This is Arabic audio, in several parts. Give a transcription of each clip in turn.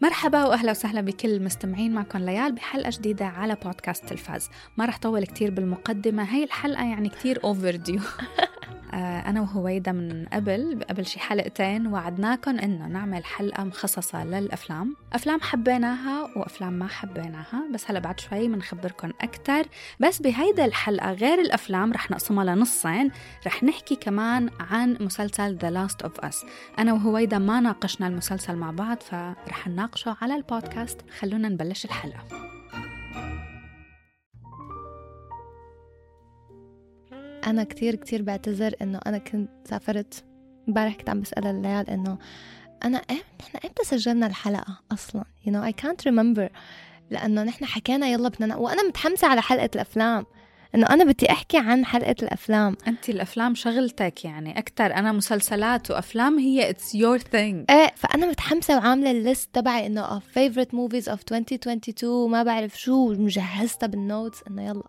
مرحبا وأهلا وسهلا بكل المستمعين معكم ليال بحلقة جديدة على بودكاست تلفاز ما رح طول كتير بالمقدمة هاي الحلقة يعني كتير overdue أنا وهويدا من قبل قبل شي حلقتين وعدناكم إنه نعمل حلقة مخصصة للأفلام. أفلام حبيناها وأفلام ما حبيناها بس هلا بعد شوي بنخبركم أكتر. بس بهيدا الحلقة غير الأفلام رح نقسمها لنصين رح نحكي كمان عن مسلسل The Last of Us. أنا وهويدا ما ناقشنا المسلسل مع بعض فرح نناقشه على البودكاست. خلونا نبلش الحلقة. أنا كتير كتير بعتذر إنه أنا كنت سافرت امبارح كنت عم بسأل ليال إنه أنا إيه نحن إمتى سجلنا الحلقة أصلا؟ You know I can't remember. لأنه نحن حكينا يلا بدنا وأنا متحمسة على حلقة الأفلام. إنه أنا بدي أحكي عن حلقة الأفلام. أنت الأفلام شغلتك يعني أكتر. أنا مسلسلات وأفلام هي it's your thing. إيه فأنا متحمسة وعاملة ال list تبعي إنه of favorite movies of 2022 ما بعرف شو مجهزتها بال notes إنه يلا.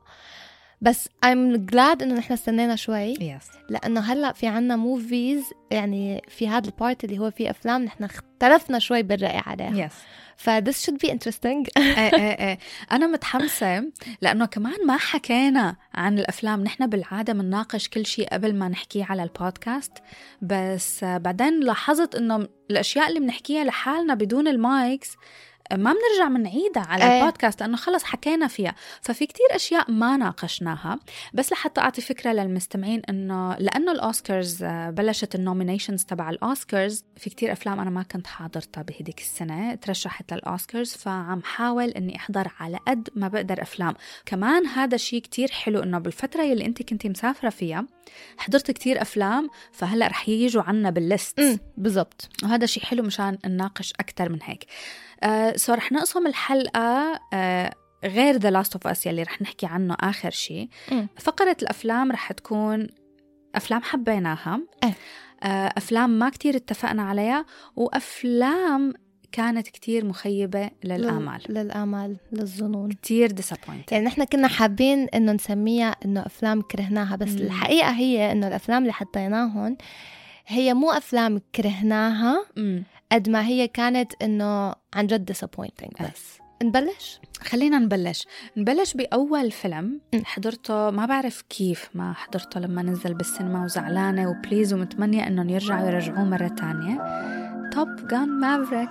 بس I'm glad إنه نحن استنينا شوي. Yes. لأنه هلأ في عنا movies يعني في هذا ال part اللي هو فيه أفلام نحن اختلفنا شوي بالرأي عليها. Yes. ف this should be interesting. إيه إيه إيه. أنا متحمسة لأنه كمان ما حكينا عن الأفلام. نحن بالعادة بنناقش كل شيء قبل ما نحكيه على البودكاست. بس بعدين لاحظت إنه الأشياء اللي بنحكيها لحالنا بدون ال mics ما بنرجع بنعيدها على إيه. البودكاست لأنه خلص حكينا فيها. ففي كتير أشياء ما ناقشناها. بس لحتى أعطي فكرة للمستمعين إنه لأنه الأوسكارز آه، بلشت ال nominations تبع الأوسكارز في كتير أفلام أنا ما كنت حاضرتها بهديك السنة ترشحت للأوسكارز فعم حاول إني أحضر على قد ما بقدر أفلام. كمان هذا شيء كتير حلو إنه بالفترة يلي أنت كنتي مسافرة فيها حضرت كتير أفلام فهلأ رح يجوا عنا بال list أمم، بالضبط. وهذا شيء حلو مشان نناقش أكثر من هيك. آه so رح نقسم الحلقة آه غير The Last of Us يلي رح نحكي عنه آخر شيء. فقرة الأفلام رح تكون أفلام حبيناها إيه. آه أفلام ما كتير اتفقنا عليها وأفلام كانت كتير مخيبة للآمال لل- للآمال للظنون كتير disappointing يعني نحن كنا حابين إنه نسميها إنه أفلام كرهناها بس مم. الحقيقة هي إنه الأفلام اللي حطيناهم هي مو أفلام كرهناها أمم. قد ما هي كانت إنه عن جد disappointing. بس. نبلش؟ خلينا نبلش. نبلش بأول فيلم. حضرته ما بعرف كيف ما حضرته لما نزل بالسينما وزعلانة و please ومتمنية إنهم يرجعوا يرجعوه مرة تانية. Top Gun Maverick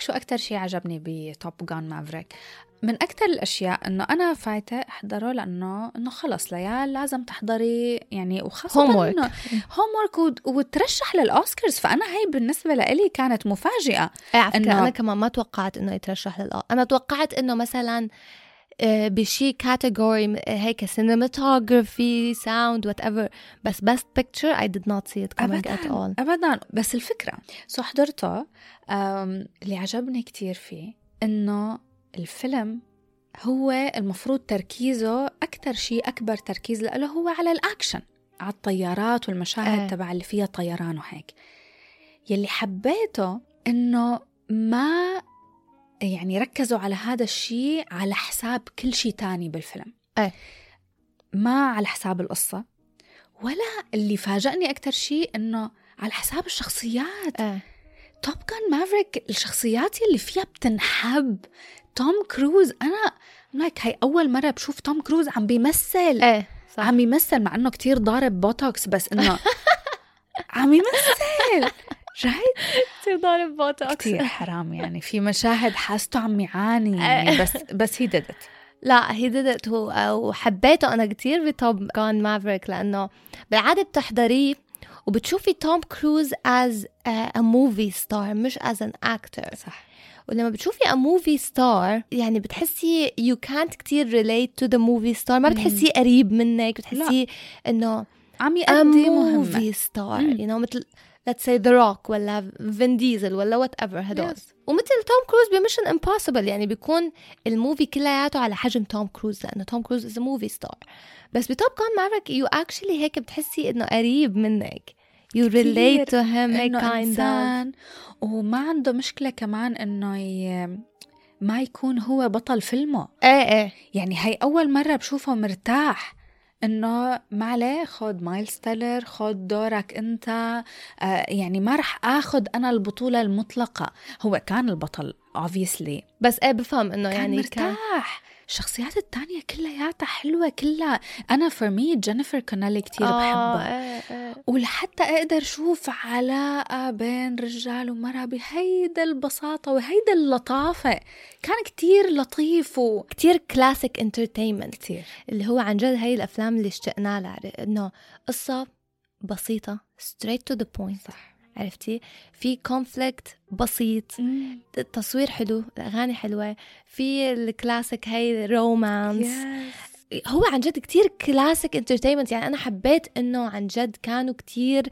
لك شو أكتر شيء عجبني ب Top Gun Maverick من أكتر الأشياء إنه أنا فايتة أحضره لأنه إنه خلص ليال لازم تحضري يعني وخاصة Homework. إنه هوم وترشح للأوسكارز. فأنا هي بالنسبة لإلي كانت مفاجئة. على فكرة إنه- أنا كمان ما توقعت إنه يترشح للأ أنا توقعت إنه مثلا بشي category هيك cinematography sound whatever. بس best picture I did not see it coming at all. ابدا. بس الفكرة so حضرته اللي عجبني كتير فيه إنه الفيلم هو المفروض تركيزه أكثر شيء أكبر تركيز له هو على الأكشن على الطيارات والمشاهد آه. تبع اللي فيها طيران وهيك. يلي حبيته إنه ما يعني ركزوا على هذا الشيء على حساب كل شيء تاني بالفيلم. إيه. ما على حساب القصة ولا اللي فاجأني أكتر شيء إنه على حساب الشخصيات. إيه. Top Gun Maverick الشخصيات اللي فيها بتنحب. توم كروز أنا like هاي أول مرة بشوف توم كروز عم بيمثل. إيه صح. عم يمثل مع إنه كتير ضارب بوتوكس بس إنه عم يمثل. right كثير ضارب بوتوكس كتير حرام يعني. في مشاهد حاسته عم يعاني. يعني بس بس هي it. لا he did it هو وحبيته أنا كتير ب Top Gun Maverick لأنه بالعادة بتحضريه وبتشوفي توم كروز is a movie star مش as an actor. صح. ولما بتشوفي a movie star يعني بتحسي you can't كتير relate to the movie star. ما بتحسيه قريب منك بتحسيه إنه عم مهمة. movie star مم. you know مثل let's say The Rock ولا فين ديزل ولا whatever هدول. Yes. ومثل توم كروز ب Mission Impossible يعني بيكون ال movie كلياته على حجم توم كروز لأنه توم كروز is movie star بس ب Top Gun Maverick you actually هيك بتحسي إنه قريب منك. you relate to him هيك kind وما عنده مشكلة كمان إنه ي... ما يكون هو بطل فيلمه. إيه إيه. يعني هي أول مرة بشوفه مرتاح. إنه ما عليه خد مايلز تيلر خد دورك أنت. آه يعني ما رح اخذ أنا البطولة المطلقة. هو كان البطل obviously. بس إيه بفهم إنه كان يعني كان مرتاح. الشخصيات التانية كلياتها حلوة كلها. أنا for me جينيفر كونيلي كتير آه، بحبها. إيه إيه. ولحتى أقدر أشوف علاقة بين رجال ومرأة بهيدا البساطة وهيدا اللطافة. كان كتير لطيف و كتير classic entertainment كتير. اللي هو عن جد هاي الأفلام اللي اشتقنا لها. إنه قصة بسيطة straight to the point. صح. عرفتي؟ في conflict بسيط. التصوير حلو الأغاني حلوة. في الكلاسيك هاي romance Yes. هو عن جد كتير classic entertainment يعني أنا حبيت إنه عن جد كانوا كتير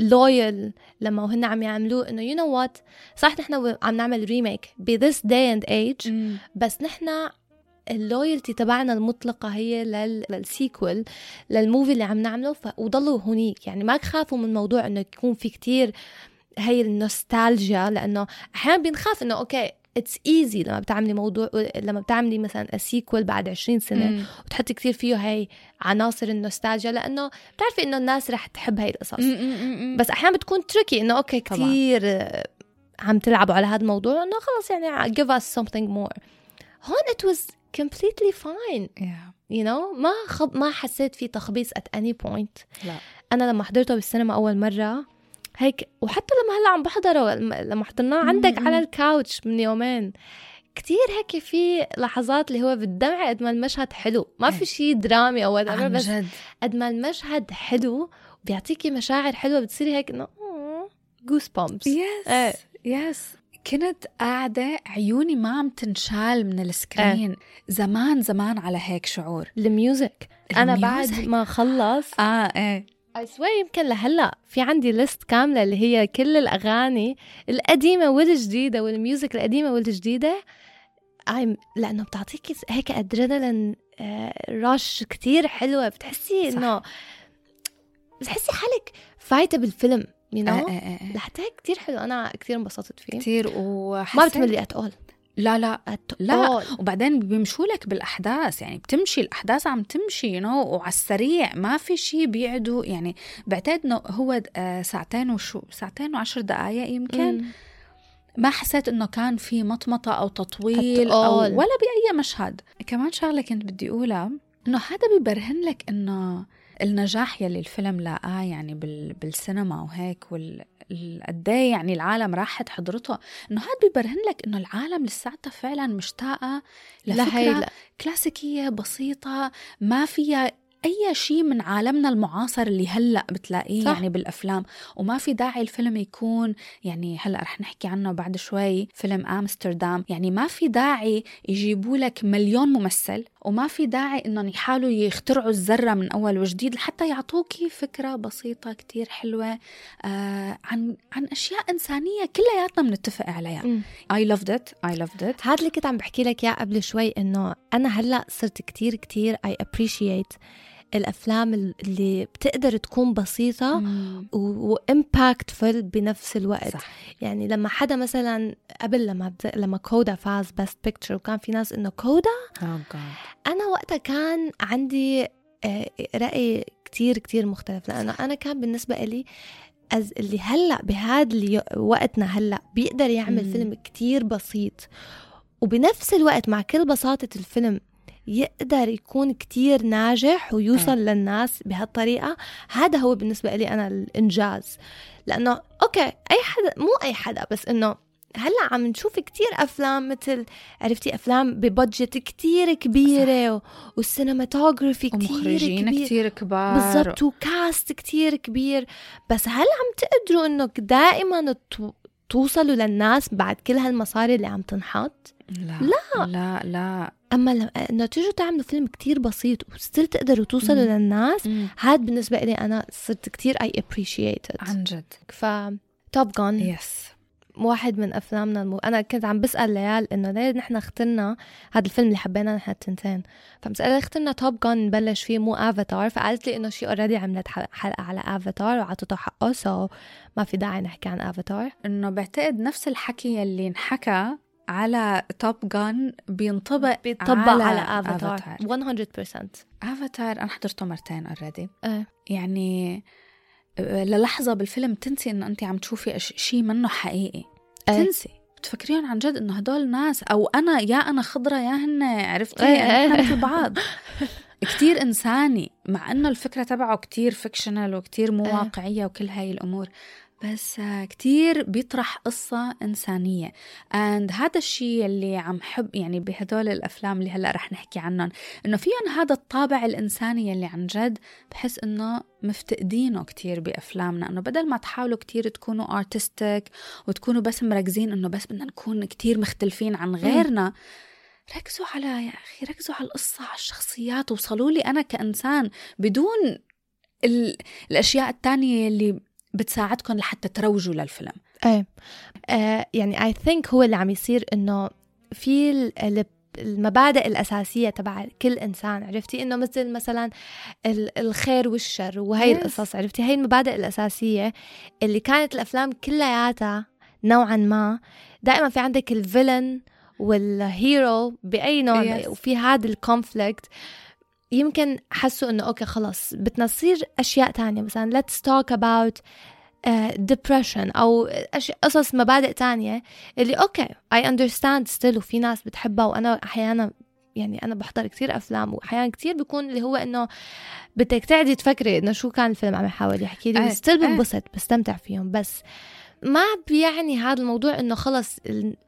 loyal لما هن عم يعملوه. إنه you know what صح نحن عم نعمل remake ب this day and age. مم. بس نحن ال loyalty تبعنا المطلقة هي لل... لل sequel لل movie اللي عم نعمله ف... وضلوا هنيك يعني ما تخافوا من موضوع إنه يكون في كتير هي النوستالجيا لأنه أحيانا بنخاف إنه okay it's easy لما بتعملي موضوع لما بتعملي مثلا ال sequel بعد 20 سنة مم. وتحطي كتير فيه هي عناصر النوستالجيا لأنه بتعرفي إنه الناس رح تحب هاي القصص. بس أحيانا بتكون tricky إنه okay. كثير عم تلعبوا على هذا الموضوع إنه خلص يعني give us something more هون it was completely fine. Yeah. you know ما خب ما حسيت في تخبيص at any point. لا. أنا لما حضرته بالسينما أول مرة هيك وحتى لما هلأ عم بحضره لما حضرناه عندك مم. على ال couch من يومين كتير هيك في لحظات اللي هو بالدمع قد ما المشهد حلو. ما في. شيء درامي أو عن بس قد ما المشهد حلو بيعطيكي مشاعر حلوة بتصيري هيك إنه goosebumps yes. Yes كنت قاعدة عيوني ما عم تنشال من ال screen. زمان زمان على هيك شعور. ال music أنا بعد. ما خلص آه إيه. I swear يمكن لهلا في عندي list كاملة اللي هي كل الأغاني القديمة والجديدة وال music القديمة والجديدة. I'm لأنه بتعطيكي هيك adrenaline rush كتير حلوة. بتحسي. انه بتحسي حالك فايته بالفيلم you آه، know آه، آه، آه. لحتى هيك كتير حلو. أنا كتير انبسطت فيه. كثير وحسيت ما بتملي at all لا لا لا وبعدين بيمشوا لك بالأحداث يعني بتمشي الأحداث عم تمشي you know وعلى السريع ما في شيء بيقعدوا يعني بعتقد إنه هو ساعتين وشو ساعتين وعشر دقائق يمكن. ما حسيت إنه كان في مطمطة أو تطويل أو. ولا بأي مشهد. كمان شغلة كنت بدي أقولها إنه هذا بيبرهن لك إنه النجاح يلي الفيلم لاقاه يعني بال بالسينما وهيك وال ال- قد إيه يعني العالم راحت حضرته إنه هذا بيبرهن لك إنه العالم لساتها فعلا مشتاقة لهي لفكره كلاسيكية بسيطة ما فيها أي شيء من عالمنا المعاصر اللي هلأ بتلاقيه صح. يعني بالأفلام. وما في داعي الفيلم يكون يعني هلأ رح نحكي عنه بعد شوي فيلم آمستردام. يعني ما في داعي يجيبوا لك مليون ممثل وما في داعي إنهم يحاولوا يخترعوا الذرة من أول وجديد لحتى يعطوكي فكرة بسيطة كتير حلوة آه عن عن أشياء إنسانية كلياتنا بنتفق عليها. I loved it I loved it هذا اللي كنت عم بحكي لك إياه قبل شوي إنه أنا هلأ صرت كتير كتير I appreciate الأفلام اللي بتقدر تكون بسيطة. و impactful بنفس الوقت صح يعني لما حدا مثلا قبل لما بت... لما CODA فاز best picture وكان في ناس إنه CODA oh God. أنا وقتها كان عندي آه، رأي كتير كتير مختلف لأنه أنا كان بالنسبة إلي أز اللي هلأ بهذا وقتنا هلأ بيقدر يعمل مم. فيلم كتير بسيط وبنفس الوقت مع كل بساطة الفيلم يقدر يكون كتير ناجح ويوصل للناس بهالطريقة. هذا هو بالنسبة لي أنا الإنجاز. لأنه أوكي أي حدا مو أي حدا بس إنه هلأ عم نشوف كتير أفلام مثل عرفتي أفلام ب budget كتير كبيرة و... وال cinematography كتير ومخرجين كبير. كتير كبار. بالضبط و cast كتير كبير. بس هل عم تقدروا إنه دائما توصلوا للناس بعد كل هالمصاري اللي عم تنحط لا لا. لا لا أما لما إنه تيجوا تعملوا فيلم كتير بسيط و still تقدروا توصلوا مم. للناس. هاد بالنسبة لي أنا صرت كتير I it عن جد ف Top Gun yes واحد من أفلامنا المو... أنا كنت عم بسأل ليال إنه ليه نحن اخترنا هذا الفيلم اللي حبيناه نحن التنتين؟ فمسألة اخترنا Top Gun نبلش فيه مو افاتار فقالت لي إنه she already عملت حل- حلقة على افاتار وعطته حقه so ما في داعي نحكي عن افاتار إنه بعتقد نفس الحكي اللي انحكى على Top Gun بينطبق بيطبق على, على افاتار 100% افاتار أنا حضرته مرتين already إيه. يعني للحظة بالفيلم تنسي إنه انت عم تشوفي شيء منه حقيقي. تنسي بتفكريهم عن جد إنه هدول ناس أو أنا يا أنا خضرة يا هن عرفتي يعني. نحن مثل بعض كتير إنساني مع إنه الفكرة تبعه كتير فيكشنال وكتير مو. واقعية وكل هاي الأمور بس كتير بيطرح قصة إنسانية. And هذا الشيء اللي عم حب يعني بهدول الأفلام اللي هلأ رح نحكي عنهم إنه فيهم هذا الطابع الإنساني اللي عن جد بحس إنه مفتقدينه كتير بأفلامنا إنه بدل ما تحاولوا كتير تكونوا artistic وتكونوا بس مركزين إنه بس بدنا نكون كتير مختلفين عن غيرنا ركزوا على يا أخي ركزوا على القصة على الشخصيات وصلوا لي أنا كإنسان بدون ال... الأشياء التانية اللي بتساعدكم لحتى تروجوا للفيلم. إيه. آه يعني اي ثينك هو اللي عم يصير إنه في ال- ال- المبادئ الأساسية تبع كل إنسان عرفتي؟ إنه مثل مثلا ال- الخير والشر وهي Yes. القصص عرفتي؟ هي المبادئ الأساسية اللي كانت الأفلام كلياتها نوعا ما. دائما في عندك ال villain وال hero بأي نوع Yes. وفي هذا ال conflict يمكن حسوا إنه okay خلص بدنا تصير أشياء تانية مثلا let's talk about uh, depression أو. قصص مبادئ تانية اللي okay I understand still وفي ناس بتحبها وأنا أحيانا يعني أنا بحضر كتير أفلام واحيانا كتير بيكون اللي هو إنه بدك تقعدي تفكري إنه شو كان الفيلم عم يحاول يحكي لي إيه، و still إيه. بنبسط بستمتع فيهم بس ما بيعني هذا الموضوع إنه خلص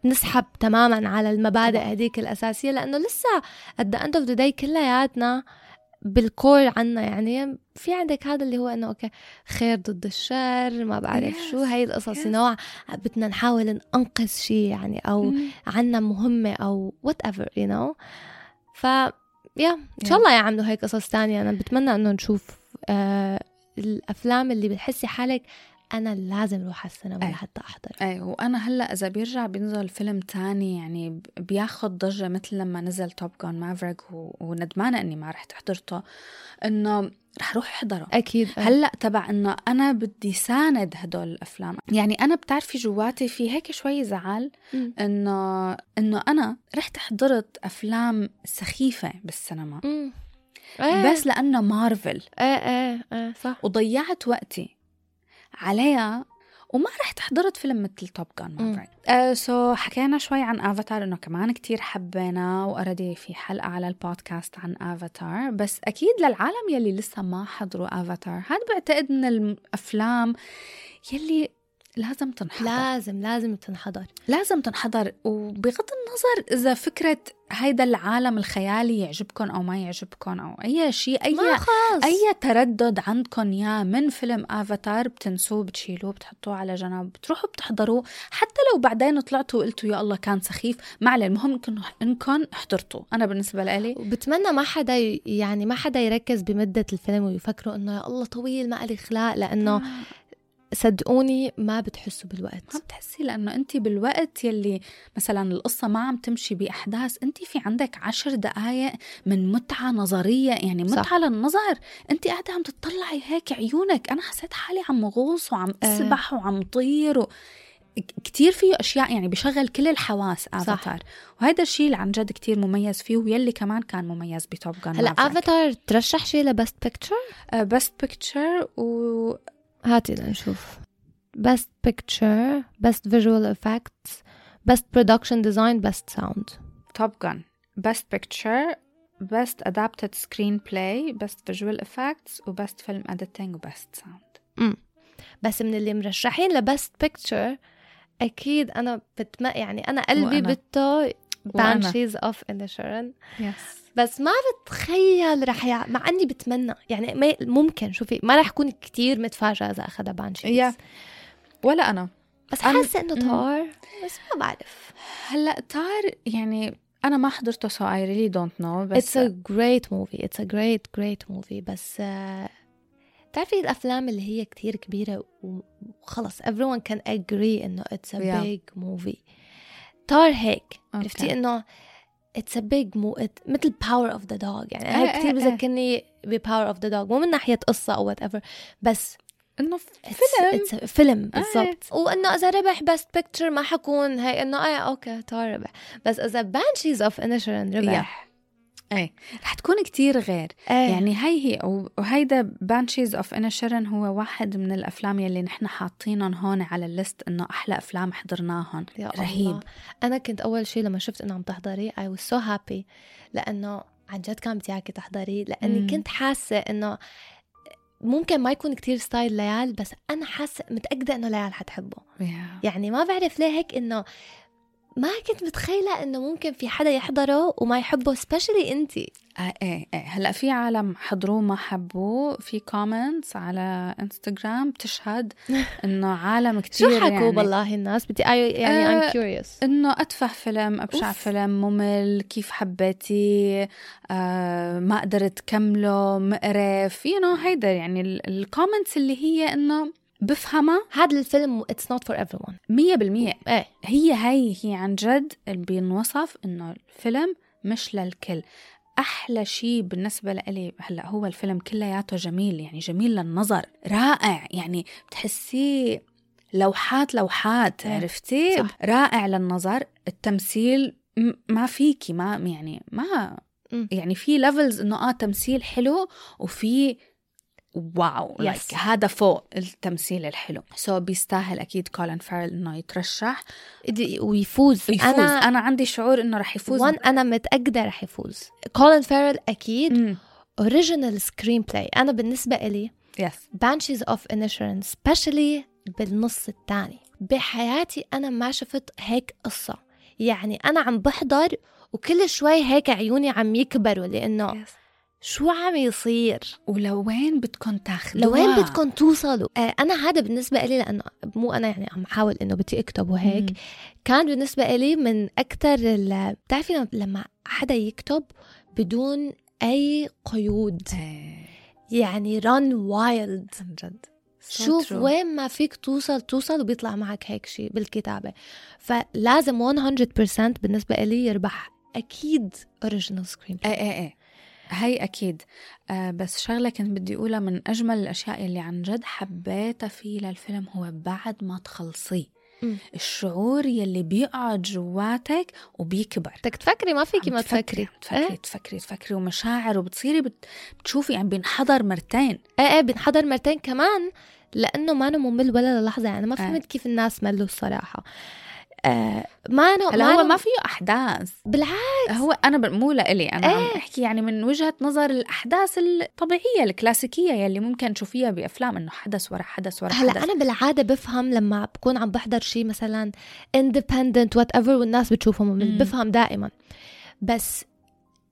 نسحب تماما على المبادئ. هذيك الأساسية لأنه لسه at the end of the day كلياتنا بال core عنا يعني في عندك هذا اللي هو إنه okay خير ضد الشر ما بعرف Yes, شو هاي القصص yes. انه بدنا نحاول ننقذ شيء يعني أو مم. عنا مهمة أو whatever you know ف يا إن. شاء الله يعملوا هيك قصص تانية أنا بتمنى إنه نشوف آه الأفلام اللي بتحسي حالك أنا لازم أروح على السينما أي. لحتى أحضر إيه وأنا هلأ إذا بيرجع بينزل فيلم تاني يعني بياخد ضجة مثل لما نزل Top Gun Maverick وندمانه إني ما رحت حضرته إنه رح روح أحضره أكيد هلأ تبع إنه أنا بدي أساند هدول الأفلام يعني أنا بتعرفي جواتي في هيك شوي زعل. إنه إنه أنا رحت حضرت أفلام سخيفة بالسينما مم. إيه. بس لأنه مارفل إيه إيه إيه صح وضيعت وقتي عليها وما رحت حضرت فيلم مثل Top Gun. Maverick so حكينا شوي عن افاتار إنه كمان كتير حبينا و already في حلقة على البودكاست عن افاتار بس أكيد للعالم يلي لسه ما حضروا افاتار هذا بعتقد من الافلام يلي لازم تنحضر. لازم لازم تنحضر. لازم تنحضر. وبغض النظر إذا فكرة هيدا العالم الخيالي يعجبكم أو ما يعجبكم أو أي شيء أي أي تردد عندكم يا من فيلم افاتار بتنسوه بتشيلوه بتحطوه على جنب بتروحوا بتحضروه. حتى لو بعدين طلعتوا وقلتوا يا الله كان سخيف ما عليه. المهم انكم حضرتوا أنا بالنسبة لي وبتمنى ما حدا يعني ما حدا يركز بمدة الفيلم ويفكروا إنه يا الله طويل ما لي خلاق لأنه صدقوني ما بتحسوا بالوقت. ما بتحسي؟ لأنه انت بالوقت يلي مثلا القصة ما عم تمشي بأحداث انت في عندك عشر دقائق من متعة نظرية يعني صح. متعة للنظر. انت قاعدة عم تطلعي هيك عيونك. أنا حسيت حالي عم غوص وعم آه. أسبح وعم طير و... كتير فيه أشياء يعني بشغل كل الحواس آفاتار. وهذا الشيء اللي عن جد كتير مميز فيه ويلي كمان كان مميز بتوب جان هلأ آفاتار ترشح شيء لبست بيكتشر Best picture و هاتي لنشوف best picture best visual effects best production design best sound توب جان best picture best adapted screenplay best visual effects و best film editing و best sound بس من اللي مرشحين ل best picture أكيد أنا بتم يعني أنا قلبي. بده. Banshees of Inisherin yes بس ما بتخيل رح يع... مع إني بتمنى يعني ما ممكن شوفي ما رح اكون كتير متفاجئه إذا أخذها Banshees يا ولا أنا بس حاسة إنه. Tár بس ما بعرف هلأ Tár يعني أنا ما حضرته so I really don't know بس It's a great movie It's a great great movie بس آه، بتعرفي الأفلام اللي هي كتير كبيرة وخلص everyone can agree إنه it's a Yeah. big movie Tár هيك. عرفتي إنه it's a big mo it, مثل power of the dog. يعني إيه، هاي إيه، إيه. بذكرني ب power of the dog. مو من ناحية قصة أو whatever بس إنه فيلم. it's a فيلم آه. بالضبط. وإنه إذا ربح best picture ما حكون هي إنه إيه okay Tár ربح. بس إذا بانشيز اوف انشرن ربح إيه رح تكون كتير غير إيه يعني هي هي وهيدا بانشيز اوف انشرن هو واحد من الأفلام يلي نحن حاطينهم هون على الليست إنه أحلى أفلام حضرناهم يا رهيب الله. أنا كنت أول شيء لما شفت إنه عم تحضري I was so happy لأنه عن جد كان بدي إياكي تحضري لأني مم. كنت حاسة إنه ممكن ما يكون كتير style ليال بس أنا حاسة متأكدة إنه ليال حتحبه Yeah. يعني ما بعرف ليه هيك إنه ما كنت متخيلة إنه ممكن في حدا يحضره وما يحبه specially انتي آه إيه إيه. هلأ في عالم حضروه ما حبوه في comments على انستغرام بتشهد إنه عالم كتير شو حكوا يعني. والله الناس؟ بدي أي- يعني آه، I'm curious. إنه أتفه فيلم أبشع أوف. فيلم ممل كيف حبيتي آه ما قدرت كمله مقرف you know هيدا يعني ال comments اللي هي إنه بفهمها؟ هذا الفيلم it's not for everyone. مية بالمية. إيه. هي هي هي عن جد اللي بينوصف إنه الفيلم مش للكل. أحلى شيء بالنسبة لإلي هلأ هو الفيلم كلياته جميل يعني جميل للنظر رائع يعني بتحسيه لوحات لوحات إيه، عرفتي؟ صح. رائع للنظر التمثيل ما فيكي ما يعني ما. يعني في levels إنه آه تمثيل حلو وفي wow Yes. like هذا فوق التمثيل الحلو. so so بيستاهل أكيد كولين فارل إنه يترشح. ويفوز. يفوز. أنا أنا عندي شعور إنه رح يفوز. وان أنا متأكدة رح يفوز. كولين فيرل أكيد. original screenplay أنا بالنسبة إلي yes Banshees of Inisherin specially بالنص الثاني. بحياتي أنا ما شفت هيك قصة. يعني أنا عم بحضر وكل شوي هيك عيوني عم يكبروا لأنه شو عم يصير؟ ولوين بدكم تاخذوها؟ لوين بدكم توصلوا؟ آه أنا هذا بالنسبة لي لأنه مو أنا يعني عم حاول إنه بدي أكتب وهيك. كان بالنسبة لي من أكثر بتعرفي لما- حدا يكتب بدون أي قيود. إيه، يعني run wild عن جد شوف. وين ما فيك توصل توصل وبيطلع معك هيك شيء بالكتابة. فلازم 100% بالنسبة لي يربح أكيد original screen إيه إيه إيه. هي أكيد. آه بس شغله كنت بدي أقولها من أجمل الأشياء اللي عن جد حبيتها فيه للفيلم هو بعد ما تخلصيه. الشعور يلي بيقعد جواتك وبيكبر. بدك تفكري؟ ما فيكي ما تفكري تفكري. عم تفكري؟ تفكري. ومشاعر وبتصيري بت... بتشوفي يعني بينحضر مرتين. إيه إيه بنحضر مرتين كمان. لأنه ما ممل ولا للحظة يعني ما إيه. فهمت كيف الناس ملوا الصراحة. آه ما أنا هلا ما هو أنا ما فيه أحداث بالعكس هو أنا ب- مو لإلي أنا عم إيه. أحكي يعني من وجهة نظر الأحداث الطبيعية الكلاسيكية يلي ممكن تشوفيها بأفلام إنه حدث ورا حدث ورا هلا حدث أنا بالعادة بفهم لما بكون عم بحضر شيء مثلا independent whatever والناس بتشوفه ممل مم. بفهم دائما بس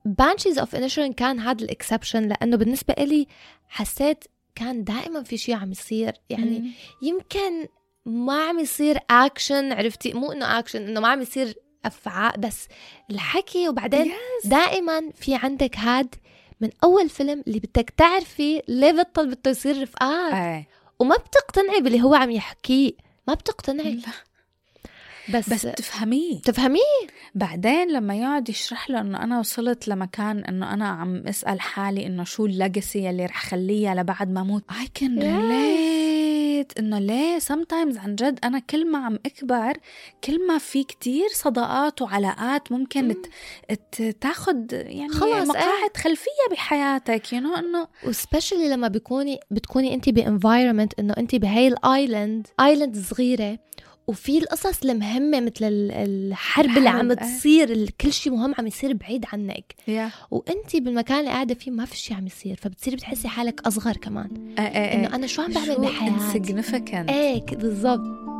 Banshees of Inisherin كان هذا ال exception لأنه بالنسبة إلي حسيت كان دائما في شيء عم يصير يعني مم. يمكن ما عم يصير اكشن عرفتي؟ مو إنه اكشن إنه ما عم يصير أفعال بس الحكي. وبعدين Yes. دائما في عندك هاد من أول فيلم اللي بدك تعرفي ليه بطل بده يصير رفقات. إيه. وما بتقتنعي باللي هو عم يحكيه ما بتقتنعي. بس, بس بتفهميه تفهميه. بعدين لما يقعد يشرح له إنه أنا وصلت لمكان إنه أنا عم أسأل حالي إنه شو الليجاسي اللي رح خليها لبعد ما أموت. I can Yes. relate. إنه ليه sometimes عن جد أنا كل ما عم أكبر كل ما في كتير صداقات وعلاقات ممكن مم. ت- ت- تاخد يعني خلص، مقاعد خلفية بحياتك you you know إنه و specially لما بيكوني بتكوني انت ب environment إنه انت بهي ال island island صغيرة وفي القصص المهمة مثل ال- الحرب اللي عم إيه. تصير كل شيء مهم عم يصير بعيد عنك. Yeah. وانت بالمكان اللي قاعدة فيه ما في شيء عم يصير فبتصيري بتحسي حالك أصغر كمان. إنه أنا شو عم بعمل بحياتي؟ insignificant. إيه بالضبط.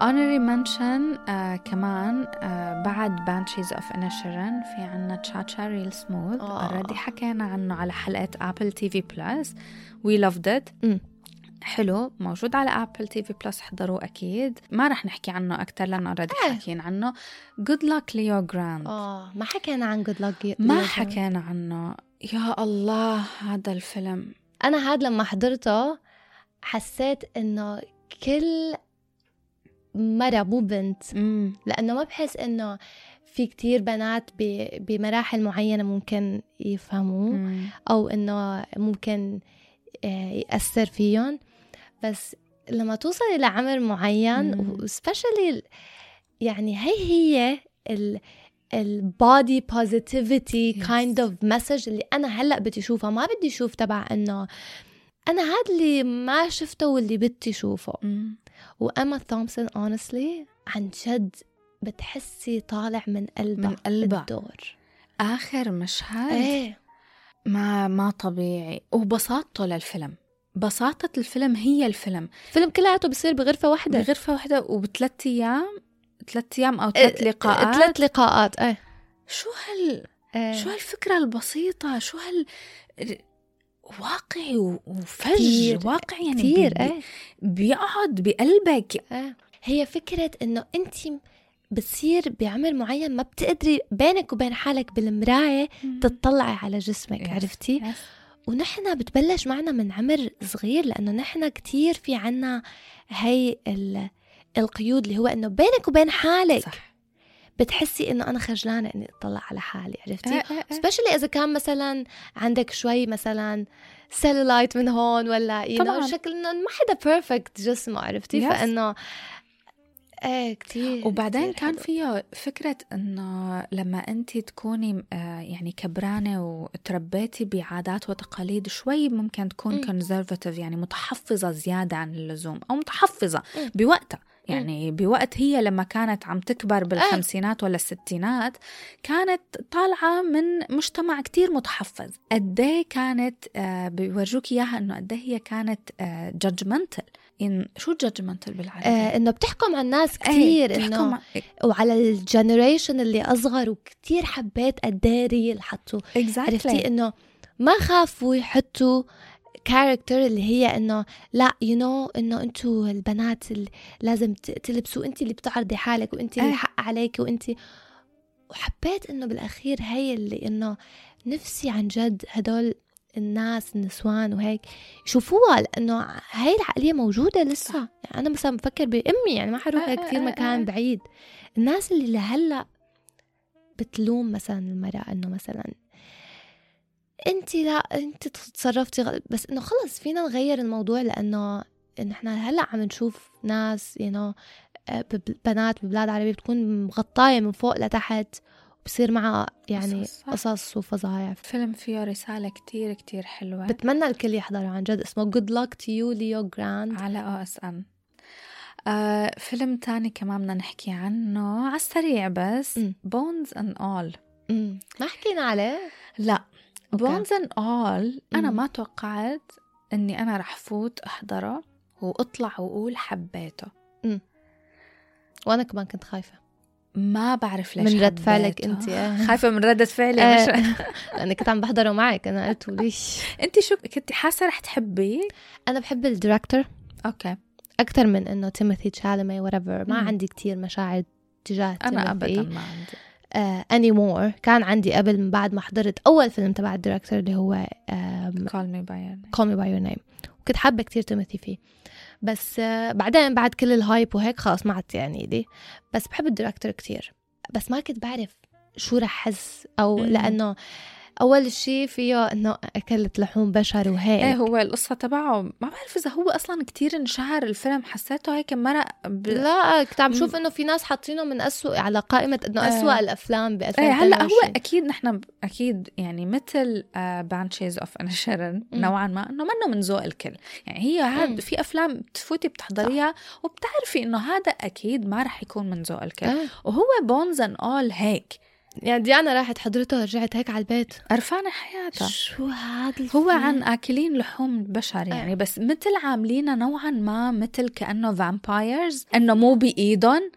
Honorary mention آه كمان آه بعد Banshees of Inisherin في عنا تشاتشا ريل سموث آه. already حكينا عنه على حلقة Apple TV Plus we loved it. حلو. موجود على Apple TV Plus احضروه أكيد. ما رح نحكي عنه أكثر لأنه already إيه. حاكيين عنه. Good Luck Leo Grande آه ما حكينا عن Good Luck ما حكينا عنه. يا الله هذا الفيلم. أنا هاد لما حضرته حسيت إنه كل مرة مو بنت مم. لأنه ما بحس إنه في كتير بنات بمراحل معينة ممكن يفهموا مم. أو إنه ممكن آه، يأثر فيهم بس لما توصلي لعمر معين مم. و specially يعني هي هي ال ال body positivity. kind of message اللي أنا هلأ بدي اشوفها ما بدي أشوف تبع إنه أنا هذا اللي ما شفته واللي بدي أشوفه مم. واما تومسون honestly عن جد بتحسي طالع من قلبها من قلبها. الدور آخر مشهد؟ إيه. ما ما طبيعي. وبساطته للفيلم. بساطة الفيلم هي الفيلم. الفيلم كلياته بصير بغرفة واحدة. بغرفة واحدة وبثلاث أيام ثلاث أيام أو ثلاث لقاءات. ثلاث لقاءات إيه. شو هال إيه. شو هالفكرة البسيطة؟ شو هال واقعي وفج. واقعي يعني كثير بي- إيه بيقعد بقلبك آه. هي فكرة إنه أنت بتصير بعمر معين ما بتقدري بينك وبين حالك بالمراية تطلعي على جسمك. عرفتي Yes. ونحن بتبلش معنا من عمر صغير لأنه نحن كتير في عنا هي ال- القيود اللي هو إنه بينك وبين حالك صح بتحسي إنه أنا خجلانة إني أطلع على حالي عرفتي إيه، إيه، إيه. specially إذا كان مثلا عندك شوي مثلا سيلولايت من هون ولا know شكل إنه ما حدا perfect جسمه عرفتي Yes. فإنه إيه كتير وبعدين كتير كان حلو. فيه فكرة إنه لما انت تكوني آه، يعني كبرانة وتربيتي بعادات وتقاليد شوي ممكن تكون. conservative يعني متحفظة زيادة عن اللزوم أو متحفظة. بوقتها يعني بوقت هي لما كانت عم تكبر بالخمسينات ولا الستينات كانت طالعة من مجتمع كتير متحفظ. قديه كانت آه، بيورجوك إياها إنه قديه هي كانت judgmental إنه شو judgmental بالعربي؟ آه إنه بتحكم على الناس إيه، كثير بتحكم إنه ع- وعلى ال generation اللي أصغر وكثير حبيت قد إيه real حطوا exactly. عرفتي؟ إنه ما خافوا يحطوا character اللي هي إنه لا you know إنه أنتوا البنات اللي لازم تلبسوا انت اللي بتعرضي حالك وانت اللي إيه. الحق عليك وانت وحبيت إنه بالأخير هي اللي إنه نفسي عن جد هدول الناس النسوان وهيك يشوفوها لأنه هاي العقلية موجودة لسه يعني أنا مثلا بفكر بأمي يعني ما حروح آه، آه، كثير مكان. بعيد الناس اللي لهلأ بتلوم مثلا المرأة إنه مثلا انت لا انت تصرفتي غلط بس انه خلص فينا نغير الموضوع لأنه نحن هلأ عم نشوف ناس you, you know, آه، بنات ببلاد عربية بتكون مغطاية من فوق لتحت وبصير معها يعني قصص، صح. قصص وفظايع. فيلم فيه رسالة كتير كتير حلوة. بتمنى الكل يحضره عن جد اسمه Good Luck to you Leo Grande على OSN آه فيلم تاني كمان بدنا نحكي عنه على السريع بس. Bones and All ما حكينا عليه؟ لا. Bones and All أنا مم. ما توقعت إني أنا رح فوت أحضره وأطلع وأقول حبيته وأنا كمان كنت خايفة ما بعرف ليش من رد فعلك. أنت. خايفة من ردة فعلي آه، مش لأني كنت عم بحضره معك أنا قلت ليش أنت شو كنت حاسة رح تحبيه أنا بحب ال director okay أكثر من إنه تيموثي تشالمي وريفر ما مم. عندي كتير مشاعر تجاه أنا. ابدا ما عندي anymore كان عندي قبل من بعد ما حضرت أول فيلم تبع ال director اللي هو Call Me by Call Me by Your Name وكنت حابة كتير تيموثي فيه. بس آه، بعدين بعد كل ال hype وهيك خلاص ما عدت يعني لي. بس بحب ال director كتير. بس ما كنت بعرف شو رح أحس أو. لأنه أول شيء فيه إنه اكلت لحوم بشر وهيك. إيه هو القصة تبعه. ما بعرف إذا هو أصلا كتير انشهر الفيلم. حسيته هيك مرق ب... لا كنت عم شوف إنه في ناس حاطينه من أسوأ على قائمة إنه آه. أسوأ الأفلام ب إيه هلأ هو 2022 أكيد نحن أكيد يعني مثل Banshees of Inisherin. نوعا ما إنه منه من ذوق الكل. يعني هي. هاد في أفلام بتفوتي بتحضريها وبتعرفي إنه هذا أكيد ما رح يكون من ذوق الكل. آه. وهو Bones and All هيك. يعني ديانا راحت حضرته ورجعت هيك على البيت. قرفانة حياتها. شو هذا هو؟ عن أكلين لحوم البشر يعني بس مثل عاملينها نوعا ما مثل كأنه vampires إنه مو بإيدهم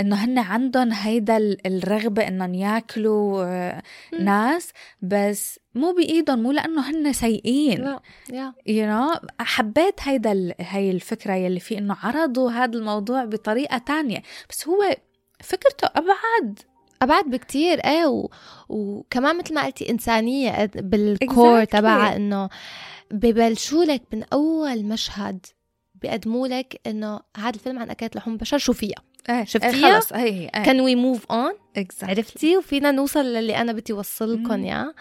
إنه هن عندهم هيدا ال- الرغبة إنهم ياكلوا آه،. ناس بس مو بإيدهم مو لأنه هن سيئين. لا يا يو know حبيت هيدا ال- هي الفكرة يلي في إنه عرضوا هذا الموضوع بطريقة تانية. بس هو فكرته أبعد. أبعد بكتير. إيه و... وكمان مثل ما قلتي إنسانية بالكور Exactly. تبعها إنه ببلشوا لك من أول مشهد بيقدموا لك إنه هذا الفيلم عن آكلين لحوم بشر شو فيها. إيه شفتيها؟ إيه خلص. هي هي إيه كان we move on. عرفتي؟ وفينا نوصل للي أنا بدي اوصل لكم. اياه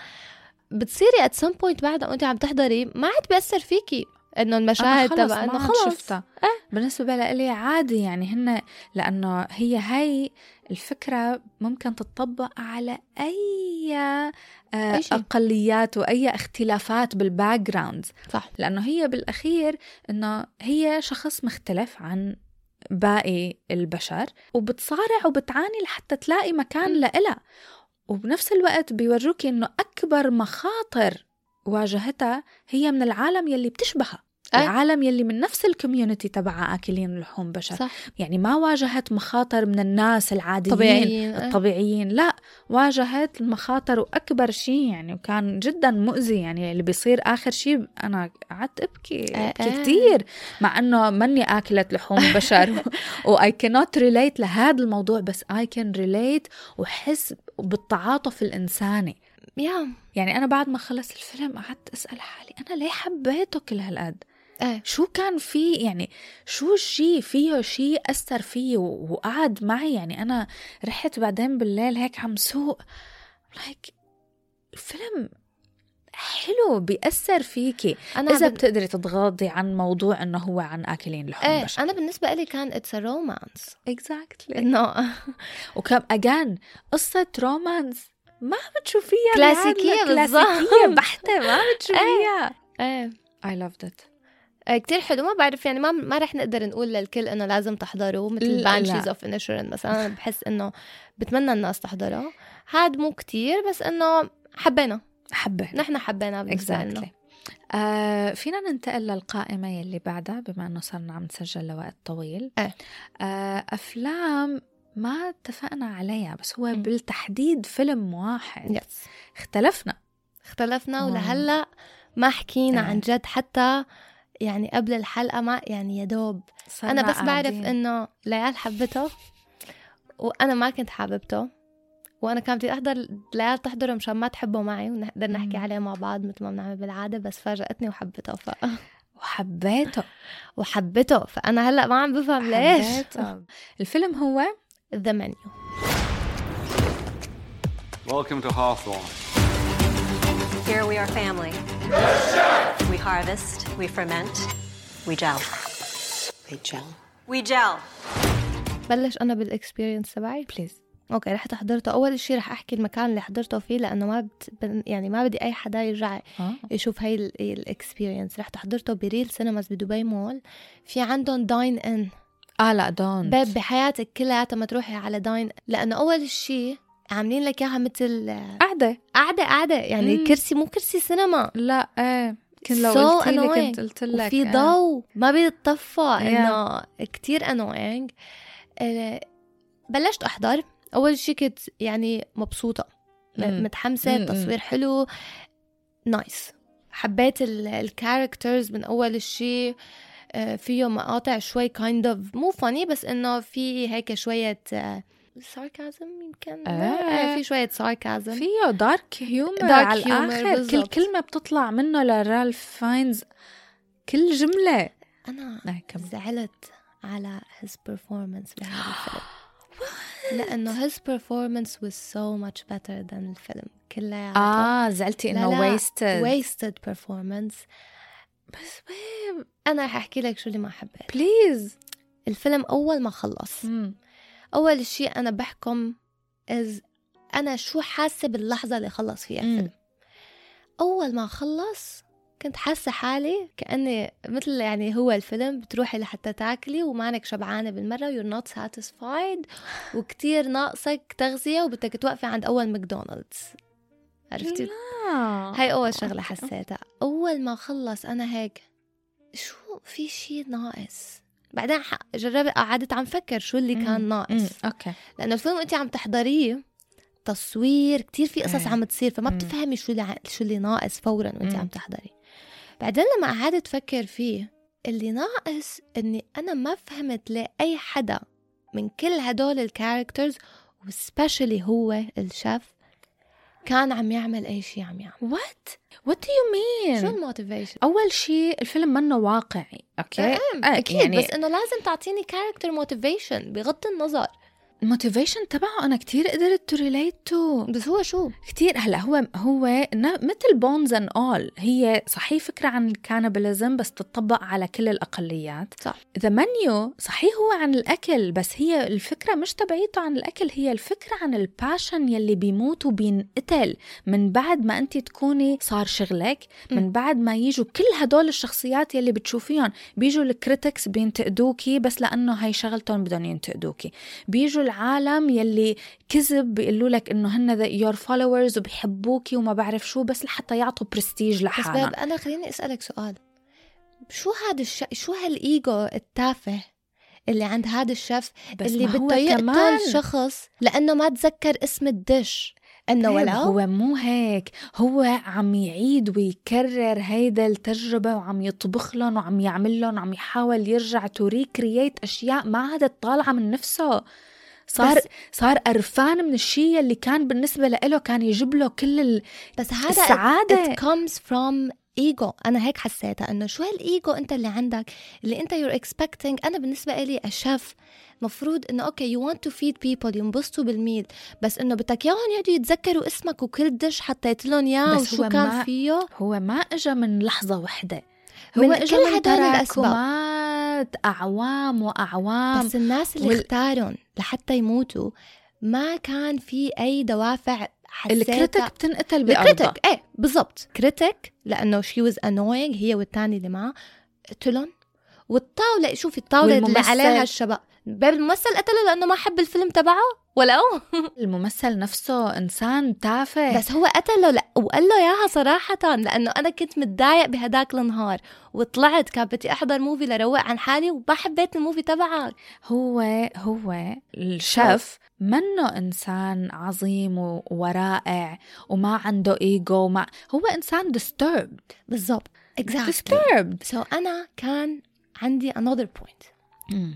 بتصيري at some point بعد وانت عم تحضري ما عاد بيأثر فيكي إنه المشاهد تبع انه خلص. شفتها. بالنسبة لإلي عادي يعني هن لأنه هي هاي الفكرة ممكن تطبق على أي, آه،. أقليات وأي اختلافات بال background صح لأنه هي بالأخير إنه هي شخص مختلف عن باقي البشر وبتصارع وبتعاني لحتى تلاقي مكان. لإلها وبنفس الوقت بيوروكي إنه أكبر مخاطر واجهتها هي من العالم يلي بتشبهها أي. العالم يلي من نفس ال community تبع آكلين لحوم بشر. صح. يعني ما واجهت مخاطر من الناس العاديين. طبيعيين أه. الطبيعيين. لا واجهت المخاطر وأكبر شيء يعني وكان جدا مؤذي يعني اللي بيصير آخر شيء أنا قعدت أبكي آه، أبكي آه. كثير مع أنه مني آكلة لحوم بشر. وآي كانوت ريليت لهذا الموضوع بس I can relate وحس بالتعاطف الإنساني. Yeah. يعني أنا بعد ما خلص الفيلم قعدت أسأل حالي أنا ليه حبيته كل هالقد؟ إيه شو كان في يعني شو الشيء فيه شيء أثر فيي و- وقعد معي؟ يعني أنا رحت بعدين بالليل هيك عم سوق. like الفيلم حلو بيأثر فيكي أنا إذا بن... بتقدري تتغاضي عن موضوع إنه هو عن آكلين لحوم إيه بشر. أنا بالنسبة لي كان it's romance exactly إنه وكم again قصة romance ما بتشوفيها كلاسيكية بالظبط. كلاسيكية بحتة ما بتشوفيها. إيه. I loved it. كتير حلو ما بعرف يعني ما ما رح نقدر نقول للكل إنه لازم تحضروا مثل Banshees. of Inisherin مثلا أنا بحس إنه بتمنى الناس تحضرها هاد مو كتير بس إنه حبينا حبيت نحن حبينا بالنسبة لنا exactly. آه فينا ننتقل للقائمة يلي بعدها بما أنه صرنا عم نسجل لوقت طويل إيه. آه أفلام ما اتفقنا عليها بس هو مم. بالتحديد فيلم واحد يس اختلفنا اختلفنا آه. ولهلأ ما حكينا إيه. عن جد حتى يعني قبل الحلقة ما يعني يا دوب أنا بس بعرف قاعدين. إنه ليال حبته وأنا ما كنت حاببته وأنا كان بدي أحضر ليال تحضره مشان ما تحبه معي ونقدر نحكي. عليه مع بعض مثل ما بنعمل بالعادة بس فاجأتني وحبته ف... وحبيته وحبته فأنا هلأ ما عم بفهم ليش حبيته. الفيلم هو ذا منيو Welcome to Hawthorne. Here we are family. We harvest, we ferment, we gel. They gel. We gel. بلش أنا بالاكسبيرينس تبعي. بليز أوكي رحت حضرته. أول شيء رح أحكي المكان اللي حضرته فيه لأنه ما بت... يعني ما بدي أي حدا يرجع آه. يشوف هاي الاكسبيرينس رحت حضرته بريل سينماز بدبي مول. في عندهم داين ان آه لا دون باب بحياتك كلياتها ما تروحي على داين لأنه أول شيء عاملين لك اياها مثل قعدة قعده قعده يعني مم. كرسي مو كرسي سينما لا إيه كنت لو So قلت لي. كنت قلت لك وفي آه. ضوء ما بيتطفى Yeah. إنه كتير annoying بلشت أحضر أول شيء كنت يعني مبسوطة مم. متحمسة مم. التصوير حلو nice حبيت ال characters من أول شيء فيه مقاطع شوي كايند kind اوف مو funny بس إنه في هيك شوية sarcasm يمكن؟ آه. آه. في شوية sarcasm فيه dark humor Dark على humor الآخر. كل. كلمة بتطلع منه لرالف فاينز كل جملة. أنا آه،. زعلت على his performance بهذا الفيلم. لأنه his performance was so much better than الفيلم كلياته آه زعلتي إنه wasted wasted. performance. بس babe أنا رح أحكي لك شو اللي ما حبيت. please الفيلم أول ما خلص أول شيء أنا بحكم is أنا شو حاسة باللحظة اللي خلص فيها الفيلم. أول ما خلص كنت حاسة حالي كأني مثل يعني هو الفيلم بتروحي لحتى تاكلي ومانك شبعانة بالمرة you're not satisfied وكتير ناقصك تغذية وبدك توقفي عند أول ماكدونالدز. عرفتي؟ آه. هاي أول شغلة حسيتها. أول ما خلص أنا هيك شو في شي ناقص؟ بعدين جربت قعدت عم فكر شو اللي كان. ناقص أوكي لأنه الفيلم انت عم تحضريه تصوير كتير في قصص إيه. عم تصير فما. بتفهمي شو اللي شو اللي ناقص فورا وانت. عم تحضري بعدين لما قعدت فكر فيه اللي ناقص إني أنا ما فهمت ليه أي حدا من كل هدول ال characters و especially هو الشيف كان عم يعمل أي شيء عم يعمل. what what do you شو مين ال motivation؟ أول شيء الفيلم منه واقعي أوكي؟ آه، أكيد يعني بس إنه لازم تعطيني character motivation بغض النظر. ال motivation تبعه أنا كتير قدرت to relate to بس هو شو؟ كتير هلا هو هو مثل Bones and All هي صحيح فكرة عن ال cannibalism بس تطبق على كل الأقليات. صح. The Menu صحيح هو عن الأكل بس هي الفكرة مش تبعيته عن الأكل هي الفكرة عن ال passion يلي بيموت وبينقتل. من بعد ما انت تكوني صار شغلك من بعد ما يجوا كل هدول الشخصيات يلي بتشوفيهم بيجوا ال critics بينتقدوكي بس لأنه هي شغلتهم بدهم ينتقدوكي. بيجوا العالم يلي كذب بيقولوا لك إنه هن your followers وبيحبوكي وما بعرف شو بس لحتى يعطوا برستيج بس لحالهم. babe أنا خليني أسألك سؤال. شو هذا الش... شو هالإيجو التافه اللي عند هذا الشيف بس اللي بده يقتل شخص لأنه ما تذكر اسم ال dish؟ إنه طيب ولو هو مو هيك. هو عم يعيد ويكرر هيدا التجربة وعم يطبخ لهم وعم يعمل لهم وعم يحاول يرجع to recreate أشياء ما عادت طالعة من نفسه. صار صار قرفان من الشيء اللي كان بالنسبة له كان يجيب له كل ال... بس هذا السعادة. it comes from ego. أنا هيك حسيتها إنه شو هالايجو أنت اللي عندك اللي أنت you're expecting. أنا بالنسبة لي الشيف مفروض إنه أوكي you want to feed people ينبسطوا بال meal بس إنه بدك إياهم يقعدوا يتذكروا اسمك وكل dish حتى يتلون اياه وشو كان ما- فيه. هو ما اجى من لحظة وحدة. من هو كل اجى من هدول تراكمات أعوام وأعوام بس الناس اللي وال- اختارهم لحتى يموتوا ما كان في أي دوافع حسيتها ال critic بتنقتل بأرضها. ال critic إيه بالضبط. critic لأنه شي was annoying هي والتاني اللي معه قتلن والطاولة شوفي الطاولة اللي. عليها الشباب. باب الممثل قتله لأنه ما حب الفيلم تبعه؟ ولو الممثل نفسه إنسان تافه. بس هو قتله لا وقال له إياها صراحة لأنه أنا كنت متضايق بهداك النهار وطلعت كان بدي أحضر موفي لروق عن حالي وما حبيت الموفي تبعك. هو هو الشيف منه إنسان عظيم ورائع وما عنده إيجو ما هو إنسان disturbed. بالضبط. Exactly. Disturbed. So أنا كان عندي another point. مم.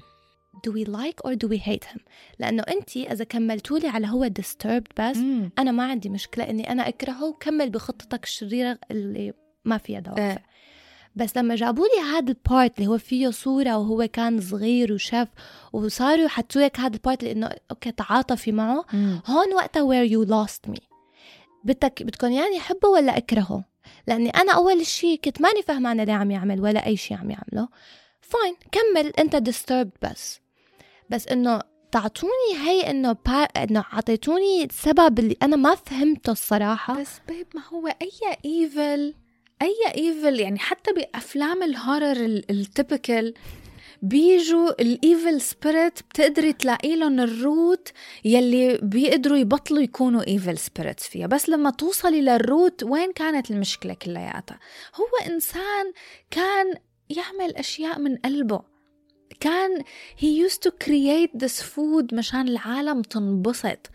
Do we like or do we hate him لأنه أنت إذا كملتولي على هو disturbed بس مم. أنا ما عندي مشكلة إني أنا أكرهه وكمل بخطتك الشريرة اللي ما فيها دوافع إيه. بس لما جابوا لي هذا ال part اللي هو فيه صورة وهو كان صغير وشاف وصاروا يحطوا لك هذا ال part لأنه أوكي تعاطفي معه مم. هون وقتها where you lost me بدك بدكم يعني أحبه ولا أكرهه لأني أنا أول شيء كنت ماني فهمانة ليه عم يعمل ولا أي شيء عم يعمله fine كمل أنت disturbed بس بس إنه تعطوني هي إنه با... إنه عطيتوني سبب اللي أنا ما فهمته الصراحة. بس babe ما هو أي evil أي evil يعني حتى بأفلام ال horror ال typical بيجوا ال evil spirit بتقدري تلاقي لهم ال root يلي بيقدروا يبطلوا يكونوا evil spirits فيها. بس لما توصلي لل root وين كانت المشكلة كلياتها؟ هو إنسان كان يعمل أشياء من قلبه. كان he used to create this food مشان العالم تنبسط.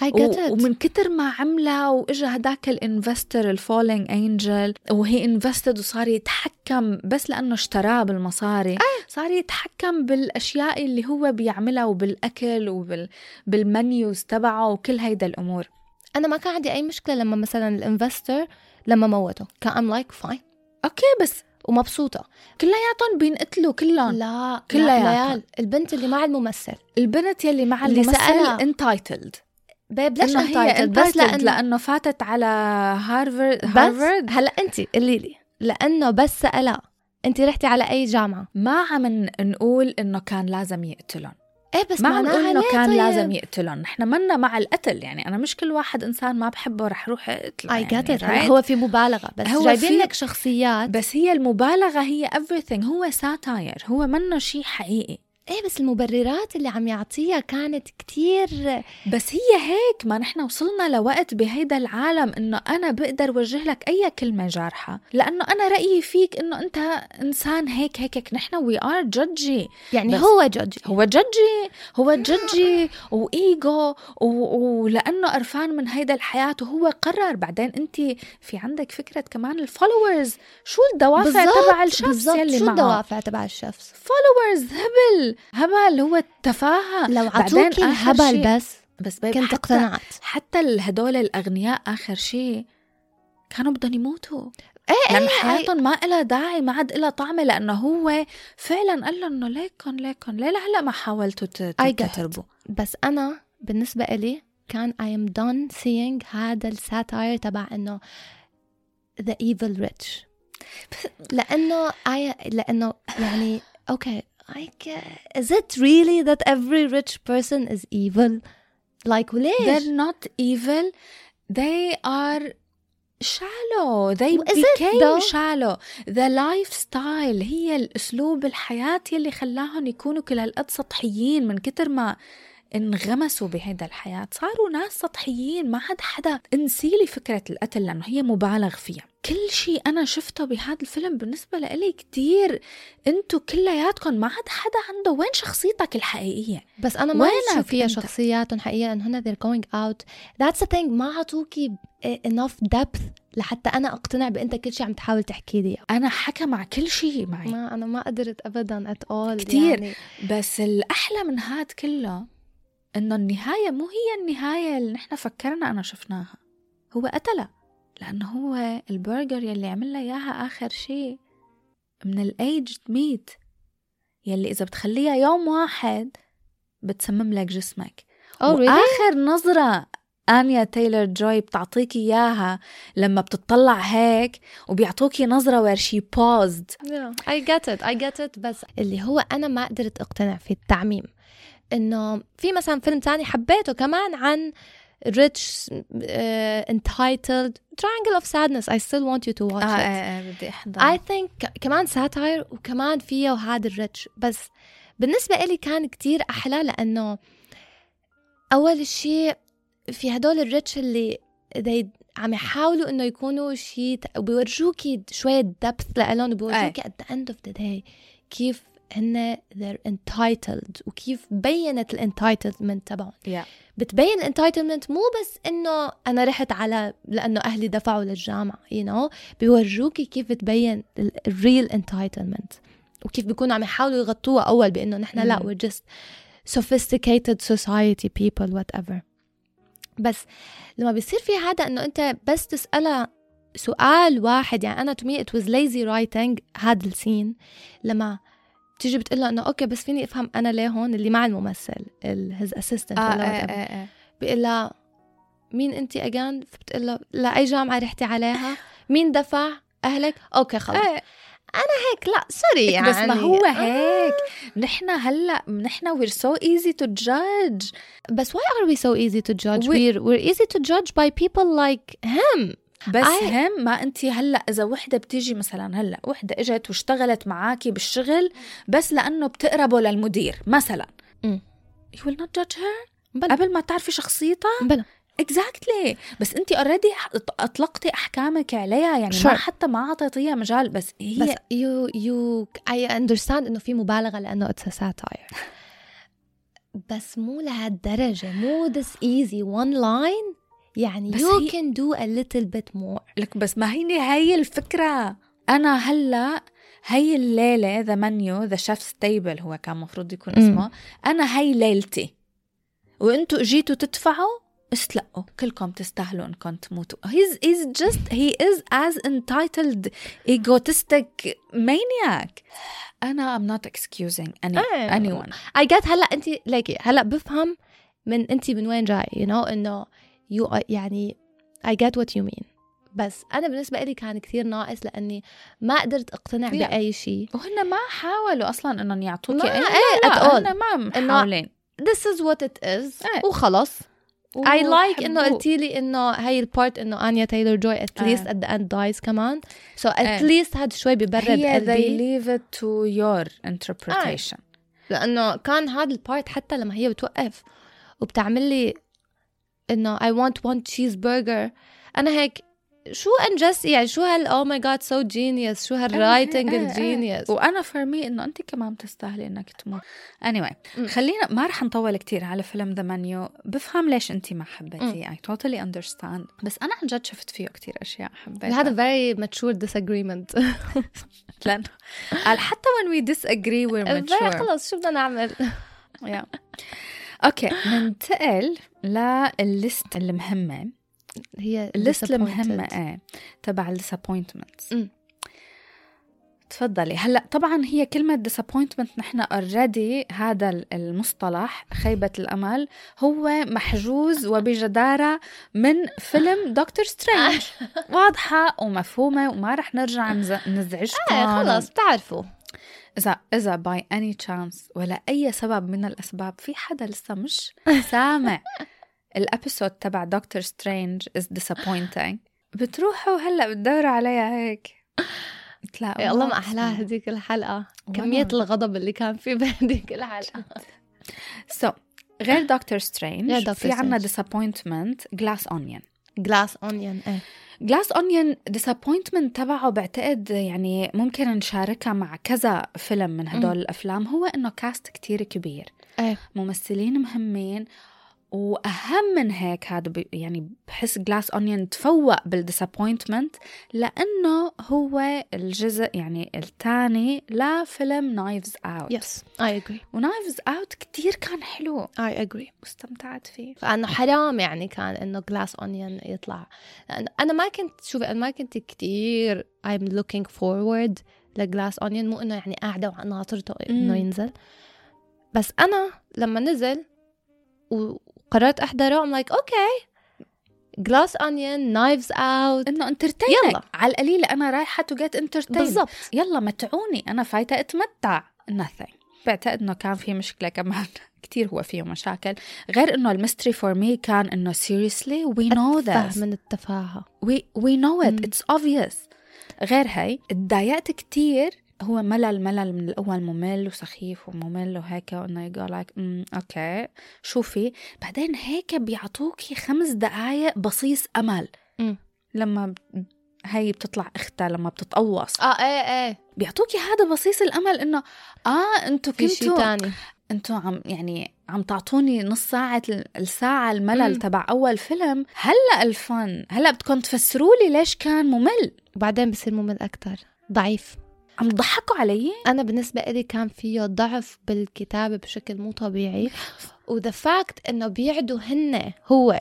I get it. ومن كتر ما عملها وإجا هداك ال investor ال falling angel و he invested وصار يتحكم بس لأنه اشتراه بالمصاري. صار يتحكم بالأشياء اللي هو بيعملها وبالأكل وبال menus تبعه وكل هيدا الأمور. أنا ما كان عندي أي مشكلة لما مثلا ال investor لما موته. كان I'm like fine. أوكي بس ومبسوطة. كلياتهم بينقتلوا كلهم. لا ليال البنت اللي مع الممثل. البنت يلي مع اللي سألها. entitled babe ليش إنه هي entitled؟ بس لأنه لأنه فاتت على هارفرد هارفرد هلا انت قولي لي. لأنه بس سألها. انت رحتي على أي جامعة؟ ما عم نقول إنه كان لازم يقتلهم. إيه بس معناها انه كان طيب؟ لازم يقتلهم نحن منا مع القتل يعني أنا مش كل واحد إنسان ما بحبه رح أروح أقتله اي يعني جت right? هو في مبالغة بس هو جايبين في- لك شخصيات. بس هي المبالغة هي everything. هو ساتاير هو منه شيء حقيقي. إيه بس المبررات اللي عم يعطيها كانت كتير. بس هي هيك ما نحن وصلنا لوقت بهيدا العالم إنه أنا بقدر وجه لك أي كلمة جارحة. لأنه أنا رأيي فيك إنه أنت إنسان هيك هيك, هيك. نحن we are judgy يعني هو judge هو judgy هو judgy و ego ولأنه قرفان من هيدا الحياة وهو قرر. بعدين أنت في عندك فكرة كمان ال followers شو الدوافع تبع الشخص يلي شو الدوافع تبع الشخص؟ followers هبل. هبل هو التفاهه لو بعدين عطوكي الهبل بس بس بيب كنت اقتنعت. حتى هدول الأغنياء آخر شيء كانوا بدهم يموتوا. إيه لأنه إيه. حياتهم ما إلها داعي ما عاد إلها طعمة لأنه هو فعلا قال لهم إنه ليكن ليكن. ليه لهلأ ما حاولتوا. تهربوا؟ بس أنا بالنسبة إلي كان I am done seeing هذا الساتاير تبع إنه the evil rich. لأنه I لأنه يعني okay. Like uh, is it really that every rich person is evil like وليش they're not evil they are shallow they Is became shallow the lifestyle هي الأسلوب الحياة يلي خلاهم يكونوا كل هالقد سطحيين من كتر ما انغمسوا بهيدا الحياة. صاروا ناس سطحيين ما عاد حدا. انسيلي فكرة القتل لأنه هي مبالغ فيها. كل شيء أنا شفته بهذا الفيلم بالنسبة لإلي كتير. انتو كلياتكم ما عاد حدا عنده. وين شخصيتك الحقيقية؟ بس أنا ما بشوف فيها؟ شخصياتهم حقيقة انه هن they're going out. That's the thing. ما عطوكي enough depth لحتى أنا أقتنع بأنت كل شيء عم تحاول تحكي لي. أنا حكى مع كل شيء معي. ما أنا ما قدرت ابدا at all كتير. يعني. بس الأحلى من هاد كله إنه النهاية مو هي النهاية اللي نحن فكرنا أنا شفناها. هو قتلها لأنه هو البرجر يلي عمل لها إياها آخر شيء. من الأيج ميت يلي إذا بتخليها يوم واحد بتسمم لك جسمك. Oh really? وآخر نظرة آنيا تايلر جوي بتعطيكي إياها لما بتطلع هيك وبيعطوكي نظرة where she paused. Yeah, I get it I get it بس اللي هو أنا ما قدرت أقتنع في التعميم. إنه في مثلا فيلم تاني حبيته كمان عن rich uh, entitled triangle of sadness. I still want you to watch آه it. آه آه بدي أحضر. I think كمان satire وكمان فيه هذا ال rich بس بالنسبة إلي كان كتير أحلى لأنه أول شيء في هدول ال rich اللي they عم يحاولوا إنه يكونوا شيء وبيورجوكي شوية depth لإلهم وبيورجوكي at the end of the day كيف هن they're entitled وكيف بينت ال entitlement تبعهم Yeah. بتبين ال entitlement مو بس إنه أنا رحت على لأنه أهلي دفعوا للجامعة you you know بيورجوكي كيف تبين ال real entitlement وكيف بيكونوا عم يحاولوا يغطوها أول بإنه نحن لا مم. we're just sophisticated society people whatever بس لما بيصير في هذا إنه أنت بس تسألها سؤال واحد يعني أنا to me it was lazy writing هذا ال scene لما بتيجي بتقول له إنه okay بس فيني أفهم أنا ليه هون؟ اللي مع الممثل his assistant آه ولا آه. آه آه. بيقول لها مين أنت again فبتقول له لا أي جامعة رحتي عليها؟ مين دفع أهلك؟ okay خلص. إيه. هيك لا sorry يعني بس ما هو آه. هيك. نحن هلأ نحن we're so easy to judge. بس why are we so easy to judge? We- we're, we're easy to judge by people like him. بس I- هم ما انت هلأ إذا وحدة بتيجي مثلا هلأ وحدة إجت واشتغلت معاكي بالشغل بس لأنه بتقربوا للمدير مثلا. you will not judge her بلا. قبل ما تعرفي شخصيتها؟ بلا. exactly بس انت already أطلقتي أحكامك عليها يعني Sure. ما حتى ما أعطيتيها مجال بس هي بس you you I understand إنه في مبالغة لأنه a satire بس مو لهالدرجة مو this easy one line. يعني هي- can do a little bit more. لك بس ما هي هي الفكرة. أنا هلأ هي الليلة the menu the chef's table هو كان مفروض يكون. اسمه. أنا هي ليلتي. وأنتوا اجيتوا تدفعوا استلقوا كلكم تستاهلوا انكم تموتوا. He's, he's just he is as entitled egotistic maniac. أنا I'm not excusing any, إيه. anyone. I get هلأ انت ليكي هلأ بفهم من انت من وين جاي you know إنه you are- يعني I get what you mean بس أنا بالنسبة لي كان كثير ناقص لأني ما قدرت أقتنع Yeah. بأي شيء وهن ما حاولوا أصلا إنهم يعطوكي ما- أي إيه، لا لا. هن ما محاولين this is what it is إيه. وخلص I like إنه. قلتي لي إنه هي ال part إنه Anya Taylor-Joy at least آه. at the end dies كمان so at إيه. least هذا شوي ببرد هي they قلبي leave it to your interpretation لأنه كان هذا ال part حتى لما هي بتوقف وبتعمل لي انه I want one cheeseburger. أنا هيك شو انجز يعني شو هال oh my god so genius. شو هال writing إيه، إيه، إيه. ال genius وأنا for me إنه أنت كمان بتستاهلي إنك تموت. Anyway م. خلينا ما رح نطول كتير على فيلم The Menu بفهم ليش أنت ما حبيتيه. I totally understand. بس أنا عن جد شفت فيه كتير أشياء حبيتها. هذا very mature disagreement. لأنه قال حتى when we disagree we're very mature. خلص شو بدنا نعمل؟ Yeah. okay ننتقل لل list المهمه هي ال list. المهمه إيه تبع ال disappointments أمم. تفضلي. هلأ طبعا هي كلمة disappointment نحن already هذا ال- المصطلح خيبة الأمل هو محجوز وبجدارة من فيلم Doctor Strange واضحة ومفهومة وما رح نرجع نز- نزعجكم. إيه خلص بتعرفوا. إذا إذا by any chance ولا أي سبب من الأسباب في حدا لسه مش سامع. ال episode تبع Doctor Strange is disappointing. بتروحوا هلأ بتدوروا عليها هيك. بتلاقوا يا الله ما أحلاها هذيك الحلقة. كمية الغضب اللي كان في بهذيك الحلقة. so غير Doctor Strange في عنا disappointment Glass Onion Glass Onion إيه. Glass Onion disappointment تبعه بعتقد يعني ممكن نشاركها مع كذا فيلم من هدول الأفلام. هو إنه cast كتير كبير. إيه. ممثلين مهمين. وأهم من هيك هذا يعني بحس Glass Onion تفوق بال disappointment لأنه هو الجزء يعني الثاني لفيلم Knives Out yes I agree و Knives Out كتير كان حلو. I agree واستمتعت فيه. فأنه حرام يعني كان إنه Glass Onion يطلع. لأن أنا ما كنت شوفي أنا ما كنت كتير I'm looking forward ل Glass Onion مو إنه يعني قاعدة وناطرته إنه. ينزل. بس أنا لما نزل وقررت أحضره. I'm like okay Glass Onion Knives Out إنه entertain يلا. على القليل أنا رايحة to get entertained بالضبط. يلا متعوني. أنا فايتة أتمتع. Nothing. بعتقد إنه كان في مشكلة كمان. كتير هو فيه مشاكل. غير إنه ال mystery for me كان إنه we know أتفه this. من التفاهة. We know it. مم. it's obvious. غير هي تضايقت كتير هو ملل ملل من الأول ممل وسخيف وممل وهيك وإنه يقول لك أوكي شوفي بعدين هيك بيعطوكي خمس دقائق بصيص أمل. مم. لما هي بتطلع إختها لما بتتقوص. آه إيه إيه. بيعطوكي هذا بصيص الأمل إنه آه أنتوا شيء كنتوا تاني. أنتوا عم يعني عم تعطوني نص ساعة ال- الساعة الملل مم. تبع أول فيلم. هلأ الفن هلأ بدكم تفسروا لي ليش كان ممل. وبعدين بصير ممل أكثر ضعيف. عم تضحكوا علي؟ أنا بالنسبة لي كان فيه ضعف بالكتابة بشكل مو طبيعي. والـ the fact إنه بيعدوا هن هو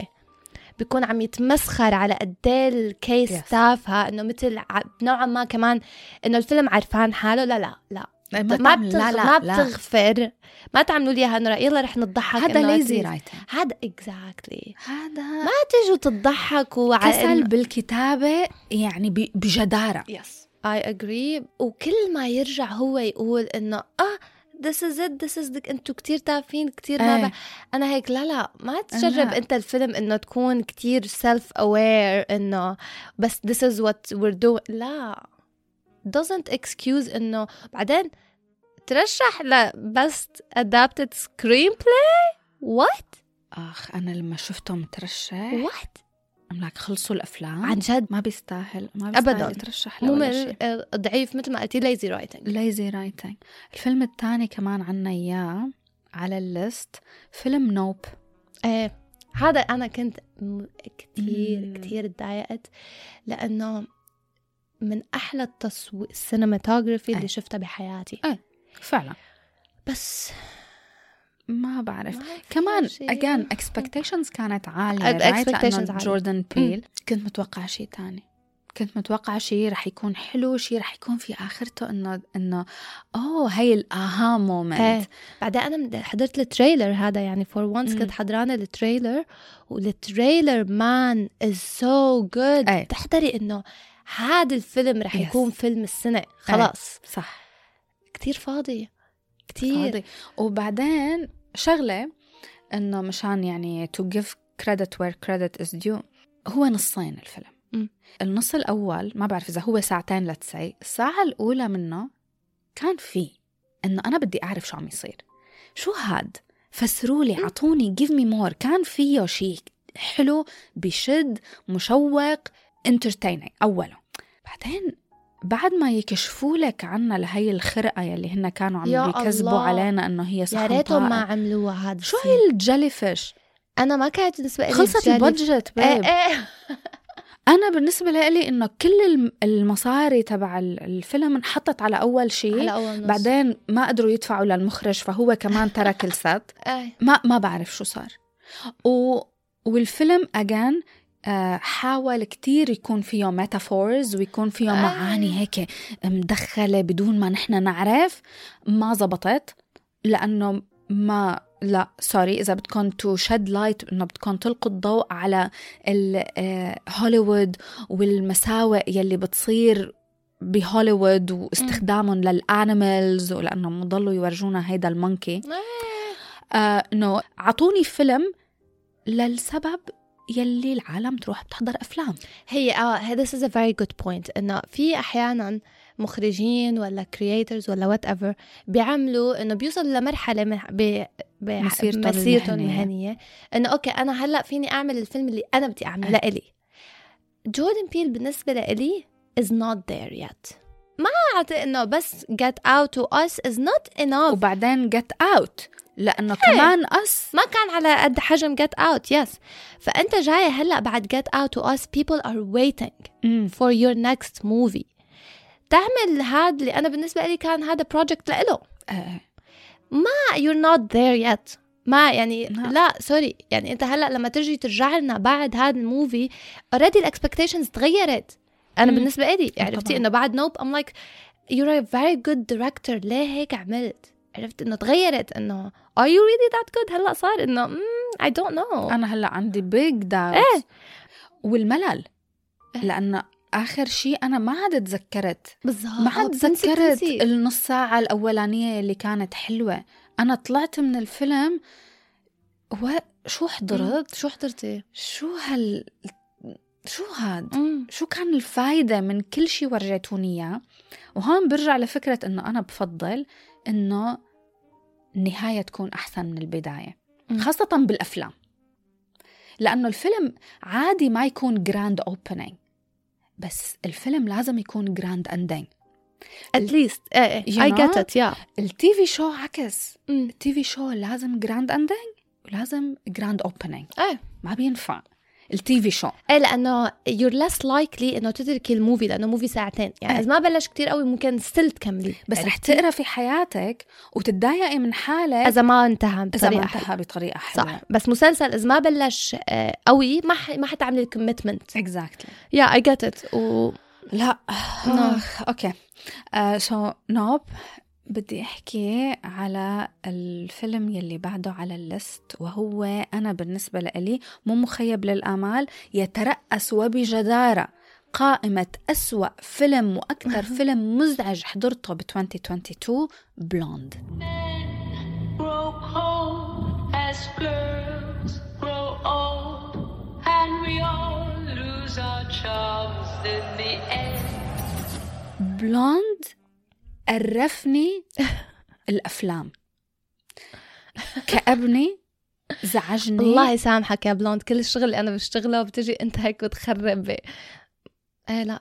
بيكون عم يتمسخر على قد إيه الـ case yes. تافهة إنه مثل نوعا ما كمان إنه الفيلم عرفان حاله. لا لا لا. ما, تعمل- بتغ... ما بتغفر. ما تعملوا لي إياها انه يلا رح نضحك هذا lazy writing هذا exactly هذا ما تيجوا تضحكوا على كسل بالكتابة يعني ب- بجدارة. يس اي اجري وكل ما يرجع هو يقول إنه آه this is it this is the أنتوا كتير تافهين كتير ما إيه. أنا هيك لا لا ما تجرب لا. أنت الفيلم إنه تكون كتير self aware إنه بس this is what we're doing. لا. doesn't excuse إنه بعدين ترشح لبست adapted screenplay what? آخ أنا لما شفته مترشح what? أملاك خلصوا الأفلام عن جد ما بيستاهل ما بيستاهل أبداً. يترشح. ممل آه، ضعيف مثل ما قلتي lazy writing lazy writing الفيلم الثاني كمان عنا إياه على ال list فيلم Nope إيه هذا أنا كنت كثير. كثير تضايقت لأنه من أحلى التصوير السينماتوجرافي إيه. اللي شفتها بحياتي فعلا بس ما بعرف. كمان again expectations كانت right؟ expectations لأنه عالية. جوردن بيل كنت متوقعة شيء تاني. كنت متوقعة شيء رح يكون حلو شيء رح يكون في آخرته إنه إنه أوه هي ال aha moment إيه. بعدين أنا من- حضرت التريلر هذا يعني for once. كنت حضرانة ال trailer وال trailer man is so good إيه. تحضري إنه هذا الفيلم رح Yes. يكون فيلم السنة. خلاص. صح. كتير فاضي. كتير. فاضي. وبعدين شغلة إنه مشان يعني to give credit where credit is due هو نصين الفيلم. مم. النص الأول ما بعرف إذا هو ساعتين لتسي الساعة الأولى منه كان فيه إنه أنا بدي أعرف شو عم يصير. شو هاد؟ فسروا لي عطوني give me more. كان فيه شيء حلو بشد مشوق entertaining أوله. بعدين بعد ما يكشفوا لك عنا لهي الخرقة يلي هن كانوا عم بيكذبوا الله. علينا إنه هي صحن يا ريتهم ما. عملوها هذا شو. هي الجلي فيش أنا ما كانت بالنسبة لي خلصت البادجت إيه بيب إيه. أنا بالنسبة لي إنه كل الم- المصاري تبع ال- الفيلم انحطت على أول شيء على أول نص. بعدين ما قدروا يدفعوا للمخرج فهو كمان ترك الست. إيه. ما ما بعرف شو صار. و والفيلم أجان حاول كتير يكون فيه metaphors ويكون فيه آه. معاني هيك مدخلة بدون ما نحن نعرف. ما زبطت لأنه ما لا sorry إذا بدكم to shed light إنه بدكم تلقوا الضوء على ال- آه، هوليوود والمساوئ يلي بتصير بهوليوود واستخدامهم لل animals ولانهم ضلوا يورجونا هيدا ال monkey. آه، انه أعطوني فيلم للسبب يلي العالم تروح بتحضر أفلام. هي آه this is a very good point إنه في أحيانا مخرجين ولا creators ولا whatever بيعملوا إنه بيوصلوا لمرحلة من ب ب- مسيرتهم مسيرتهم المهنية. المهنية إنه okay أنا هلأ فيني أعمل الفيلم اللي أنا بدي أعمله لإلي. جوردن بيل بالنسبة لإلي is not there yet. ما اعتقد إنه بس Get Out to Us is not enough. وبعدين Get Out لأنه كمان Us ما كان على قد حجم get out yes. فأنت جاي هلأ بعد to Us people are waiting مم. for your next movie. تعمل هذا اللي أنا بالنسبة لي كان هذا project لإله. آه، ما you're not there yet. ما يعني لا. لا sorry يعني أنت هلأ لما تجي ترجع لنا بعد هذا ال movie already ال expectations تغيرت. أنا مم. بالنسبة لي عرفتي. إنه بعد Nope I'm like you're a very good director. ليه هيك عملت؟ عرفت إنه تغيرت إنه are you really that good? هلأ صار إنه mm, I don't know. أنا هلأ عندي بيج داوت إيه. والملل. إيه. لأنه آخر شيء أنا ما عاد تذكرت. بالضبط. ما عاد تذكرت. النص ساعة الأولانية اللي كانت حلوة. أنا طلعت من الفيلم و شو حضرت؟ شو حضرتي؟ شو هال شو هاد؟ مم. شو كان الفايدة من كل شيء ورجيتوني إياه؟ وهون برجع لفكرة إنه أنا بفضل إنه النهاية تكون أحسن من البداية مم. خاصة بالأفلام لأنه الفيلم عادي ما يكون grand opening بس الفيلم لازم يكون grand ending at least get know? it yeah ال TV show عكس. ال TV show لازم grand ending ولازم grand opening إيه ما بينفع ال TV show؟ إيه لأنه you're less likely إنه تتركي ال movie لأنه movie ساعتين. يعني إيه. إذا ما بلش كتير قوي ممكن still تكملي. بس رح عرفتي؟ تقرأ في حياتك وتتضايقي من حالك إذا ما انتهى إذا ما بطريقة حلوة. انتهى بطريقه حلوة. صح بس مسلسل إذا ما بلش آه، قوي ما ح... ما حتعملي ال commitment exactly yeah I get it و لا. آخ، okay. so Nope بدي أحكي على الفيلم يلي بعده على ال list وهو أنا بالنسبة لإلي مو مخيب للآمال يترأس وبجدارة قائمة أسوأ فيلم وأكثر فيلم مزعج حضرته ب 2022 بلوند grow cold as girls grow old, and we all lose our charms in the end. بلوند قرفني الأفلام. كأبني زعجني. الله يسامحك يا بلوند كل الشغل اللي أنا بشتغله بتجي أنت هيك بتخرب. إيه لا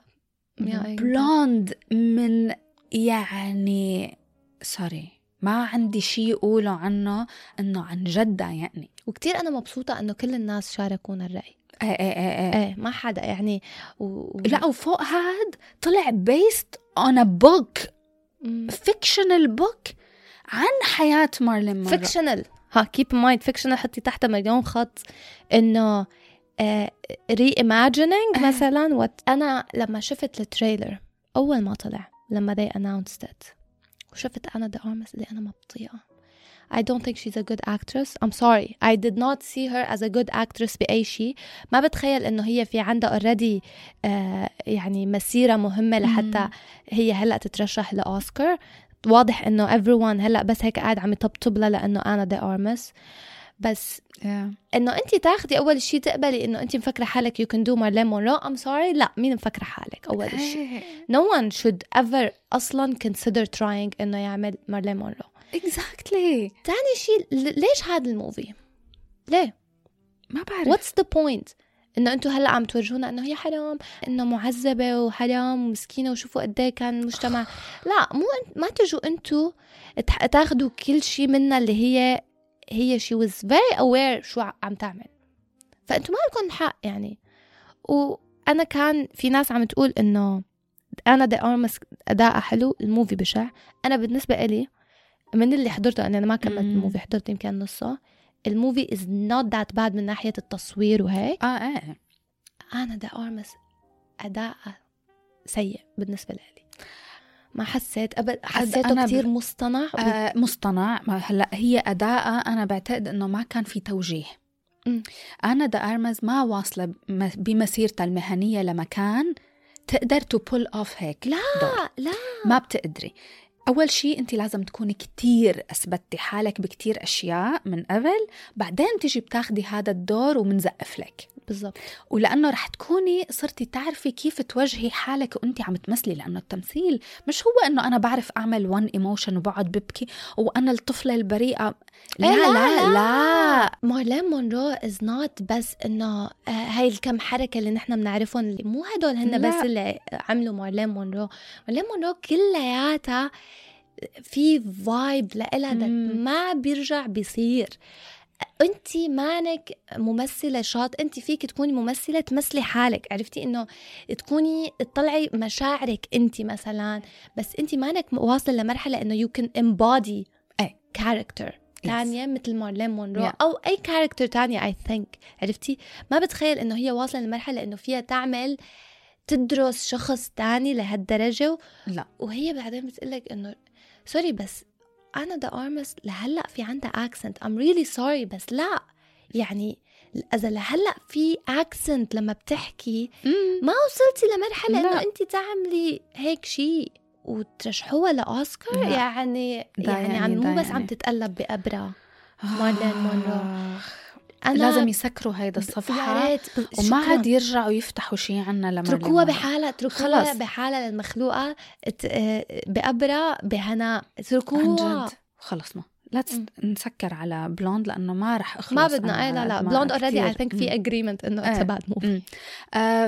يا بلوند من يعني sorry ما عندي شيء أقوله عنه إنه عن جدة يعني وكتير أنا مبسوطة إنه كل الناس شاركونا الرأي. إيه إيه إيه إيه. إيه ما حدا يعني و... و... لا وفوق هاد طلع based on a book. Fictional book عن حياة مارلين مونرو. fictional ها keep in mind fictional حطي تحتها مليون خط. إنه reimagining آه. مثلا what أنا لما شفت ال trailer أول ما طلع لما they announced it وشفت أنا دي أرمس اللي أنا ما بطيقها I don't think she's a good actress. I'm sorry. I did not see her as a good actress بأي شيء. ما بتخيل إنه هي في عندها already آه يعني مسيرة مهمة لحتى مم. هي هلأ تترشح لأوسكار. واضح إنه everyone هلأ بس هيك قاعد عم يطبطب لها لأنه أنا دي أرمس. بس إنه انت تاخدي أول شيء تقبلي إنه انت مفكرة حالك you can do مارلين مونرو I'm sorry لا مين مفكرة حالك أول شيء no one should ever أصلا consider trying إنه يعمل مارلين مونرو exactly. تاني شيء ليش هذا ال movie ليه؟ ما بعرف. What's the point إنه أنتم هلأ عم تورجونا إنه هي حرام إنه معذبة وحرام ومسكينة وشوفوا قد إيه كان المجتمع لا مو ما تجوا أنتم تاخذوا كل شيء منها اللي هي هي she was very aware شو عم تعمل. فانتم ما لكم حق يعني. و أنا كان في ناس عم تقول إنه أنا دي ارمس اداءها حلو الموفي بشع. أنا بالنسبة إلي من اللي حضرته أنا ما كملت. الموفي حضرت يمكن نصه. ال movie is not that bad من ناحية التصوير وهيك. آه إيه آنا دي أرماس اداءها سيء بالنسبة لي ما حسيت ابد حسيته أنا كثير مصطنع و- آه مصطنع. هلأ هي أداءها أنا بعتقد إنه ما كان في توجيه. آنا دي أرماس ما واصلة بم- بمسيرتها المهنية لمكان تقدر to pull off هيك لا دور. لا. ما بتقدري. أول شيء أنت لازم تكوني كتير أثبتي حالك بكتير أشياء من قبل بعدين تيجي بتاخدي هذا الدور ومنزقف لك. بالضبط ولأنه رح تكوني صرتي تعرفي كيف توجهي حالك وانت عم تمثلي لأنه التمثيل مش هو إنه أنا بعرف أعمل one emotion وبقعد ببكي وأنا الطفلة البريئة لا إيه، لا لا, لا. مارلين مونرو is not بس إنه آه، هاي الكم حركة اللي نحن بنعرفهم مو هدول هن لا. بس اللي عملوا مارلين مونرو مارلين مونرو كلياتها في vibe لإلها مم. ما بيرجع بيصير انت مانك ممثلة شاط انت فيك تكوني ممثلة تمثلي حالك عرفتي انه تكوني تطلعي مشاعرك انت مثلا بس انت مانك واصلة لمرحلة انه you can embody. character تانية مثل مارلين مونرو Yeah. أو أي character تانية I think عرفتي ما بتخيل انه هي واصلة لمرحلة انه فيها تعمل تدرس شخص تاني لهالدرجة لا وهي بعدين بتقلك إنه sorry بس آنا دي أرماس لهلأ في عندها accent I'm really sorry بس لأ يعني إذا لهلأ في accent لما بتحكي ما وصلتي لمرحلة لأ. انه انت تعملي هيك شيء وترشحوها لأوسكار لأ. يعني يعني, يعني- عم ده مو بس يعني. عم تتقلب بقبرها مارلين مونرو. أنا لازم يسكروا هيدا يا ريت وما. عاد يرجعوا يفتحوا شيء عنا لما اتركوها بحالها اتركوها. بحالها للمخلوقة. ات- آه، بقبرها بهناء عن اتركوها جد خلصنا لا. نسكر على Blonde لأنه ما رح أخلص. ما أنا بدنا. اي لا لا. Blonde already I. think في. agreement إنه. it's bad movie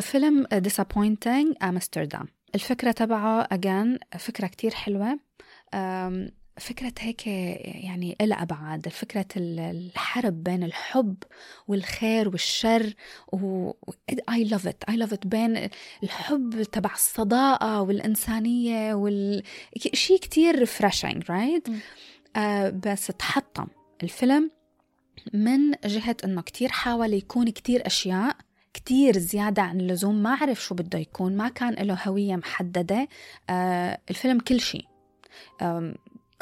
فيلم disappointing امستردام الفكرة تبعه again فكرة كتير حلوة. آم، فكرة هيك يعني إلها أبعاد فكرة ال- الحرب بين الحب والخير والشر و I love it I love it بين الحب تبع الصداقة والإنسانية وال... شيء كتير refreshing right. آه بس تحطم. الفيلم من جهة إنه كتير حاول يكون كتير أشياء كتير زيادة عن اللزوم ما عرف شو بده يكون ما كان له هوية محددة. آه الفيلم كل شيء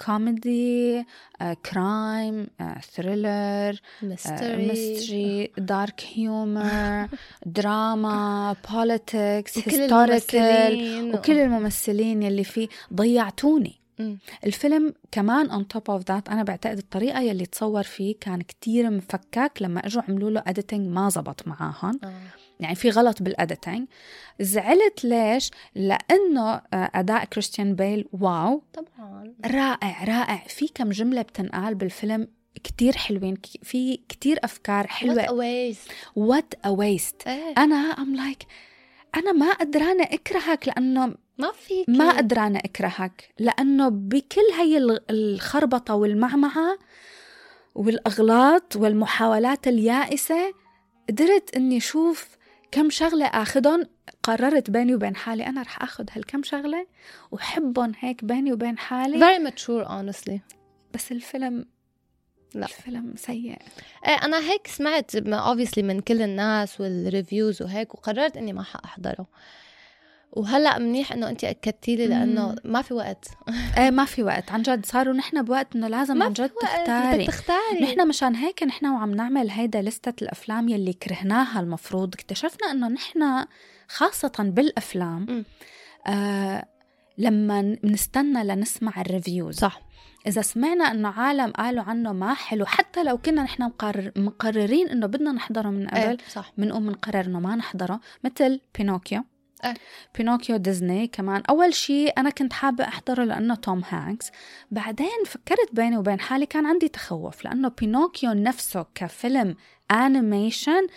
كوميدي آه، crime آه، thriller mystery mystery dark humor دراما politics historical وكل الممثلين يلي فيه ضيعتوني مم. الفيلم كمان on top of that أنا بعتقد الطريقة يلي تصور فيه كان كتير مفكك لما إجوا عملوا له editing ما زبط معاهم آه. يعني في غلط بال editing زعلت ليش؟ لأنه آه، أداء كريستيان بيل wow. طبعا. رائع رائع. في كم جملة بتنقال بالفيلم كتير حلوين في كتير أفكار What a حلوة waste. what a waste إيه. أنا I'm like أنا ما قدرانه أكرهك لأنه ما فيك ما قدرانه أكرهك. لأنه بكل هي ال- الخربطة والمعمعه والأغلاط والمحاولات اليائسة قدرت إني أشوف كم شغلة آخذهم قررت بيني وبين حالي أنا رح آخذ هالكم شغلة وحبهم هيك بيني وبين حالي. Very mature honestly. بس الفيلم لا. الفيلم سيء. إيه أنا هيك سمعت obviously من كل الناس وال reviews وهيك وقررت إني ما حأحضره. وهلأ منيح إنه انت أكدتي لي لأنه. ما في وقت. إيه ما في وقت. عن جد صاروا نحن بوقت انه لازم عن جد تختاري. بدك تختاري نحن مشان هيك نحن وعم نعمل هيدا لستة الأفلام يلي كرهناها المفروض. اكتشفنا إنه نحن خاصة بالأفلام م. آه لما بنستنى لنسمع ال reviews. صح. إذا سمعنا إنه عالم قالوا عنه ما حلو حتى لو كنا نحن مقرر مقررين إنه بدنا نحضره من قبل إيه صح. بنقوم بنقرر إنه ما نحضره. مثل بينوكيو. إيه. بينوكيو ديزني كمان. أول شيء أنا كنت حابة أحضره لأنه توم هانكس. بعدين فكرت بيني وبين حالي كان عندي تخوف لأنه بينوكيو نفسه كفيلم animation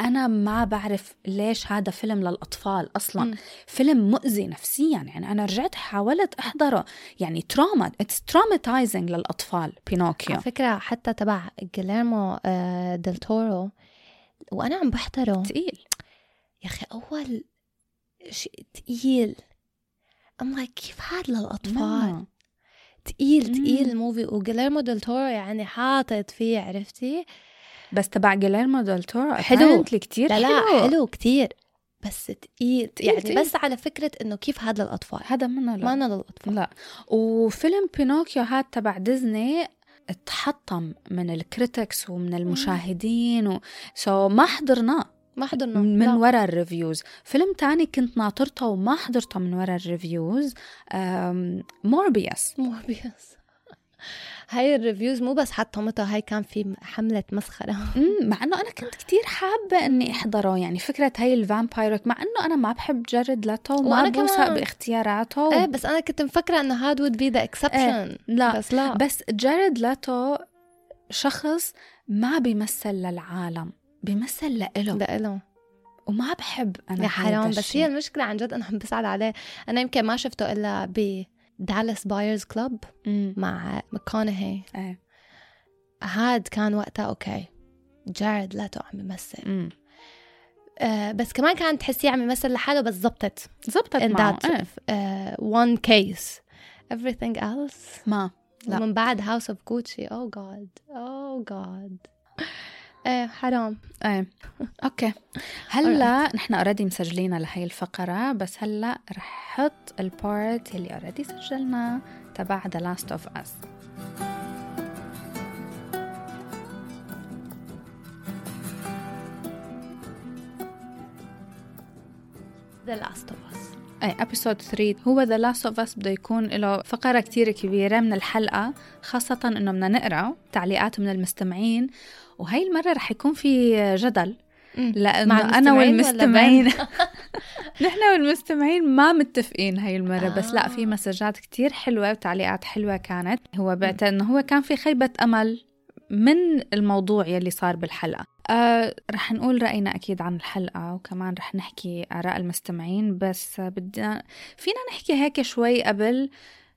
أنا ما بعرف ليش هذا فيلم للأطفال أصلا. مم. فيلم مؤذي نفسيا. يعني أنا رجعت حاولت أحضره. يعني trauma it's traumatizing للأطفال بينوكيو. على فكرة حتى تبع جيليرمو آه، ديل تورو وأنا عم بحضره. تقيل. يا أخي أول شيء تقيل. I'm like كيف هاد للأطفال؟ ماما. تقيل. تقيل ال movie وجيليرمو ديل تورو يعني حاطط فيه عرفتي؟ بس تبع جيليرمو ديل تورو حلو. كتير لا حلو لا حلو. كتير. بس تقيل يعني تقيل. بس على فكرة إنه كيف هذا للأطفال؟ هذا منه لا ما أنا للأطفال. لا. وفيلم بينوكيو هاد تبع ديزني اتحطم من ال critics ومن المشاهدين و... so ما حضرناه. ما حضرنا. من لا. ورا ال reviews فيلم تاني كنت ناطرته وما حضرته من ورا الريفيوز موربيوس موربيوس هاي ال reviews مو بس حطمتها هاي كان في حملة مسخرة. مع إنه أنا كنت كتير حابة إني أحضره. يعني فكرة هي ال vampire مع إنه أنا ما بحب جاريد ليتو وما وأنا بوثق كمان. باختياراته. إيه بس أنا كنت مفكرة إنه هاد be the exception. إيه، لا. بس لا. بس جاريد ليتو شخص ما بيمثل للعالم. بيمثل لإله. لإله. وما بحب أنا يا حرام بس. هي المشكلة عن جد أنا عم بسأل عليه. أنا يمكن ما شفته إلا ب Dallas Buyers Club. مع ماكونهي إيه. هاد كان وقتها okay. جارد ليتو عم يمثل. مم. آه بس كمان كان تحسيه عم يمثل لحاله بس زبطت. زبطت in معه that إيه. uh, one case. Everything else ما لا. من بعد House of Gucci oh god. Oh god. إيه حرام. إيه. okay. هلأ نحن already مسجلين لهي الفقرة بس هلأ رح أحط ال part اللي already سجلناه تبع The Last of Us The Last of Us. اي episode 3 هو The Last of Us بده يكون له فقرة كتير كبيرة من الحلقة خاصة إنه بدنا نقرأ تعليقات من المستمعين. وهي المرة رح يكون في جدل لأنه مع أنا المستمعين ولا والمستمعين؟ نحن والمستمعين ما متفقين هاي المرة بس لا في آه. مسجات كتير حلوة وتعليقات حلوة كانت هو بعتقد إنه هو كان في خيبة أمل من الموضوع يلي صار بالحلقة آه رح نقول رأينا أكيد عن الحلقة وكمان رح نحكي آراء المستمعين بس آه، بدنا فينا نحكي هيك شوي قبل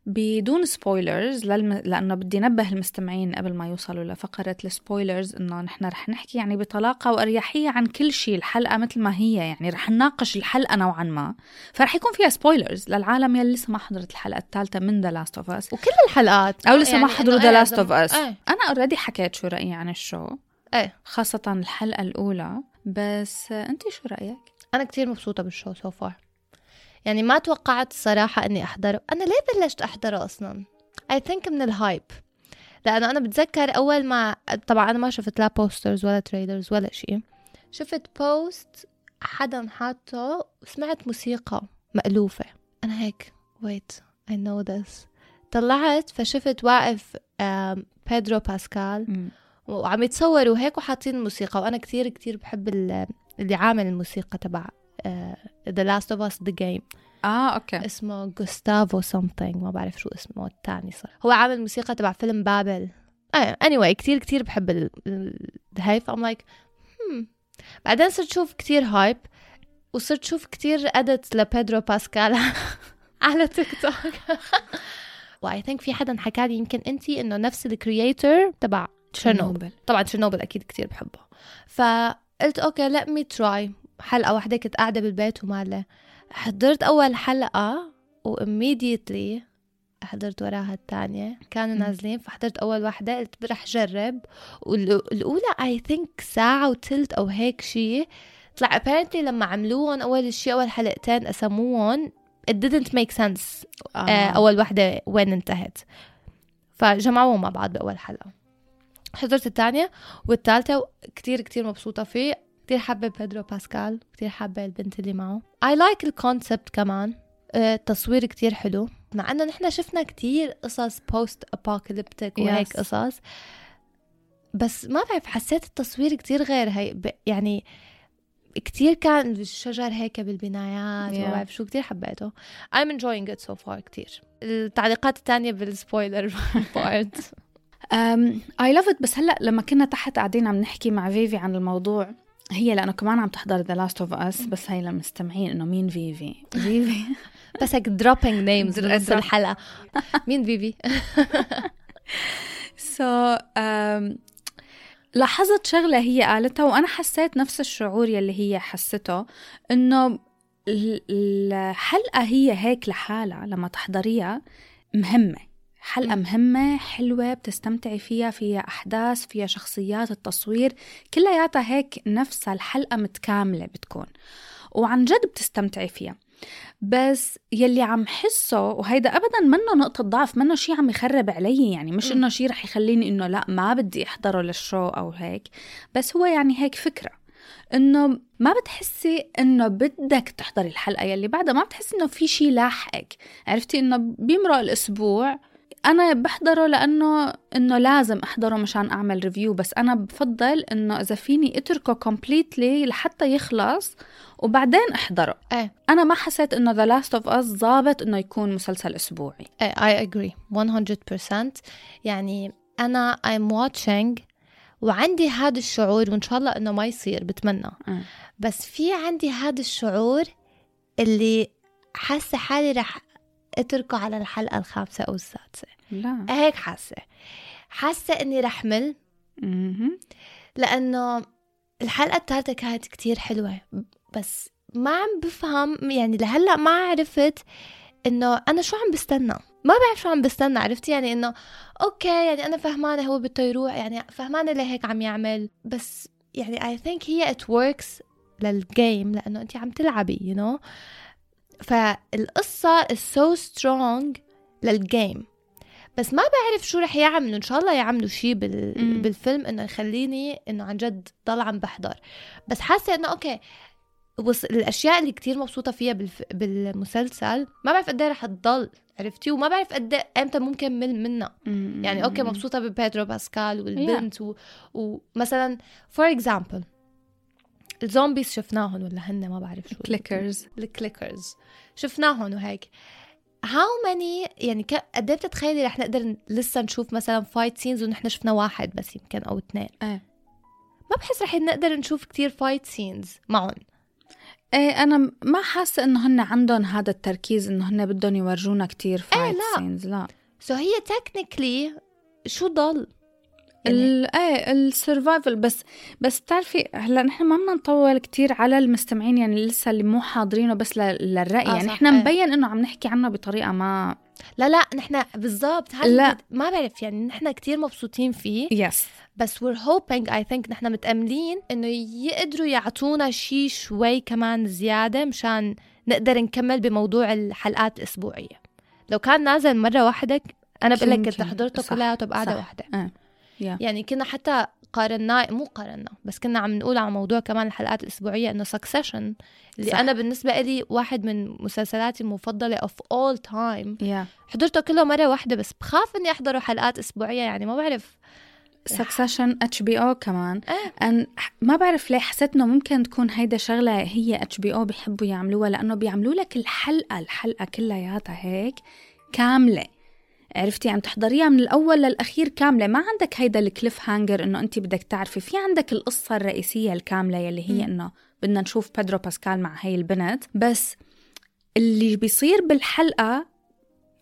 بدون spoilers للم... لأنه بدي نبه المستمعين قبل ما يوصلوا لفقرة ال spoilers إنه نحن رح نحكي يعني بطلاقة وأريحية عن كل شيء الحلقة مثل ما هي يعني رح نناقش الحلقة نوعا ما. فرح يكون فيها spoilers للعالم يلي لسه ما حضرت الحلقة الثالثة من The Last of Us وكل الحلقات. أو لسه ما يعني حضروا إنه The Last of Us إيه. أنا already حكيت شو رأيي عن ال show إيه. خاصة الحلقة الأولى بس أنت شو رأيك؟ أنا كتير مبسوطة بال show so far يعني ما توقعت الصراحه إني أحضره. أنا ليه بلشت أحضره أصلا؟ I think من ال hype لأنه أنا بتذكر أول ما طبعا أنا ما شفت لا posters ولا trailers ولا شيء. شفت post حدا حاطه وسمعت موسيقى مألوفة. أنا هيك wait I know this. طلعت فشفت واقف بيدرو باسكال وعم يتصوروا هيك وحاطين الموسيقى وأنا كثير كثير بحب ال- اللي عامل الموسيقى تبع The Last of Us The Game. آه okay. اسمه جوستافو something ما بعرف شو اسمه الثاني صار. هو عامل موسيقى تبع فيلم بابل. آه anyway كثير كثير بحب ال- هاي ف I'm like. بعدين صرت شوف كثير hype وصرت شوف كثير edits لبيدرو باسكال على تيك توك و I think في حدا حكى لي يمكن انت إنه نفس ال creator تبع تشيرنوبل طبعا تشيرنوبل أكيد كتير بحبه. فقلت okay let me try. حلقة واحدة كنت قاعدة بالبيت ومالي حضرت أول حلقة و immediately حضرت وراها الثانية كانوا. نازلين فحضرت أول واحدة. قلت رح جرب. والأولى I think ساعة وتلت أو هيك شيء طلع apparently لما عملوهم أول شيء أول حلقتين قسموهم it didn't make sense. آه. آه. أول واحدة وين انتهت. فجمعوهم مع بعض بأول حلقة. حضرت الثانية والثالثة كتير كتير مبسوطة فيه. كتير حابة بيدرو باسكال كتير حابة البنت اللي معه. I like ال concept كمان. آه، التصوير كتير حلو. مع إنه نحن شفنا كتير قصص post-apocalyptic وهيك Yes. قصص. بس ما بعرف حسيت التصوير كتير غير هي يعني كتير كان الشجر هيك بالبنايات Yeah. ما بعرف شو كتير حبيته. I'm enjoying it so far كتير. التعليقات التانية بال spoiler part um I love it بس هلأ لما كنا تحت قاعدين عم نحكي مع فيفي عن الموضوع هي لأنه كمان عم تحضر The Last of Us بس هي للمستمعين إنه مين فيفي فيفي بس هيك dropping names در- بنص drop. الحلقة مين فيفي؟ سو um, لاحظت شغلة هي قالتها وأنا حسيت نفس الشعور يلي هي حسته إنه ال- الحلقة هي هيك لحالها لما تحضريها مهمة حلقة مهمة حلوة بتستمتعي فيها فيها أحداث فيها شخصيات التصوير كلياتها هيك نفسها الحلقة متكاملة بتكون وعن جد بتستمتعي فيها. بس يلي عم حسه وهيدا ابدا منه نقطة ضعف منه شيء عم يخرب علي يعني مش إنه شيء رح يخليني إنه لا ما بدي أحضره لل show أو هيك بس هو يعني هيك فكرة إنه ما بتحسي إنه بدك تحضري الحلقة يلي بعدها ما بتحسي إنه في شيء لاحقك عرفتي؟ إنه بيمرق الأسبوع أنا بحضره لأنه إنه لازم أحضره مشان أعمل review بس أنا بفضل إنه إذا فيني أتركه completely لحتى يخلص وبعدين أحضره. إيه. أنا ما حسيت إنه The Last of Us ظابط إنه يكون مسلسل أسبوعي. إيه I agree 100% يعني أنا I'm watching وعندي هذا الشعور وإن شاء الله إنه ما يصير بتمنى. أه. بس في عندي هذا الشعور اللي حاسة حالي رح أتركه على الحلقة الخامسة أو السادسة. لا. هيك حاسة. حاسة إني رح مل. مهم. لأنه الحلقة الثالثة كانت كتير حلوة. بس ما عم بفهم يعني لهلأ ما عرفت إنه أنا شو عم بستنى. ما بعرف شو عم بستنى عرفتي يعني إنه okay يعني أنا فهمانة هو بده يروح يعني فهمانة ليه هيك عم يعمل. بس يعني I think هي it works لل game لأنه انت عم تلعبي you know. فالقصة is so strong لل game بس ما بعرف شو رح يعملوا إن شاء الله يعملوا شيء بال... مم. بالفيلم إنه يخليني إنه عن جد ضل عم بحضر. بس حاسة إنه okay وص... الأشياء اللي كتير مبسوطة فيها بالف... بالمسلسل ما بعرف قد إيه رح تضل عرفتي؟ وما بعرف قد إيه إمتى ممكن مل منها. يعني okay مبسوطة ببيدرو باسكال والبنت و... ومثلا for example ال zombies شفناهم ولا هن؟ ما بعرف شو clickers ال clickers. شفناهم وهيك. how many يعني قد إيه بتتخيلي رح نقدر لسه نشوف مثلا fight scenes ونحن شفنا واحد بس يمكن أو اثنين إيه. ما بحس رح نقدر نشوف كتير fight scenes معهم. إيه أنا ما حاسة إنه هن عندهم هذا التركيز إنه هن بدهم يورجونا كتير fight لا. scenes لا. so هي technically شو ضل؟ إيه ال survival بس بس بتعرفي هلا نحن ما بدنا نطول كتير على المستمعين يعني لسه اللي مو حاضرينه بس للرأي. آه يعني إحنا إيه. مبين إنه عم نحكي عنه بطريقة ما لا لا نحن بالضبط لا. ما بعرف يعني نحن كتير مبسوطين فيه. yes بس we're hoping I think نحن متأملين إنه يقدروا يعطونا شيء شوي كمان زيادة مشان نقدر نكمل بموضوع الحلقات الأسبوعية. لو كان نازل مرة واحدة أنا بقول لك كنت. حضرته صح، كلياته بقعدة صح. yeah يعني كنا حتى قارناه مو قارنا بس كنا عم نقول على موضوع كمان الحلقات الأسبوعية إنه Succession اللي صح. أنا بالنسبة لي واحد من مسلسلاتي المفضلة of all time. yeah حضرته كله مرة واحدة بس بخاف إني أحضره حلقات أسبوعية يعني ما بعرف. Succession HBO كمان. إيه. أن ما بعرف ليه حسيت إنه ممكن تكون هيدا شغلة هي HBO بيحبوا يعملوها لأنه بيعملوا لك الحلقة الحلقة كلياتها هيك كاملة. عرفتي عم تحضريها من الأول للأخير كاملة. ما عندك هيدا ال cliffhanger إنه انت بدك تعرفي. في عندك القصة الرئيسية الكاملة يلي هي. إنه بدنا نشوف بيدرو باسكال مع هاي البنت. بس اللي بيصير بالحلقة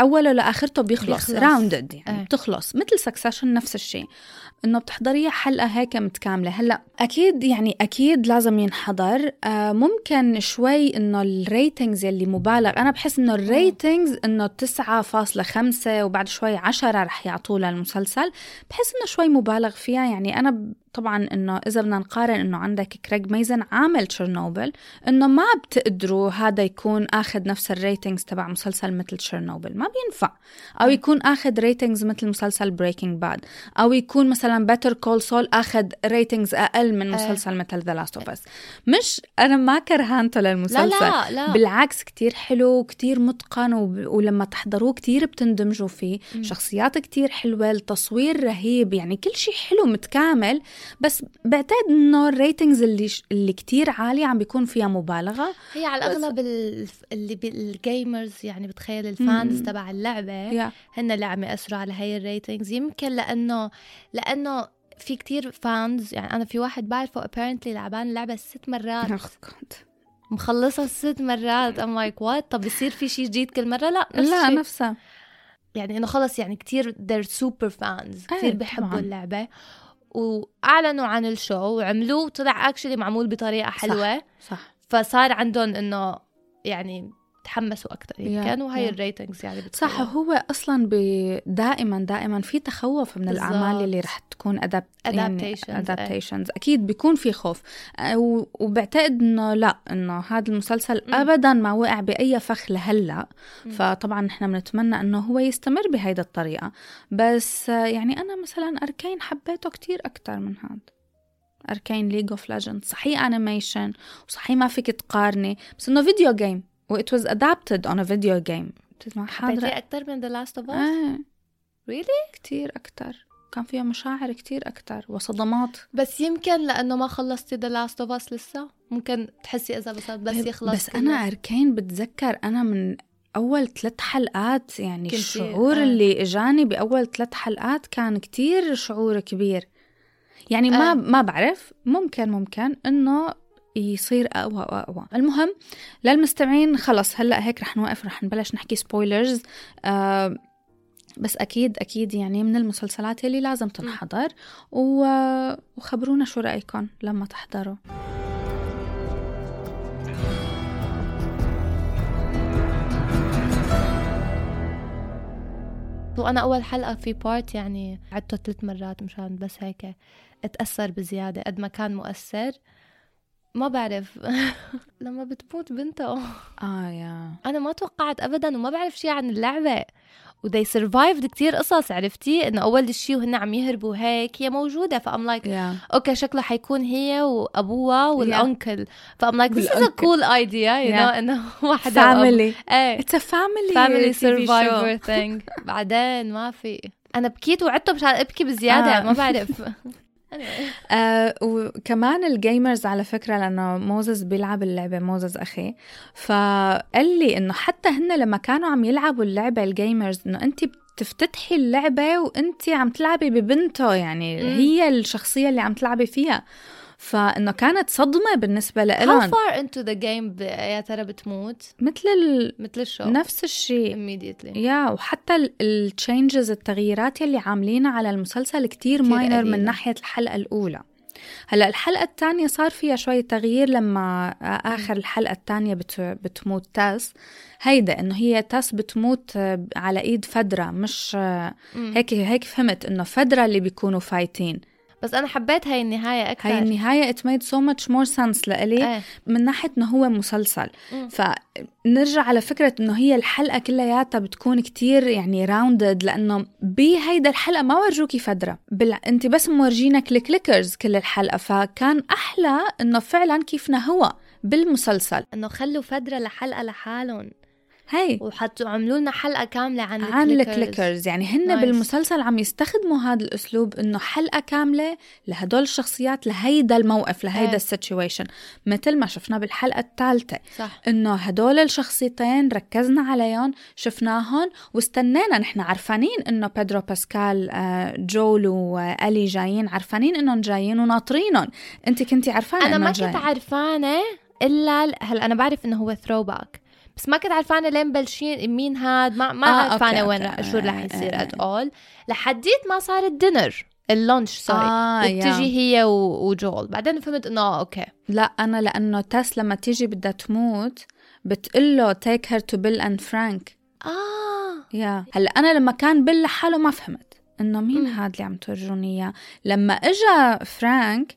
اوله لاخرته بيخلص. rounded يعني إيه. بتخلص. مثل Succession نفس الشيء إنه بتحضريها حلقة هيك متكاملة. هلأ أكيد يعني أكيد لازم ينحضر. آه ممكن شوي إنه ال ratings يلي مبالغ. أنا بحس إنه ال ratings إنه 9.5 وبعد شوي 10 رح يعطوه للمسلسل. بحس إنه شوي مبالغ فيها. يعني أنا طبعا إنه إذا بدنا نقارن إنه عندك كريج ميزن عامل Chernobyl إنه ما بتقدروا هذا يكون آخذ نفس ال ratings تبع مسلسل مثل Chernobyl ما بينفع. أو يكون آخذ ratings مثل مسلسل Breaking Bad أو يكون مثلا Better Call Saul آخذ ratings أقل من مسلسل مثل The Last of Us مش أنا ما كرهانته للمسلسل. لا لا لا. بالعكس كتير حلو وكتير متقن وب... ولما تحضروه كتير بتندمجوا فيه. شخصيات كتير حلوة التصوير رهيب يعني كل شيء حلو متكامل. بس بعتقد إنه ال ratings اللي ش... اللي كتير عالية عم بيكون فيها مبالغة. هي على الأغلب ال- اللي بال gamers يعني بتخيل ال fans. تبع اللعبة yeah هن اللي عم يأثروا على هاي ال ratings يمكن لأنه لأنه في كتير fans يعني أنا في واحد بعرفه apparently لعبان اللعبة ست مرات. مخلصها ست مرات. I'm like what طب بيصير في شيء جديد كل مرة؟ لا نفس لا الشيء. نفسها. يعني إنه خلص يعني كتير they're super fans. إيه، كتير بحبوا طبعاً. اللعبة. وأعلنوا عن ال show وعملوه طلع actually معمول بطريقة حلوة. صح. فصار عندهم إنه يعني تحمسوا أكثر يمكن يا- وهي يا. ال ratings يعني صح بتصير. هو أصلا ب- دائما دائما في تخوف من بالضبط. الأعمال اللي رح تكون adapt إيه. adaptations أكيد بيكون في خوف أه، و- وبعتقد إنه لا إنه هذا المسلسل مم. ابدا ما وقع بأي فخ لهلأ. فطبعا نحن بنتمنى إنه هو يستمر بهيدا الطريقة بس أه، يعني أنا مثلا Arcane حبيته كتير أكثر من هذا Arcane League of Legends صحيح animation وصحيح ما فيك تقارني بس إنه video game و it was adapted on a video game. بتسمع؟ حاضرة. أكثر من The Last of Us آه. Really? كتير أكتر. كان فيها مشاعر كتير أكتر وصدمات. بس يمكن لأنه ما خلصتي The Last of Us لسه. ممكن تحسي إذا بس بس يخلص بس كله. أنا Arcane بتذكر أنا من أول ثلاث حلقات يعني الشعور آه. اللي إجاني بأول ثلاث حلقات كان كتير شعور كبير. يعني ما آه. ما بعرف ممكن ممكن إنه يصير أقوى وأقوى. المهم للمستمعين خلص هلأ هيك رح نوقف رح نبلش نحكي سبويلرز آه بس أكيد أكيد يعني من المسلسلات اللي لازم تنحضر. و... وخبرونا شو رأيكم لما تحضروا. وأنا أول حلقة في part يعني عدته ثلاث مرات مشان بس هيك أتأثر بزيادة قد ما كان مؤثر. ما بعرف. لما بتموت بنته آه yeah. أنا ما توقعت ابدا وما بعرف شيء عن اللعبة. و they survived كتير قصص عرفتي؟ إنه أول شيء وهن عم يهربوا هيك هي موجودة. ف I'm like okay شكله حيكون هي وأبوها وال uncle. ف I'm like a وال uncle. cool idea you Yeah. know إنه واحدة وأب- family إيه. it's a family family survivor thing بعدين ما في. أنا بكيت وعدته مشان أبكي بزيادة آه. ما بعرف. آه وكمان ال gamers على فكرة لأنه موزز بيلعب اللعبة موزز أخي. فقال لي إنه حتى هن لما كانوا عم يلعبوا اللعبة ال gamers إنه أنت بتفتتحي اللعبة وأنت عم تلعبي ببنته يعني. هي الشخصية اللي عم تلعبي فيها. فإنه كانت صدمة بالنسبة How لإلهم far into the game يا ترى بتموت؟ مثل ال... مثل ال show نفس الشيء. Immediately. yeah وحتى ال changes التغييرات يلي عاملينها على المسلسل كتير كتير minor قليلة. من ناحية الحلقة الأولى. هلأ الحلقة الثانية صار فيها شوية تغيير لما آخر الحلقة الثانية بت... بتموت تاس. هيدا إنه هي تاس بتموت على إيد فدرة مش. هيك هيك فهمت إنه فدرة اللي بيكونوا فايتين بس أنا حبيت هاي النهاية أكثر هاي النهاية it made so much more sense لإلي إيه. من ناحية إنه هو مسلسل. مم. فنرجع على فكرة إنه هي الحلقة كلياتها بتكون كتير يعني rounded لأنه بهيدا الحلقة ما ورجوكي فدرة. بال... أنت بس مورجينك ال clickers كل الحلقة. فكان أحلى إنه فعلا كيفنا هو بالمسلسل. إنه خلوا فدرة لحلقة لحالهم. هي وحطوا عملوا لنا حلقة كاملة عن عن ال clickers. يعني هن Nice. بالمسلسل عم يستخدموا هذا الأسلوب إنه حلقة كاملة لهدول الشخصيات لهيدا الموقف لهيدا إيه. ال situation. مثل ما شفنا بالحلقة الثالثة. صح. إنه هدول الشخصيتين ركزنا عليهم شفناهم واستنينا. نحن عرفانين إنه بيدرو باسكال آه، جول وإيلي جايين. عرفانين إنهم جايين وناطرينهم. أنت كنتي عرفانة أنا ما كنت جايين. عارفانه إلا هلا أنا بعرف إنه هو ثرو باك بس ما كنت عارفانه لين بلشين مين هاد ما ما آه، عارفانه أوكي، وين. رح- شو رح آه، يصير آه، ات اول لحديت ما صار الدينر اللونش سوري آه،. وبتجي هي و- وجول. بعدين فهمت إنه آه، أوكي. لا أنا لأنه تاس لما تيجي بدها تموت بتقله تيك هير تو بيل اند فرانك آه. يا. هلأ أنا لما كان بيل لحاله ما فهمت إنه مين. هاد اللي عم تورجوني إياه. لما إجا فرانك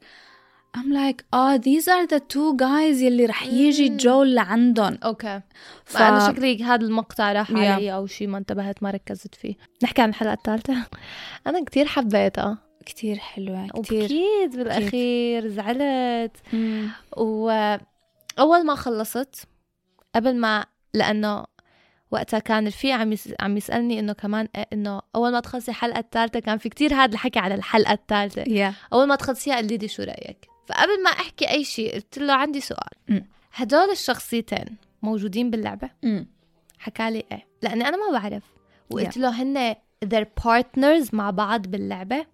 I'm like آه these are the two guys يلي رح يجي. جول لعندهم. okay ف... فانا شكلي هذا المقطع راح yeah. علي أو شيء ما انتبهت ما ركزت فيه. نحكي عن الحلقة الثالثة؟ أنا كتير حبيتها. كتير حلوة كتير. وبكيت بالأخير زعلت. مم. وأول ما خلصت قبل ما لأنه وقتها كان الرفيق عم. عم يسألني إنه كمان إنه أول ما تخلصي الحلقة الثالثة كان في كتير هذا الحكي على الحلقة الثالثة. يا أول ما تخلصيها قال لي شو رأيك؟ فقبل ما أحكي أي شيء قلت له عندي سؤال. هدول الشخصيتين موجودين باللعبة؟ مم. حكى لي إيه. لأني أنا ما بعرف. وقلت له هن their partners مع بعض باللعبة؟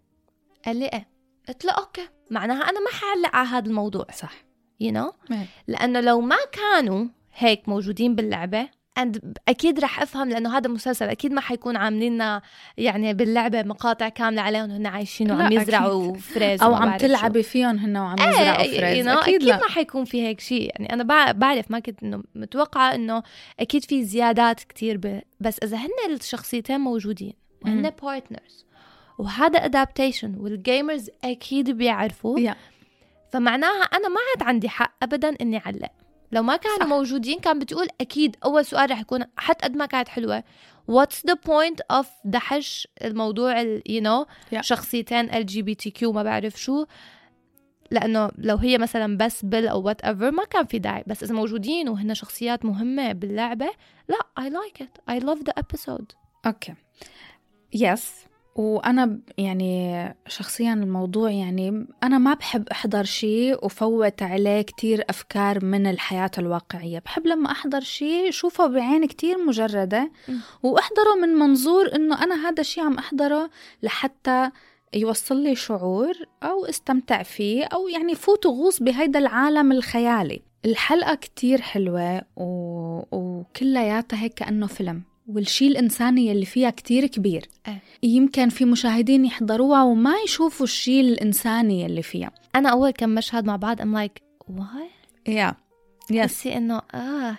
قال لي إيه. قلت له أوكي. معناها أنا ما حعلق على هذا الموضوع. صح. You know. لأنه لو ما كانوا هيك موجودين باللعبة and أكيد رح أفهم لأنه هذا مسلسل أكيد ما حيكون عاملين لنا يعني باللعبة مقاطع كاملة عليهم هن عايشين وعم أكيد. يزرعوا فريز أو عم. تلعبي فيهم هن وعم يزرعوا إيه فريز you know, أكيد لا ما حيكون في هيك شيء يعني أنا بع- بعرف ما كنت إنه متوقعة إنه أكيد في زيادات كتير ب... بس إذا هن الشخصيتين موجودين وهن. partners وهذا adaptation وال gamers أكيد بيعرفوا yeah. فمعناها أنا ما عاد عندي حق ابدا إني أعلق لو ما كانوا صح. موجودين كان بتقول أكيد أول سؤال رح يكون حتى قد ما كانت حلوة. What's the point of دحش الموضوع ال you know Yeah. شخصيتين ال LGBTQ ما بعرف شو. لأنه لو هي مثلا بس بيل أو whatever ما كان في داعي. بس إذا موجودين وهن شخصيات مهمة باللعبة لا I like it. I love the episode. okay yes وأنا يعني شخصيا الموضوع يعني أنا ما بحب أحضر شيء وفوت عليه كتير أفكار من الحياة الواقعية. بحب لما أحضر شيء شوفه بعين كتير مجردة. وأحضره من منظور إنه أنا هذا الشيء عم أحضره لحتى يوصل لي شعور أو استمتع فيه أو يعني فوت وغوص بهيدا العالم الخيالي. الحلقة كتير حلوة و... وكلياتها هيك كأنه فيلم. والشي الإنساني اللي فيها كتير كبير. إيه. يمكن في مشاهدين يحضروها وما يشوفوا الشي الإنساني اللي فيها. أنا أول كم مشهد مع بعض I'm like what? يا يس بحسي إنه آه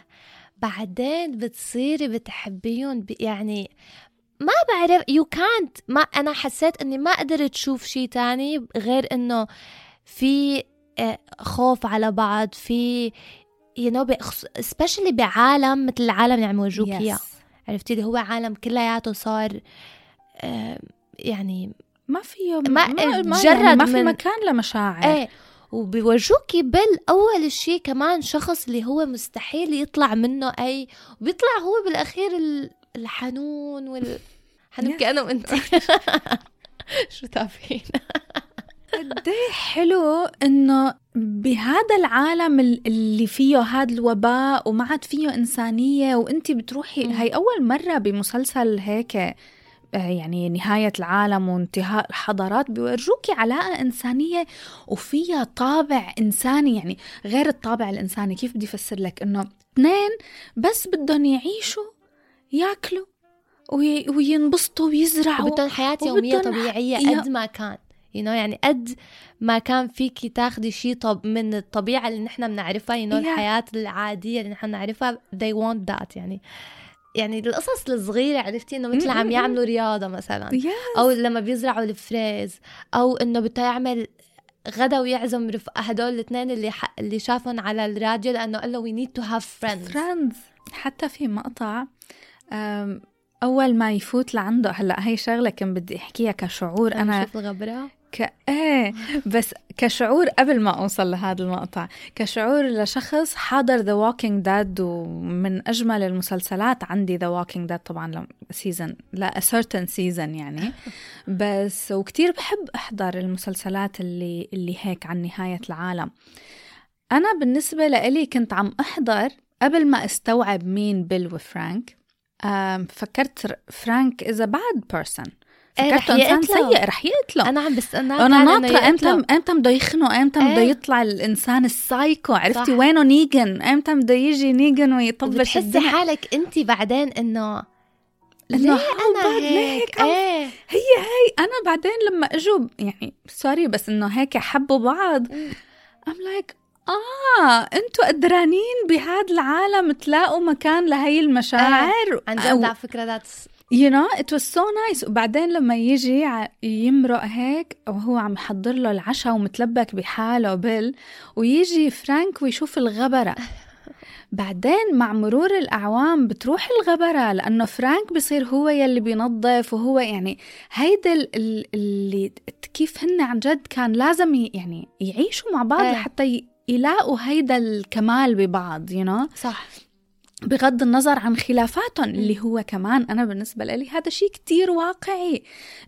بعدين بتصيري بتحبيهم يعني ما بعرف يو كانت ما أنا حسيت إني ما قدرت أشوف شيء تاني غير إنه في آه، خوف على بعض في you know بخص- especially بعالم مثل العالم اللي عم يورجوك إياه. عرفتي؟ اللي هو عالم كلياته صار آه، يعني ما فيه ما- ما, ما, مجرد يعني ما في من- مكان لمشاعر. إيه وبيورجوكي بال اول شيء كمان شخص اللي هو مستحيل يطلع منه أي وبيطلع هو بالأخير ال- الحنون وال حنون Yes. كأنه انت شو تافهين؟ قد إيه حلو إنه بهذا العالم ال- اللي فيه هذا الوباء وما عاد فيه إنسانية وانت بتروحي. هاي أول مرة بمسلسل هيك آه، يعني نهاية العالم وانتهاء الحضارات بيورجوكي علاقة إنسانية وفيها طابع إنساني يعني غير الطابع الإنساني. كيف بدي أفسر لك؟ إنه اثنين بس بدهم يعيشوا ياكلوا وي- وينبسطوا ويزرعوا وبدهم حياة يومية طبيعية قد ما كان. You know يعني قد ما كان فيكي تاخدي شيء طب من الطبيعة اللي نحن بنعرفها you know Yeah. الحياة العادية اللي نحن بنعرفها they want that يعني يعني القصص الصغيرة عرفتي إنه مثل عم. يعملوا رياضة مثلا Yes. أو لما بيزرعوا الفريز أو إنه بده يعمل غدا ويعزم رفقة هدول الاثنين اللي ح... اللي شافهم على الراديو لأنه قال له وي نيد تو هاف فريندز فريندز حتى في مقطع أم، أول ما يفوت لعنده هلأ هي شغلة كان بدي أحكيها كشعور أنا شوف الغبرة ك... إيه. بس كشعور قبل ما أوصل لهذا المقطع كشعور لشخص حاضر ذا ووكينج داد ومن أجمل المسلسلات عندي ذا ووكينج داد طبعا سيزون لا certain season يعني. بس وكتير بحب أحضر المسلسلات اللي اللي هيك عن نهاية العالم. أنا بالنسبة لإلي كنت عم أحضر قبل ما أستوعب مين بيل وفرانك. فكرت فرانك إذا bad person فكرته رح إنسان. سيء رح يقتله أنا عم بستناك أنا ناطرة إمتى. إمتى بده يخنق؟ إمتى بده إيه. يطلع الإنسان السايكو؟ عرفتي صح. وينه نيجن؟ إمتى بده يجي نيجن ويطبش الدنيا حالك انت بعدين إنه how أنا هيك؟ إيه. هي هي أنا بعدين لما اجوا يعني sorry بس إنه هيك حبوا بعض ام like آه أنتوا قدرانين بهذا العالم تلاقوا مكان لهي المشاعر. عن أو- جد على فكرة that's you know it was so nice. وبعدين لما يجي يمرق هيك وهو عم يحضر له العشاء ومتلبك بحاله بيل ويجي فرانك ويشوف الغبرة. بعدين مع مرور الأعوام بتروح الغبرة لأنه فرانك بصير هو يلي بينظف وهو يعني هيدا ال- ال- اللي كيف هن عن جد كان لازم يعني يعيشوا مع بعض إيه. لحتى ي- يلاقوا هيدا الكمال ببعض you know صح. بغض النظر عن خلافاتهم اللي هو كمان أنا بالنسبة لي هذا شيء كتير واقعي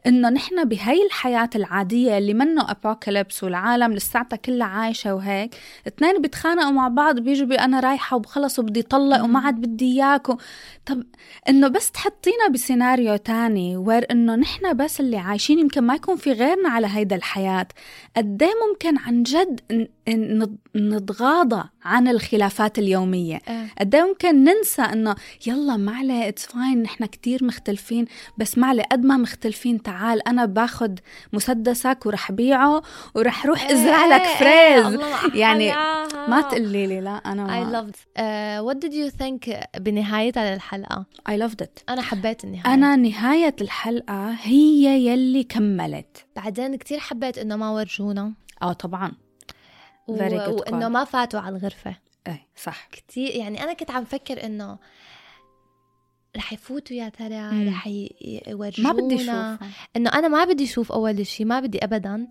إنه نحن بهاي الحياة العادية اللي منه أبوكاليبس والعالم لساتها كلها عايشة وهيك اثنين بيتخانقوا مع بعض بيجوا بي أنا رايحة وبخلص وبدي طلق وما عاد بدي إياكم طب إنه بس تحطينا بسيناريو تاني where إنه نحن بس اللي عايشين يمكن ما يكون في غيرنا على هيدا الحياة. قد إيه ممكن عن جد نتغاضى عن الخلافات اليومية. إيه. قد إيه ممكن ننسى إنه يلا معلي it's fine نحن كتير مختلفين بس معلي قد ما مختلفين تعال أنا باخد مسدسك ورح بيعه ورح روح إزرع لك إيه، فريز. مع يعني. ما تقلي لي لا أنا I loved. Uh, what did you think بنهايتها للحلقة I loved it. أنا حبيت النهاية. أنا نهاية الحلقة هي يلي كملت. بعدين كتير حبيت إنه ما ورجونا. آه طبعا. و... Call. ما فاتوا على الغرفة إيه صح كتير يعني أنا كنت عم فكر إنه رح يفوتوا يا ترى. رح يورجونا ما بدي أشوف إنه أنا ما بدي أشوف أول شيء ما بدي ابدا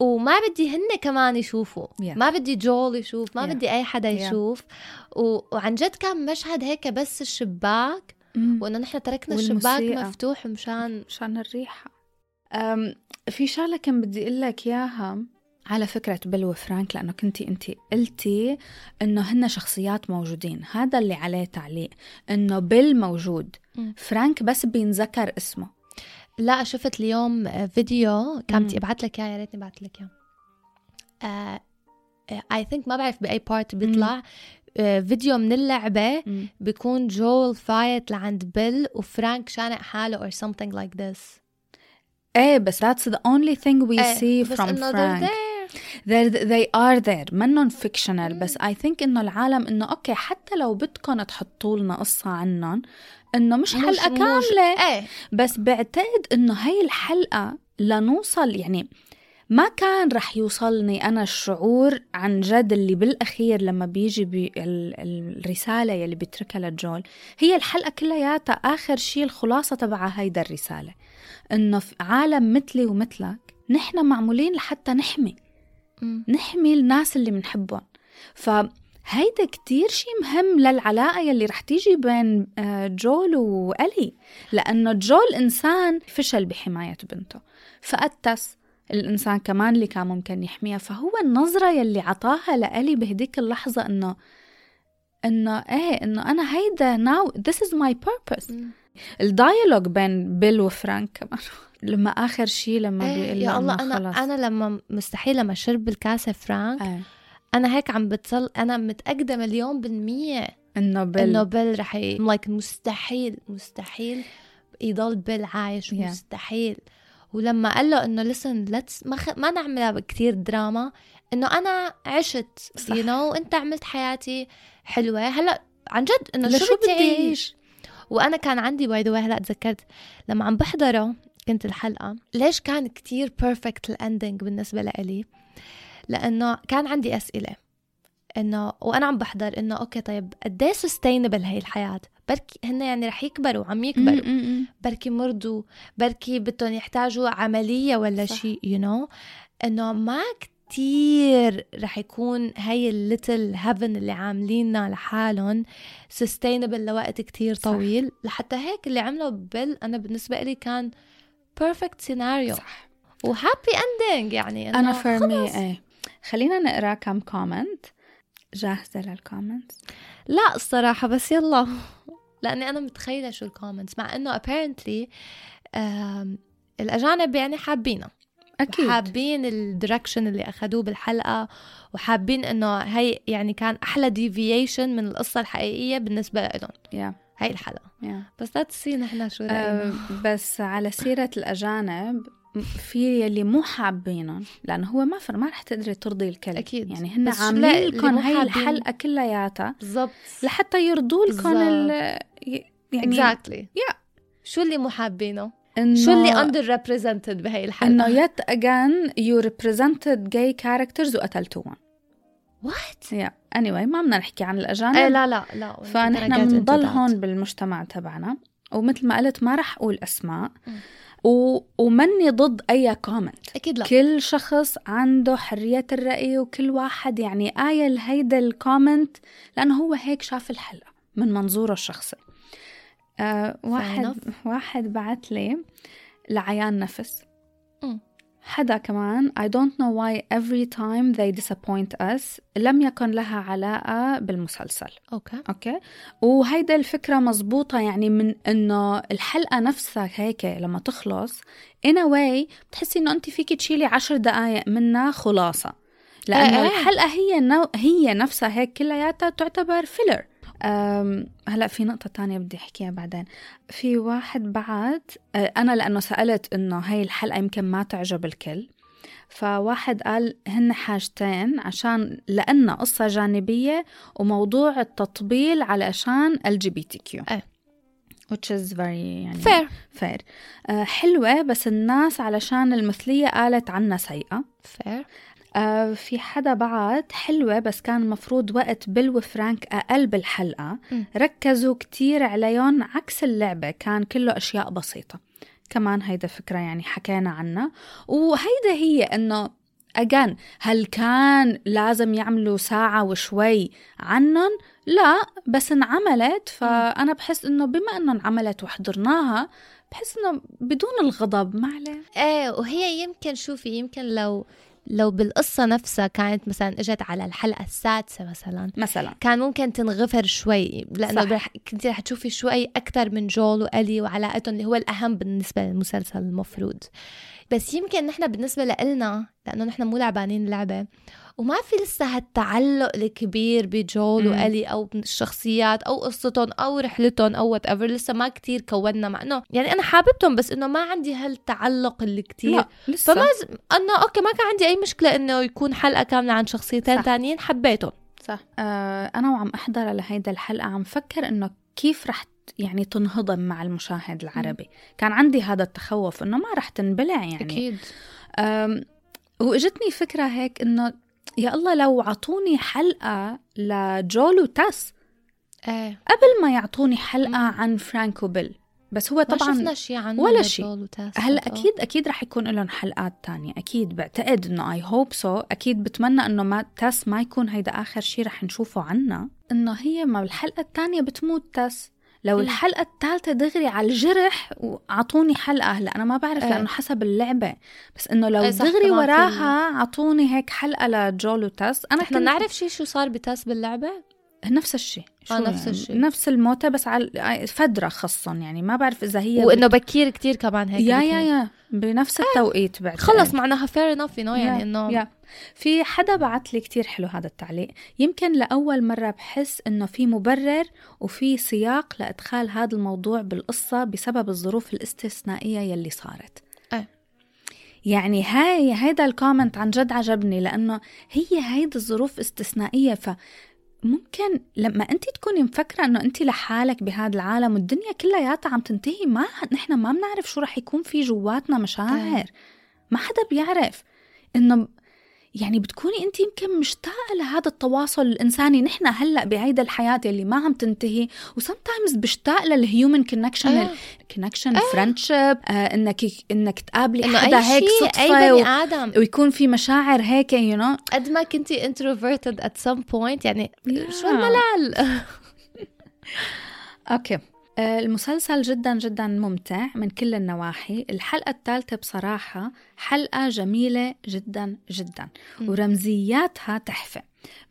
وما بدي هن كمان يشوفوا Yeah. ما بدي جول يشوف ما Yeah. بدي أي حدا Yeah. يشوف و... وعن جد كان مشهد هيك بس الشباك وإنه نحن تركنا الشباك والموسيقى. مفتوح مشان مشان الريحة أم في شغلة كان بدي أقول لك إياها على فكرة بيل وفرانك لأنه كنتي أنت قلتي إنه هن شخصيات موجودين. هذا اللي عليه تعليق إنه بيل موجود. فرانك بس بينذكر اسمه. لا شفت اليوم آه، فيديو كان مم. بدي ابعث لك إياه يا ريتني بعث لك إياه. I think ما بعرف بأي part بيطلع. آه، فيديو من اللعبة بيكون جول فايت لعند بيل وفرانك شانق حاله or something like this. إيه بس that's the only thing we إيه، see from Frank. They're, they are there. منن fictional بس I think إنه العالم إنه أوكي حتى لو بدكم تحطوا لنا قصة عنهم إنه مش مش- حلقة مش- كاملة. إيه. بس بعتقد إنه هاي الحلقة لنوصل يعني ما كان رح يوصلني أنا الشعور عن جد اللي بالأخير لما بيجي بي ال- ال- الرسالة يلي بيتركها لجول. هي الحلقة كلياتها آخر شيء الخلاصة تبع هيدا الرسالة إنه في عالم مثلي ومثلك نحن معمولين لحتى نحمي. نحمي الناس اللي بنحبهم فهيدا كتير شي مهم للعلاقة يلي رح تيجي بين آه، جول وألي. لأنه جول إنسان فشل بحماية بنته. فقدس الإنسان كمان اللي كان ممكن يحميها. فهو النظرة يلي عطاها لألي بهديك اللحظة إنه إنه إيه إنه أنا هيدا now this is my purpose. ال dialogue بين بيل وفرانك كمان. لما آخر شي لما إيه بيقول يا له الله أنا خلص. أنا لما مستحيل لما شرب الكاسة فرانك إيه. أنا هيك عم بتصل أنا متأكدة مليون بالمية إنه بيل رح ي... like مستحيل مستحيل يضل بيل عايش Yeah. مستحيل ولما قال له إنه listen let's ما خ... ما نعملها كتير دراما إنه أنا عشت صح. you know أنت عملت حياتي حلوة هلأ عن جد إنه شو بدي بدي اعيش وأنا كان عندي by the هلأ تذكرت لما عم بحضره كنت الحلقة. ليش كان كتير perfect ال ending بالنسبة لإلي؟ لأنه كان عندي أسئلة. إنه وأنا عم بحضر إنه أوكي طيب قد إيه sustainable هي الحياة؟ بركي هن يعني رح يكبروا عم يكبروا. بركي مرضوا بركي بدهم يحتاجوا عملية ولا صح. شيء you know. إنه ما كتير رح يكون هي ال little heaven اللي عاملينها لحالهم sustainable لوقت كتير صح. طويل. لحتى هيك اللي عمله بيل أنا بالنسبة لي كان perfect scenario صح. و happy ending يعني أنا for me. إيه. خلينا نقرأ كم comment جاهزة لل comment لا الصراحة بس يلا. لأني أنا متخيلة شو ال comments مع apparently آم، الأجانب يعني حابينها أكيد. حابين ال direction اللي أخذوه بالحلقة وحابين إنه هي يعني كان أحلى deviation من القصة الحقيقية بالنسبة لهم yeah هاي الحلقة. yeah بس لا تنسي نحن شو أه رأينا. بس على سيرة الأجانب في يلي مو حابينهم لأنه هو ما فر ما رح تقدري ترضي الكل. أكيد. يعني هن عاملين لكم هاي الحلقة كلياتها. بالضبط. لحتى يرضوا لكم يعني exactly. Yeah. شو اللي مو حابينه؟ إنه شو اللي under represented بهي الحلقة؟ إنه yet again you represented gay characters وقتلتوهم. What؟ yeah anyway ما بدنا نحكي عن الأجانب. إيه لا لا لا. فنحن بنضل. هون بالمجتمع تبعنا. ومثل ما قلت ما رح أقول أسماء. و... ومني ضد أي comment أكيد لا. كل شخص عنده حرية الرأي وكل واحد يعني قايل هيدا ال comment لأنه هو هيك شاف الحلقة من منظوره الشخصي. آه واحد واحد بعت لي لعيان نفس. مم. حدا كمان I don't know why every time they disappoint us لم يكن لها علاقة بالمسلسل. أوكي. أوكي؟ وهيدا الفكرة مزبوطة يعني من إنه الحلقة نفسها هيك لما تخلص in a way بتحسي إنه انت فيك تشيلي عشر دقائق منها خلاصة. لأنه إيه إيه. الحلقة هي no هي نفسها هيك كلياتها تعتبر filler هلا في نقطة تانية بدي أحكيها بعدين. في واحد بعد أه، أنا لأنه سألت إنه هاي الحلقة يمكن ما تعجب الكل فواحد قال هن حاجتين عشان لأنها قصة جانبية وموضوع التطبيل علشان LGBTQ إيه. which is very يعني fair. fair. أه، حلوة بس الناس علشان المثلية قالت عنا سيئة. Fair. آه في حدا بعد حلوة بس كان المفروض وقت بيل وفرانك أقل بالحلقة. مم. ركزوا كتير عليهم عكس اللعبة كان كله أشياء بسيطة. كمان هيدا فكرة يعني حكينا عنها. وهيدا هي إنه أجان هل كان لازم يعملوا ساعة وشوي عنهم؟ لا بس انعملت. فأنا بحس إنه بما إنه انعملت وحضرناها بحس إنه بدون الغضب ما عليه. إيه وهي يمكن شوفي يمكن لو لو بالقصة نفسها كانت مثلا إجت على الحلقة السادسة مثلا مثلا كان ممكن تنغفر شوي لأنه صح. كنت رح تشوفي شوي أكثر من جول وإلي وعلاقتهم اللي هو الأهم بالنسبة للمسلسل المفروض بس يمكن نحن بالنسبة لنا لأنه نحن مو لعبانين اللعبه وما في لسه هالتعلق الكبير بجويل مم. وإلي أو الشخصيات أو قصتهم أو رحلتهم أو whatever لسه ما كتير connect مع إنه يعني أنا حاببتهم بس إنه ما عندي هالتعلق اللي كتير. لا لسه. فما ز... إنه أوكي ما كان عندي أي مشكلة إنه يكون حلقة كاملة عن شخصيتين صح. تانيين حبيتهم. صح. آه أنا وعم أحضر على هيدا الحلقة عم فكر إنه كيف رح يعني تنهضم مع المشاهد العربي. كان عندي هذا التخوف إنه ما رح تنبلع يعني. أكيد. وإجتني فكرة هيك إنه يا الله لو عطوني حلقة لجويل وتاس. إيه. قبل ما يعطوني حلقة مم. عن فرانك وبيل بس هو ما طبعا شفنا شيء عنه ولا لا شيء. هلا. أكيد أكيد رح يكون لهم حلقات تانية. أكيد بعتقد إنه I hope so أكيد بتمنى إنه ما تاس ما يكون هيدا آخر شيء رح نشوفه عنا. إنه هي ما بالحلقة الثانية بتموت تاس. لو مم. الحلقة الثالثة دغري على الجرح وعطوني حلقة هلا. أنا ما بعرف إيه. لأنه حسب اللعبة. بس إنه لو إيه دغري وراها عطوني هيك حلقة لجويل وتاس أنا إحنا كنت- نعرف شيء شو صار بتاس باللعبة؟ نفس الشيء آه، نفس يعني؟ الشيء. نفس الموتة بس على فترة خصهم يعني ما بعرف إذا هي وإنه بكير كتير كمان هيك yeah. Yeah yeah بنفس التوقيت بعتقد خلص معناها fair enough you يعني إنه yeah. في حدا بعت لي كتير حلو هذا التعليق يمكن لأول مرة بحس إنه في مبرر وفي سياق لإدخال هذا الموضوع بالقصة بسبب الظروف الاستثنائية يلي صارت إيه. يعني هاي هيدا الكومنت عن جد عجبني لأنه هي هيدا الظروف استثنائية ف ممكن لما انت تكوني مفكرة انه انت لحالك بهذا العالم والدنيا كلياتها عم تنتهي ما نحن ما بنعرف شو رح يكون في جواتنا مشاعر. ما حدا بيعرف إنه يعني بتكوني انت يمكن مشتاقة لهذا التواصل الإنساني. نحن هلأ بعيد الحياة اللي ما عم تنتهي و sometimes بشتاق لل human connection. Connection friendship إنك إنك تقابلي إنه حدا هيك صدفة و... بني آدم. ويكون في مشاعر هيك you know قد ما كنتي introverted at some point يعني Yeah. شو الملل أوكي المسلسل جدا جدا ممتع من كل النواحي. الحلقة الثالثة بصراحة حلقة جميلة جدا جدا. ورمزياتها تحفة.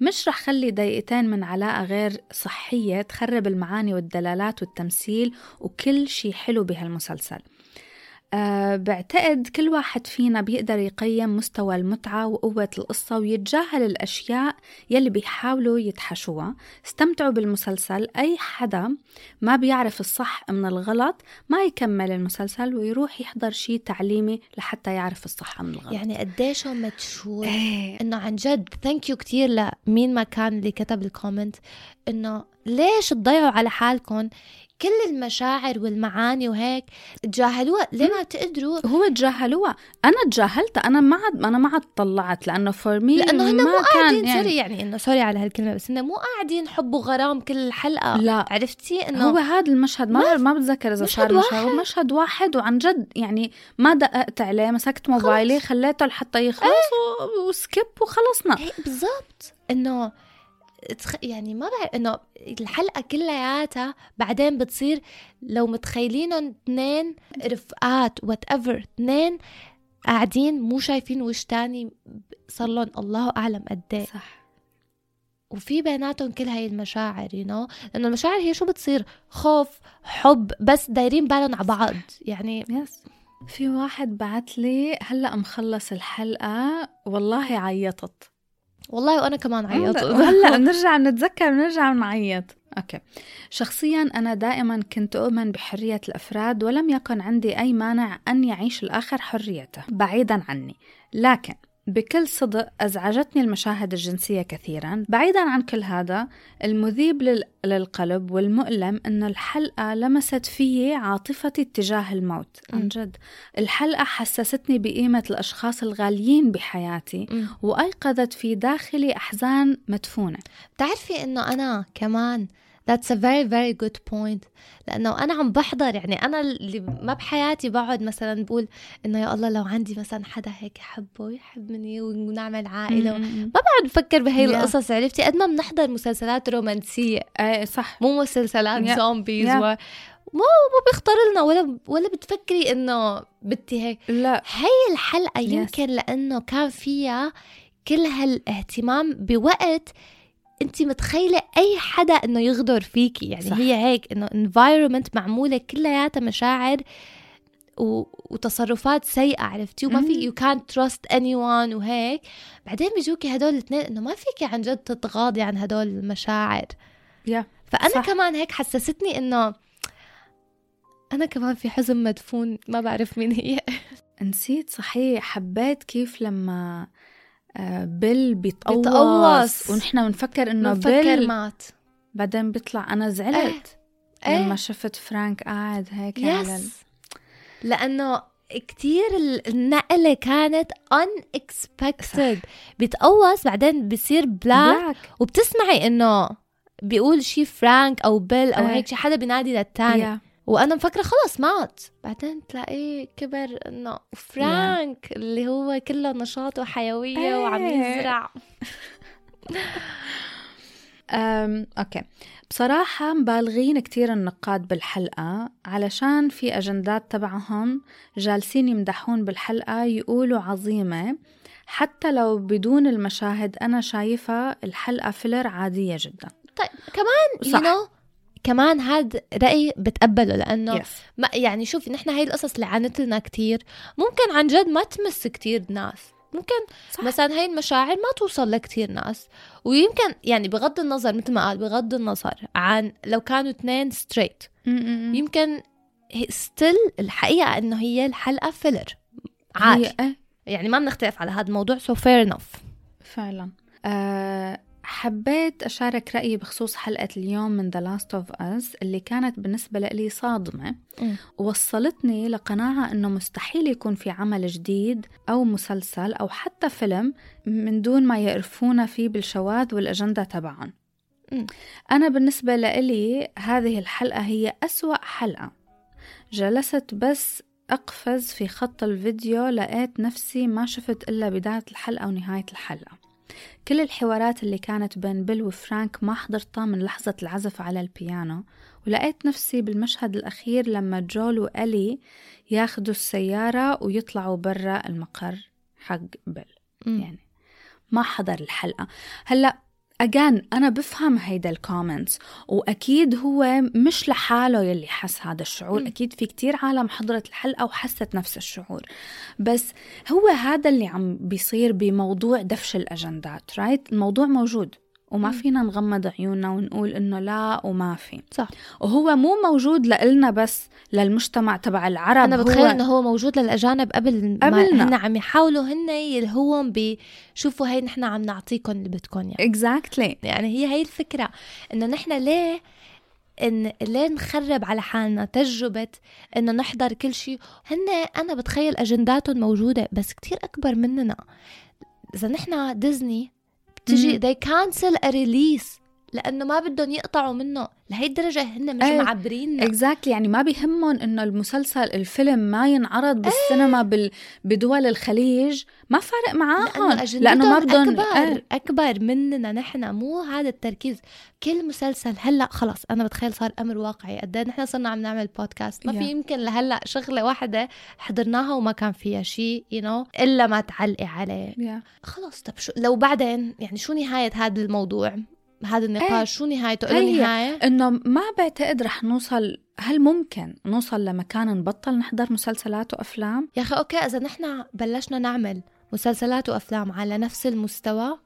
مش رح خلي دقيقتين من علاقة غير صحية تخرب المعاني والدلالات والتمثيل وكل شي حلو بهالمسلسل. أه بعتقد كل واحد فينا بيقدر يقيم مستوى المتعة وقوة القصة ويتجاهل الأشياء يلي بيحاولوا يتحشوها. استمتعوا بالمسلسل. أي حدا ما بيعرف الصح من الغلط ما يكمل المسلسل ويروح يحضر شيء تعليمي لحتى يعرف الصح من الغلط. يعني قديش هم mature إيه. إنه عن جد thank you كثير لمين ما كان اللي كتب ال comment إنه ليش تضيعوا على حالكم كل المشاعر والمعاني وهيك تجاهلوها. ليه ما بتقدروا؟ هو تجاهلوها. أنا تجاهلتها أنا ما عاد أنا ما عاد طلعت لأنه for me لأنه هن مو قاعدين كان sorry يعني يعني إنه sorry على هالكلمة بس هن مو قاعدين حب وغرام كل الحلقة. لا. عرفتي؟ إنه هو هذا المشهد ما ما- بتذكر إذا صار مشهد. واحد. هو مشهد واحد وعن جد يعني ما دققت عليه مسكت موبايلي خليته لحتى يخلص و- و skip وخلصنا. إيه بالضبط. إنه. يعني ما بعرف إنه الحلقة كلياتها بعدين بتصير لو متخيلينهم اثنين رفقات whatever اثنين قاعدين مو شايفين وش تاني صار لهم. الله أعلم قد إيه. صح. وفي بيناتهم كل هاي المشاعر you لأنه المشاعر هي شو بتصير؟ خوف حب بس دايرين بالهم على بعض. يعني yes في واحد بعت لي هلأ مخلص الحلقة والله عيطت. والله وأنا كمان عيطت هلا بنرجع بنتذكر بنرجع بنعيط أوكي. شخصيا أنا دائما كنت أؤمن بحرية الأفراد ولم يكن عندي أي مانع أن يعيش الآخر حريته بعيدا عني. لكن بكل صدق أزعجتني المشاهد الجنسية كثيرا. بعيدا عن كل هذا المذيب لل- للقلب والمؤلم أن الحلقة لمست في عاطفتي اتجاه الموت. عن جد. الحلقة حسستني بقيمة الأشخاص الغاليين بحياتي. وأيقظت في داخلي أحزان مدفونة. بتعرفي إنه أنا كمان That's a very very good point لأنه أنا عم بحضر يعني أنا اللي ما بحياتي بقعد مثلا بقول إنه يا الله لو عندي مثلا حدا هيك حبه ويحبني ونعمل عائلة ما بقعد بفكر بهي Yeah. القصص عرفتي قد ما بنحضر مسلسلات رومانسية إيه صح مو مسلسلات Yeah. زومبيز Yeah. و... ما ما بيخطر لنا ولا ولا بتفكري إنه بدي هيك لا هي الحلقة Yes. يمكن لأنه كان فيها كل هالاهتمام بوقت انت متخيلة أي حدا إنه يغدر فيكي؟ يعني صح. هي هيك إنه environment معمولة كلياتها مشاعر و... وتصرفات سيئة عرفتي؟ وما في you can't trust anyone وهيك. بعدين بيجوكي هدول الاثنين إنه ما فيكي عن جد تتغاضي عن هدول المشاعر. يا فأنا صح. كمان هيك حسستني إنه أنا كمان في حزن مدفون ما بعرف مين هي. نسيت صحيح حبيت كيف لما آه، بيل بيتقوص, بيتقوص. ونحن بنفكر إنه بيل مات. بعدين بيطلع. أنا زعلت إيه. لما شفت فرانك قاعد هيك على ال- يس لأنه كتير ال- النقلة كانت unexpected. بيتقوص بعدين بصير black black وبتسمعي إنه بيقول شي فرانك أو بيل أو إيه. هيك شي حدا بينادي للتاني. yeah. وأنا مفكرة خلص مات بعدين تلاقيه كبر إنه فرانك اللي هو كله نشاط وحيويه إيه. وعم يزرع. أم، أوكي. بصراحة مبالغين كتير النقاد بالحلقة علشان في أجندات تبعهم جالسين يمدحون بالحلقة يقولوا عظيمة. حتى لو بدون المشاهد أنا شايفة الحلقة filler عادية جدا. طيب كمان صح. you know, كمان هاد رأي بتقبله لأنه Yes. ما يعني شوفي نحن هاي القصص اللي عانت لنا كتير ممكن عن جد ما تمس كتير ناس. ممكن صح. مثلا هاي المشاعر ما توصل لكتير ناس. ويمكن يعني بغض النظر مثل ما قال بغض النظر عن لو كانوا اثنين straight. يمكن still الحقيقة إنه هي الحلقة filler عادي إيه. يعني ما بنختلف على هذا الموضوع so fair enough فعلا. أه حبيت أشارك رأيي بخصوص حلقة اليوم من The Last of Us اللي كانت بالنسبة لي صادمة مم. وصلتني لقناعة أنه مستحيل يكون في عمل جديد أو مسلسل أو حتى فيلم من دون ما يعرفونا فيه بالشواذ والأجندة تبعهم. أنا بالنسبة لإلي هذه الحلقة هي أسوأ حلقة جلست بس أقفز في خط الفيديو لقيت نفسي ما شفت إلا بداية الحلقة ونهاية الحلقة كل الحوارات اللي كانت بين بيل وفرانك ما حضرتها من لحظة العزف على البيانو. ولقيت نفسي بالمشهد الأخير لما جول وألي ياخدوا السيارة ويطلعوا برا المقر حق بيل. يعني ما حضر الحلقة. هلأ أجان أنا بفهم هيدا ال comments وأكيد هو مش لحاله يلي حس هذا الشعور. مم. أكيد في كتير عالم حضرت الحلقة وحست نفس الشعور. بس هو هذا اللي عم بيصير بموضوع دفش الأجندات right الموضوع موجود. وما. فينا نغمض عيوننا ونقول إنه لا وما في صح وهو مو موجود لإلنا بس للمجتمع تبع العرب أنا هو بتخيل إنه هو موجود للأجانب قبل ما قبلنا. هن عم يحاولوا هن يلهوهم بشوفوا هي نحن عم نعطيكم اللي بدكم يعني. exactly يعني هي هي الفكرة إنه نحن ليه إن ليه نخرب على حالنا تجربة إنه نحضر كل شيء هن أنا بتخيل أجنداتهم موجودة بس كتير أكبر مننا إذا نحن ديزني بتجي مم. they cancel a release لأنه ما بدهم يقطعوا منه. لهي الدرجة هن مش إيه. معبرين. اكزاكتلي يعني ما بيهمهم إنه المسلسل الفيلم ما ينعرض بالسينما بال... بدول الخليج. ما فارق معاهم. لأنه لأنه ما بدهم أكبر إيه. أكبر مننا نحن. مو هذا التركيز. كل مسلسل هلأ خلص أنا بتخيل صار أمر واقعي. قد إيه نحن صرنا عم نعمل بودكاست ما في. يمكن لهلأ شغلة واحدة حضرناها وما كان فيها شيء يو you know, إلا ما تعلقي عليه. Yeah. خلص طب شو لو بعدين يعني شو نهاية هذا الموضوع؟ هذا النقاش. شو نهايته له هي. نهايه إنه ما بعتقد رح نوصل هل ممكن نوصل لمكان نبطل نحضر مسلسلات وأفلام يا أخي أوكي إذا نحن بلشنا نعمل مسلسلات وأفلام على نفس المستوى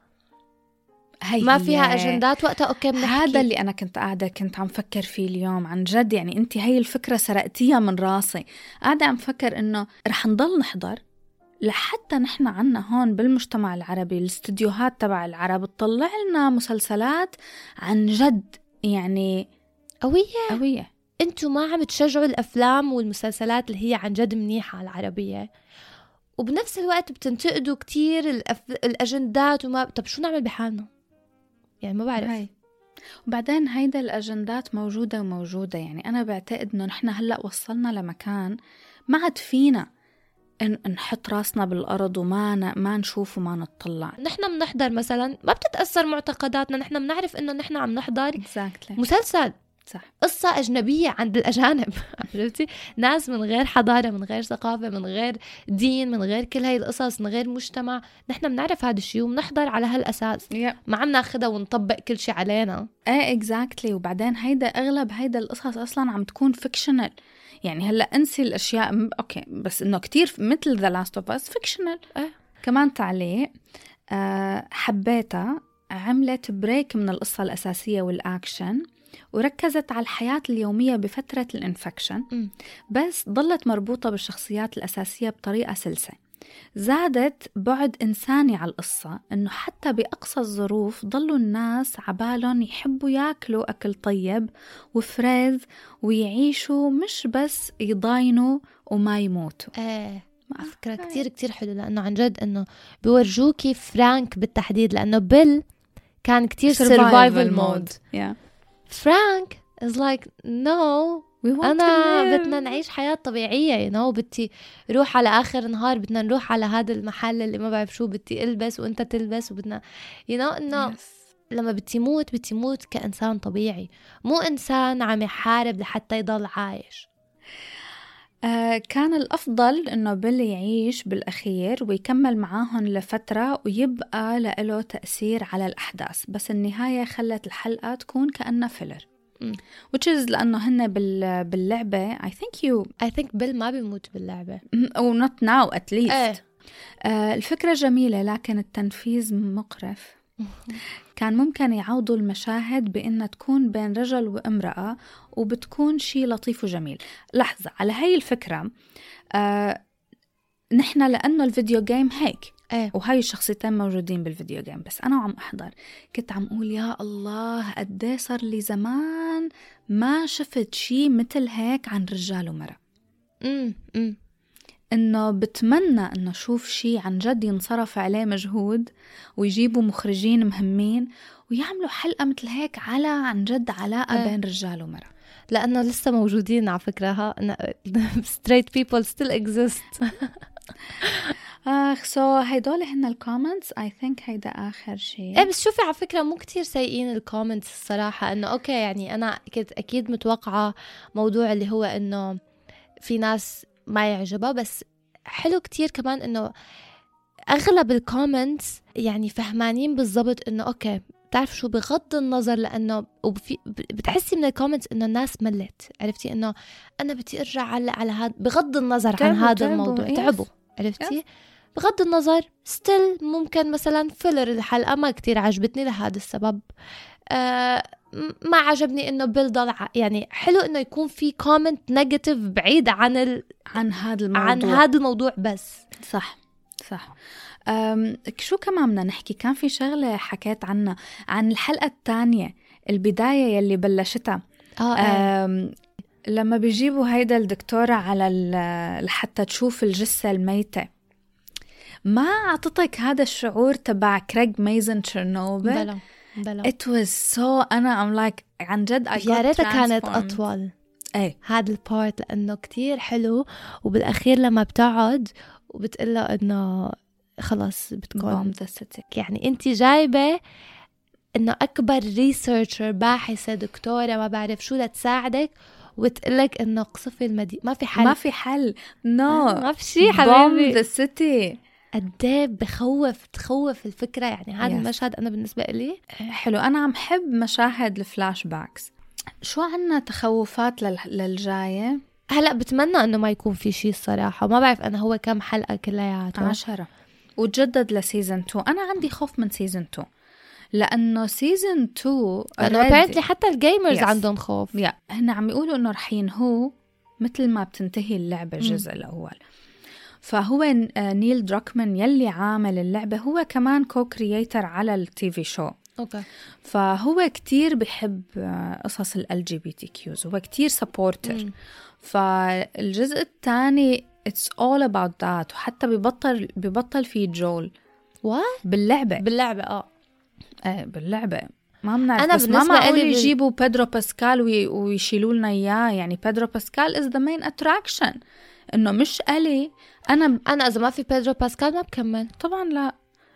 هي ما. فيها أجندات وقتها أوكي بنحكي هذا اللي أنا كنت قاعدة كنت عم فكر فيه اليوم عن جد يعني انت هي الفكرة سرقتيها من راسي قاعدة عم فكر إنه رح نضل نحضر لحتى نحن عنا هون بالمجتمع العربي الاستديوهات تبع العرب تطلع لنا مسلسلات عن جد يعني قوية. قوية. أنتوا ما عم تشجعوا الأفلام والمسلسلات اللي هي عن جد منيحة العربية. وبنفس الوقت بتنتقدوا كتير الأف... الأجندات وما طب شو نعمل بحالنا؟ يعني ما بعرف. هاي. وبعدين هيدا الأجندات موجودة وموجودة يعني أنا بعتقد إنه نحن هلأ وصلنا لمكان ما عاد فينا نحط راسنا بالأرض وما ن... ما نشوف وما نطلع. نحن بنحضر مثلا ما بتتأثر معتقداتنا نحن بنعرف إنه نحن عم نحضر exactly. مسلسل صح. قصة أجنبية عند الأجانب. عرفتي؟ ناس من غير حضارة من غير ثقافة من غير دين من غير كل هاي القصص من غير مجتمع. نحن بنعرف هذا الشيء وبنحضر على هالأساس. Yeah. ما عم ناخدها ونطبق كل شيء علينا. إيه exactly وبعدين هيدا أغلب هيدا القصص أصلا عم تكون fictional يعني هلا انسي الأشياء م- أوكي بس إنه كتير مثل The Last of Us fictional. كمان تعليق آه حبيتها عملت break من القصة الأساسية والأكشن وركزت على الحياة اليومية بفترة ال infection. بس ضلت مربوطة بالشخصيات الأساسية بطريقة سلسة زادت بعد إنساني على القصة إنه حتى بأقصى الظروف ضلوا الناس عبالهم يحبوا ياكلوا أكل طيب وفريز ويعيشوا مش بس يضاينوا وما يموتوا. إيه على فكرة كتير كتير حلو لأنه عن جد إنه بيورجوكي فرانك بالتحديد لأنه بيل كان كتير survival mode yeah. فرانك is like no أنا. بدنا نعيش حياة طبيعية you know بدي روح على آخر النهار بدنا نروح على هذا المحل اللي ما بعرف شو بدي ألبس وأنت تلبس وبدنا you know إنه Yes. لما بدي موت بدي موت كإنسان طبيعي مو إنسان عم يحارب لحتى يضل عايش آه كان الأفضل إنه بيل يعيش بالأخير ويكمل معاهم لفترة ويبقى له تأثير على الأحداث بس النهاية خلت الحلقة تكون كأنها فيلر. Which is لأنه هن بال باللعبة. I think you I think بيل ما بيموت باللعبة. أو not now at least. إيه. آه الفكرة جميلة لكن التنفيذ مقرف. كان ممكن يعوضوا المشاهد بأنها تكون بين رجل وامرأة وبتكون شيء لطيف وجميل. لحظة على هاي الفكرة آه نحن لأنه الفيديو جيم هيك. إيه. وهاي الشخصيتين موجودين بالفيديو جيم بس أنا وعم أحضر. كنت عم أقول يا الله قد صار لي زمان ما شفت شيء مثل هيك عن رجال ومرأة. امم إنه بتمنى إنه أشوف شيء عن جد ينصرف عليه مجهود ويجيبوا مخرجين مهمين ويعملوا حلقة مثل هيك على عن جد علاقة إيه. بين رجال ومرأة. لأنه لسه موجودين على فكرة. ها straight people still exist. آخ so هيدول هن ال comments I think هيدا آخر شيء إيه بس شوفي على فكرة مو كتير سيئين ال comments الصراحة إنه أوكي يعني أنا كنت أكيد متوقعة موضوع اللي هو إنه في ناس ما يعجبها بس حلو كتير كمان إنه أغلب ال comments يعني فهمانين بالضبط إنه أوكي بتعرف شو؟ بغض النظر لإنه وفي بتحسي من ال comments إنه الناس ملت. عرفتي؟ إنه أنا بدي أرجع علق على هذا بغض النظر عن هذا الموضوع. yes. تعبوا. عرفتي؟ بغض النظر still ممكن مثلا filler الحلقة ما كتير عجبتني لهذا السبب. آه ما عجبني إنه بيل ضل ع- يعني حلو إنه يكون في comment negative بعيد عن ال... عن هذا الموضوع. عن هذا الموضوع بس. صح صح. أم شو كمان بدنا نحكي؟ كان في شغلة حكيت عنها عن الحلقة الثانية البداية يلي بلشتها. آه أم لما بيجيبوا هيدا الدكتورة على لحتى تشوف الجثة الميتة. ما أعطتك هذا الشعور تبع كريغ ميزن تشيرنوبل؟ بلا بلا. It was so أنا I'm like عن جد I يا ريتها كانت. أطول. إيه. هذا ال part لأنه كتير حلو وبالأخير لما بتقعد وبتقول له إنه خلص بتكون يعني أنت جايبة إنه أكبر researcher باحثة دكتورة ما بعرف شو لتساعدك وتقلك إنه قصفي المدينة ما في حل. ما في حل. no آه، ما في شي Bomb حبيبي the city. قد إيه بخوف تخوف الفكرة؟ يعني هذا Yes. المشهد أنا بالنسبة لي حلو. أنا عم حب مشاهد ال flashbacks شو عنا تخوفات لل... للجاية؟ هلأ بتمنى إنه ما يكون في شيء الصراحة. وما بعرف أنا هو كم حلقة كلياته. عشرة. وتجدد ل season 2 أنا عندي خوف من season 2 لأنه season 2 لأنه apparently حتى ال gamers Yes. عندهم خوف. يا هن عم يقولوا إنه رح ينهوا مثل ما بتنتهي اللعبة الجزء الأول. فهو آه، نيل دروكمان يلي عامل اللعبة. هو كمان co-creator على ال TV show okay. فهو كتير بحب آه، قصص ال LGBTQ's هو كتير supporter فالجزء الثاني it's all about that وحتى ببطل ببطل في Joel what باللعبة. باللعبة آه. إيه باللعبة. ما بنعرف أنا بس ما معقول يجيبوا بيدرو باسكال وي- ويشيلوا لنا إياه. يعني بيدرو باسكال is the main attraction إنه مش إلي أنا أنا إذا ما في بيدرو باسكال ما بكمل. طبعا لا.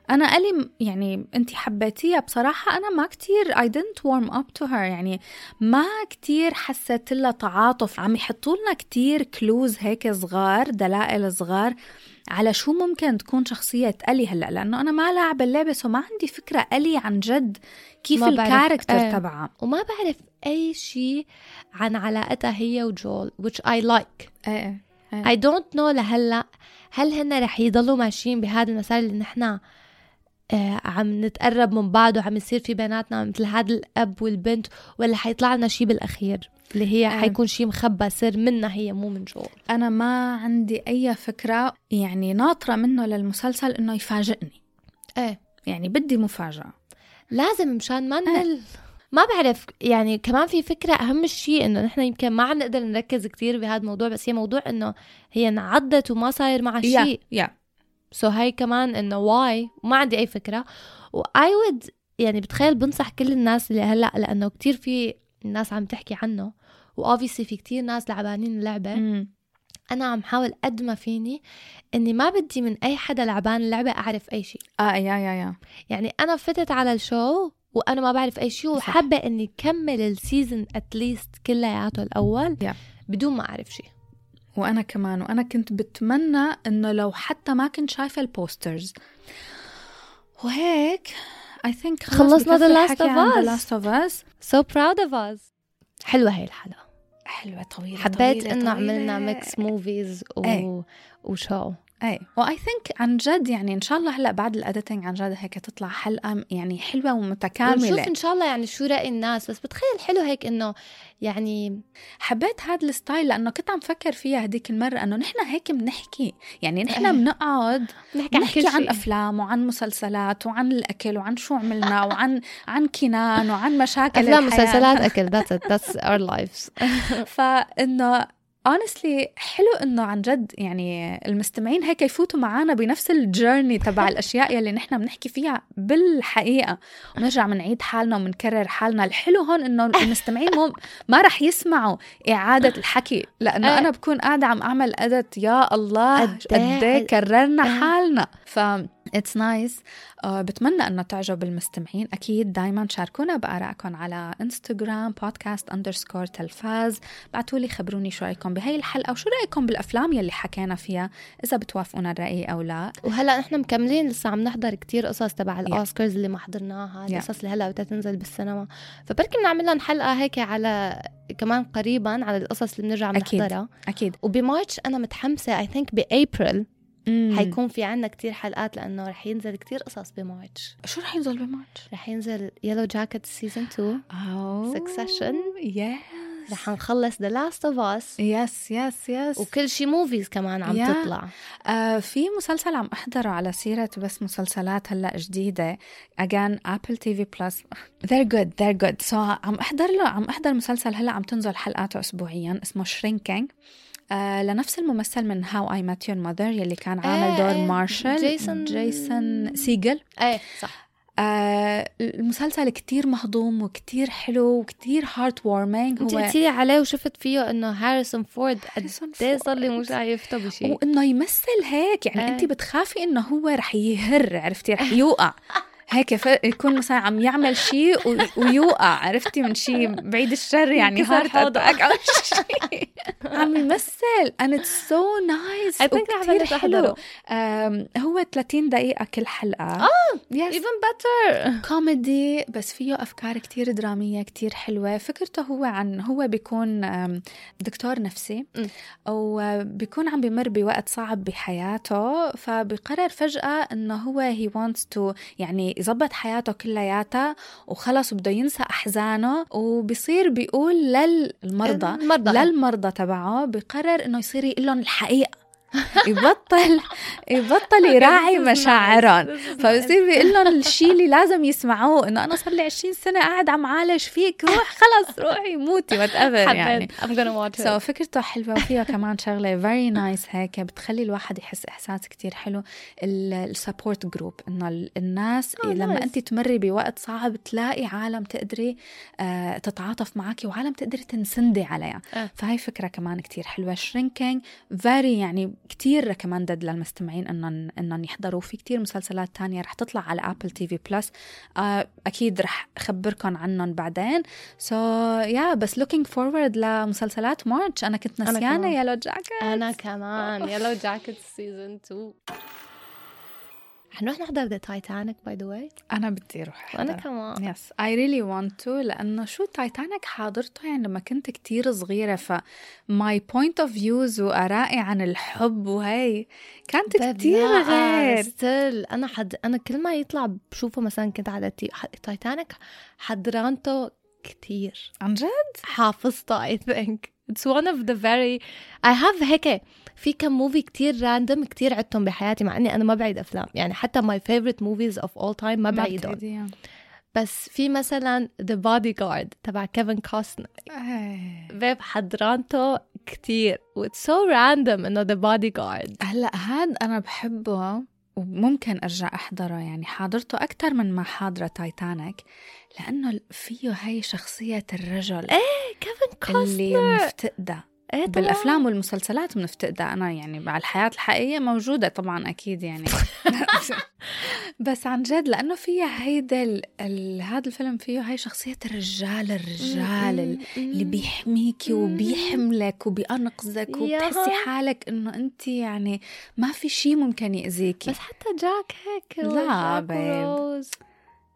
أنا ألي يعني انت حبيتيها بصراحة أنا ما كتير I didn't warm up to her. يعني ما كتير حسيت لها تعاطف. عم يحطوا لنا كتير clues هيك صغار دلائل صغار على شو ممكن تكون شخصية ألي هلأ. لأنه أنا ما لاعبة اللعبة so ما عندي فكرة ألي عن جد كيف. ال character إيه. تبعها. وما بعرف أي شيء عن علاقتها هي وجول which I like. إيه. I don't know لهلأ هل هن رح يضلوا ماشيين بهذا المسار اللي نحن آه عم نتقرب من بعض وعم يصير في بيناتنا مثل هذا الأب والبنت ولا حيطلع لنا شيء بالأخير؟ اللي هي آه. حيكون شيء مخبى سر منها هي مو من جول أنا ما عندي أي فكرة يعني ناطرة منه للمسلسل إنه يفاجئني. إيه. يعني بدي مفاجأة. لازم مشان ما نمل. ما بعرف يعني كمان في فكرة أهم شيء إنه نحن يمكن ما عم نقدر نركز كتير بهذا الموضوع بس هي موضوع إنه هي انعضت وما صاير معها شيء. yeah so هاي كمان إنه why ما عندي أي فكرة. و I would يعني بتخيل بنصح كل الناس اللي هلأ لأنه كتير في الناس عم تحكي عنه و obviously في كتير ناس لعبانين اللعبة. مم. أنا عم حاول قد ما فيني إني ما بدي من أي حدا لعبان اللعبة أعرف أي شيء. آه yeah yeah yeah يعني أنا فتت على ال show وأنا ما بعرف أي شيء. وحابة إني كمل ال season at least كلياته الأول Yeah. بدون ما أعرف شيء وأنا كمان وأنا كنت بتمنى إنه لو حتى ما كنت شايفة البوسترز وهيك think خلص خلصنا of عن Us. The Last of Us so proud of us حلوة هي الحلقة حلوة طويلة حبيت طويلة إنه طويلة. عملنا ميكس موفيز و... إيه. وشو اي واي ثينك عن جد يعني إن شاء الله هلأ بعد الاديتنج عن جد هيك تطلع حلقة يعني حلوة ومتكاملة. ونشوف إن شاء الله يعني شو رأي الناس بس بتخيل حلو هيك إنه يعني حبيت هذا الستايل لأنه كنت عم فكر فيها هديك المرة إنه نحن هيك بنحكي. يعني نحن إيه. بنقعد نحكي عن أفلام وعن مسلسلات وعن الأكل وعن شو عملنا وعن عن كنان وعن مشاكل أفلام الحياة. مسلسلات أكل it that's our lives. فإنه honestly حلو إنه عن جد يعني المستمعين هيك يفوتوا معنا بنفس الجيرني تبع الأشياء يلي نحن بنحكي فيها بالحقيقة ونرجع بنعيد حالنا ومنكرر حالنا الحلو هون إنه المستمعين مو ما رح يسمعوا إعادة الحكي لأنه إيه. أنا بكون قاعدة عم أعمل edit يا الله قد إيه كررنا إيه. حالنا ف it's nice بتمنى أنه تعجب المستمعين. أكيد دائما شاركونا بآرائكم على انستغرام بودكاست underscore تلفاز. بعتوا لي خبروني شو رأيكم بهي الحلقة وشو رأيكم بالأفلام يلي حكينا فيها إذا بتوافقونا الرأي أو لا. وهلا نحن مكملين لسه عم نحضر كتير قصص تبع الأوسكارز اللي ما حضرناها القصص اللي هلا بدها تنزل بالسينما. فبركي بنعمل لهم حلقة هيك على كمان قريبا على القصص اللي بنرجع. بنحضرها. أكيد. وبمارش أنا متحمسة I think بأبريل مم. حيكون في عنا كتير حلقات لأنه رح ينزل كتير قصص بمارش شو رح ينزل بمارش رح ينزل Yellowjackets season 2 أوه. Succession. yes رح نخلص The Last of Us yes yes yes وكل شي movies كمان عم Yeah. تطلع. آه في مسلسل عم أحضره على سيرة بس مسلسلات هلأ جديدة. Again Apple TV Plus they're good they're good. So عم أحضر له عم أحضر مسلسل هلأ عم تنزل حلقاته اسبوعيا اسمه Shrinking آه لنفس الممثل من How I Met Your Mother يلي كان عامل إيه، دور إيه. مارشال جيسون- جيسون سيجل إيه صح آه المسلسل كتير مهضوم وكتير حلو وكتير heartwarming انت هو قلتي لي عليه وشفت فيه إنه هاريسون فورد قد إيه صار لي فورد. شايفته بشيء وإنه يمثل هيك يعني إيه. انت بتخافي إنه هو رح يهر عرفتي رح يوقع هيك. يكون مثلا عم يعمل شيء. ويوقع عرفتي من شيء بعيد الشر يعني heart. attack أو شيء عم يمثل and it's so nice I think وكتير حلو هو 30 دقيقة كل حلقة آه yes. even better comedy بس فيه أفكار كتير درامية كتير حلوة فكرته هو عن هو بيكون دكتور نفسي. وبيكون عم بمر بوقت صعب بحياته فبقرر فجأة إنه هو he wants to يعني يظبط حياته كلياتها وخلص وبده ينسى أحزانه وبصير بيقول للمرضى المرضى. للمرضى تبعه بقرر إنه يصير يقول لهم الحقيقة يبطل يبطل يراعي مشاعرهم فبصير بيقول لهم الشيء اللي لازم يسمعوه إنه أنا صار لي 20 سنة قاعد عم عالج فيك روح خلص روحي موتي whatever يعني. so it فكرته حلوة وفيها كمان شغلة very nice هيك بتخلي الواحد يحس إحساس كتير حلو. ال support group إنه ال- الناس آه، لما nice. انت تمري بوقت صعب تلاقي عالم تقدري آه، تتعاطف معك وعالم تقدري تنسندي عليها. آه. فهي فكرة كمان كتير حلوة. Shrinking very يعني كتير recommended للمستمعين انهم انهم يحضروا. في كتير مسلسلات تانية رح تطلع على Apple TV Plus أكيد رح اخبركم عنهم بعدين. so yeah بس looking forward لمسلسلات March أنا كنت نسيانة. Yellowjackets أنا كمان. Yellowjackets season 2 حنروح نحضر the Titanic by the way أنا بدي أروح وأنا أحضر. كمان. yes I really want to لأنه شو تايتانيك حاضرته يعني لما كنت كتير صغيرة ف my point of views وآرائي عن الحب وهي كانت كتير غير. still أنا حد أنا كل ما يطلع بشوفه مثلا كنت على تي... تايتانيك حضرانته كتير. عن جد؟ حافظته I think. It's one of the very I have هيك في كم movie كتير random كتير عدتهم بحياتي مع إني أنا ما بعيد أفلام. يعني حتى my favorite movies of all time ما بعيدهم. بس في مثلا The Bodyguard تبع كيفن كوستنر. babe حضرانته كتير. و it's so random إنه The Bodyguard. هلأ هاد أنا بحبه. وممكن أرجع أحضره يعني حاضرته أكثر من ما حاضرة تايتانيك لأنه فيه هاي شخصية الرجل كيفن اللي كوستنر. مفتقدة. إيه طبعاً. بالأفلام والمسلسلات بنفتقدها أنا يعني مع الحياة الحقيقية موجودة طبعا أكيد يعني بس عن جد لأنه فيها هيدا ال... هذا الفيلم فيه هاي شخصية الرجال الرجال ال- اللي بيحميكي وبيحملك وبينقذك. وبتحسي حالك إنه أنت يعني ما في شيء ممكن يأذيكي بس حتى جاك هيك لا، بيب.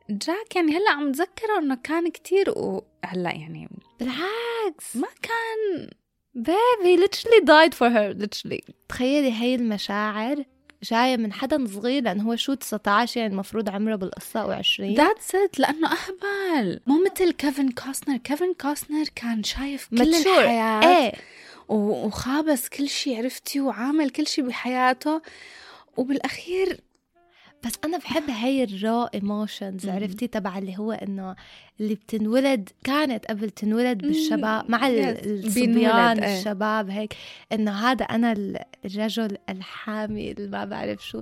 جاك يعني هلأ عم تذكره إنه كان كتير وهلا يعني بالعكس ما كان babe he literally died for her literally. تخيلي هاي المشاعر جاية من حدا صغير لأنه هو شو 19 يعني المفروض عمره بالقصة و20 that's it لأنه أهبل. مو مثل كيفن كوستنر كيفن كوستنر كان شايف كل Mature. الحياة إيه. وخابص كل شيء عرفتي وعامل كل شيء بحياته. وبالأخير بس أنا بحب هاي ال raw emotions عرفتي تبع اللي هو إنه اللي بتنولد كانت قبل تنولد بالشباب مع. الصبيان إيه. الشباب هيك إنه هذا ال- الرجل الحامي اللي ما بعرف شو.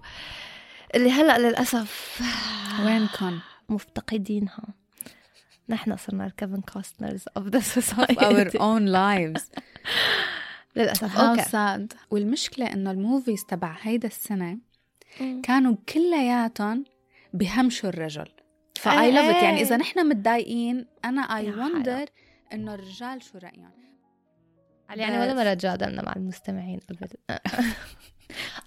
اللي هلأ للأسف وينكم مفتقدينها. نحن صرنا ال Kevin Costners of the society own lives. للأسف how أوكي. sad. والمشكلة إنه ال movies تبع هيدا السنة مم. كانوا كلياتهم بهمشوا الرجل. ف I love إيه. يعني إذا نحن متضايقين أنا اي. وندر إنه الرجال شو رأيهم. يعني ولا مرة تجادلنا مع المستمعين قبل آه.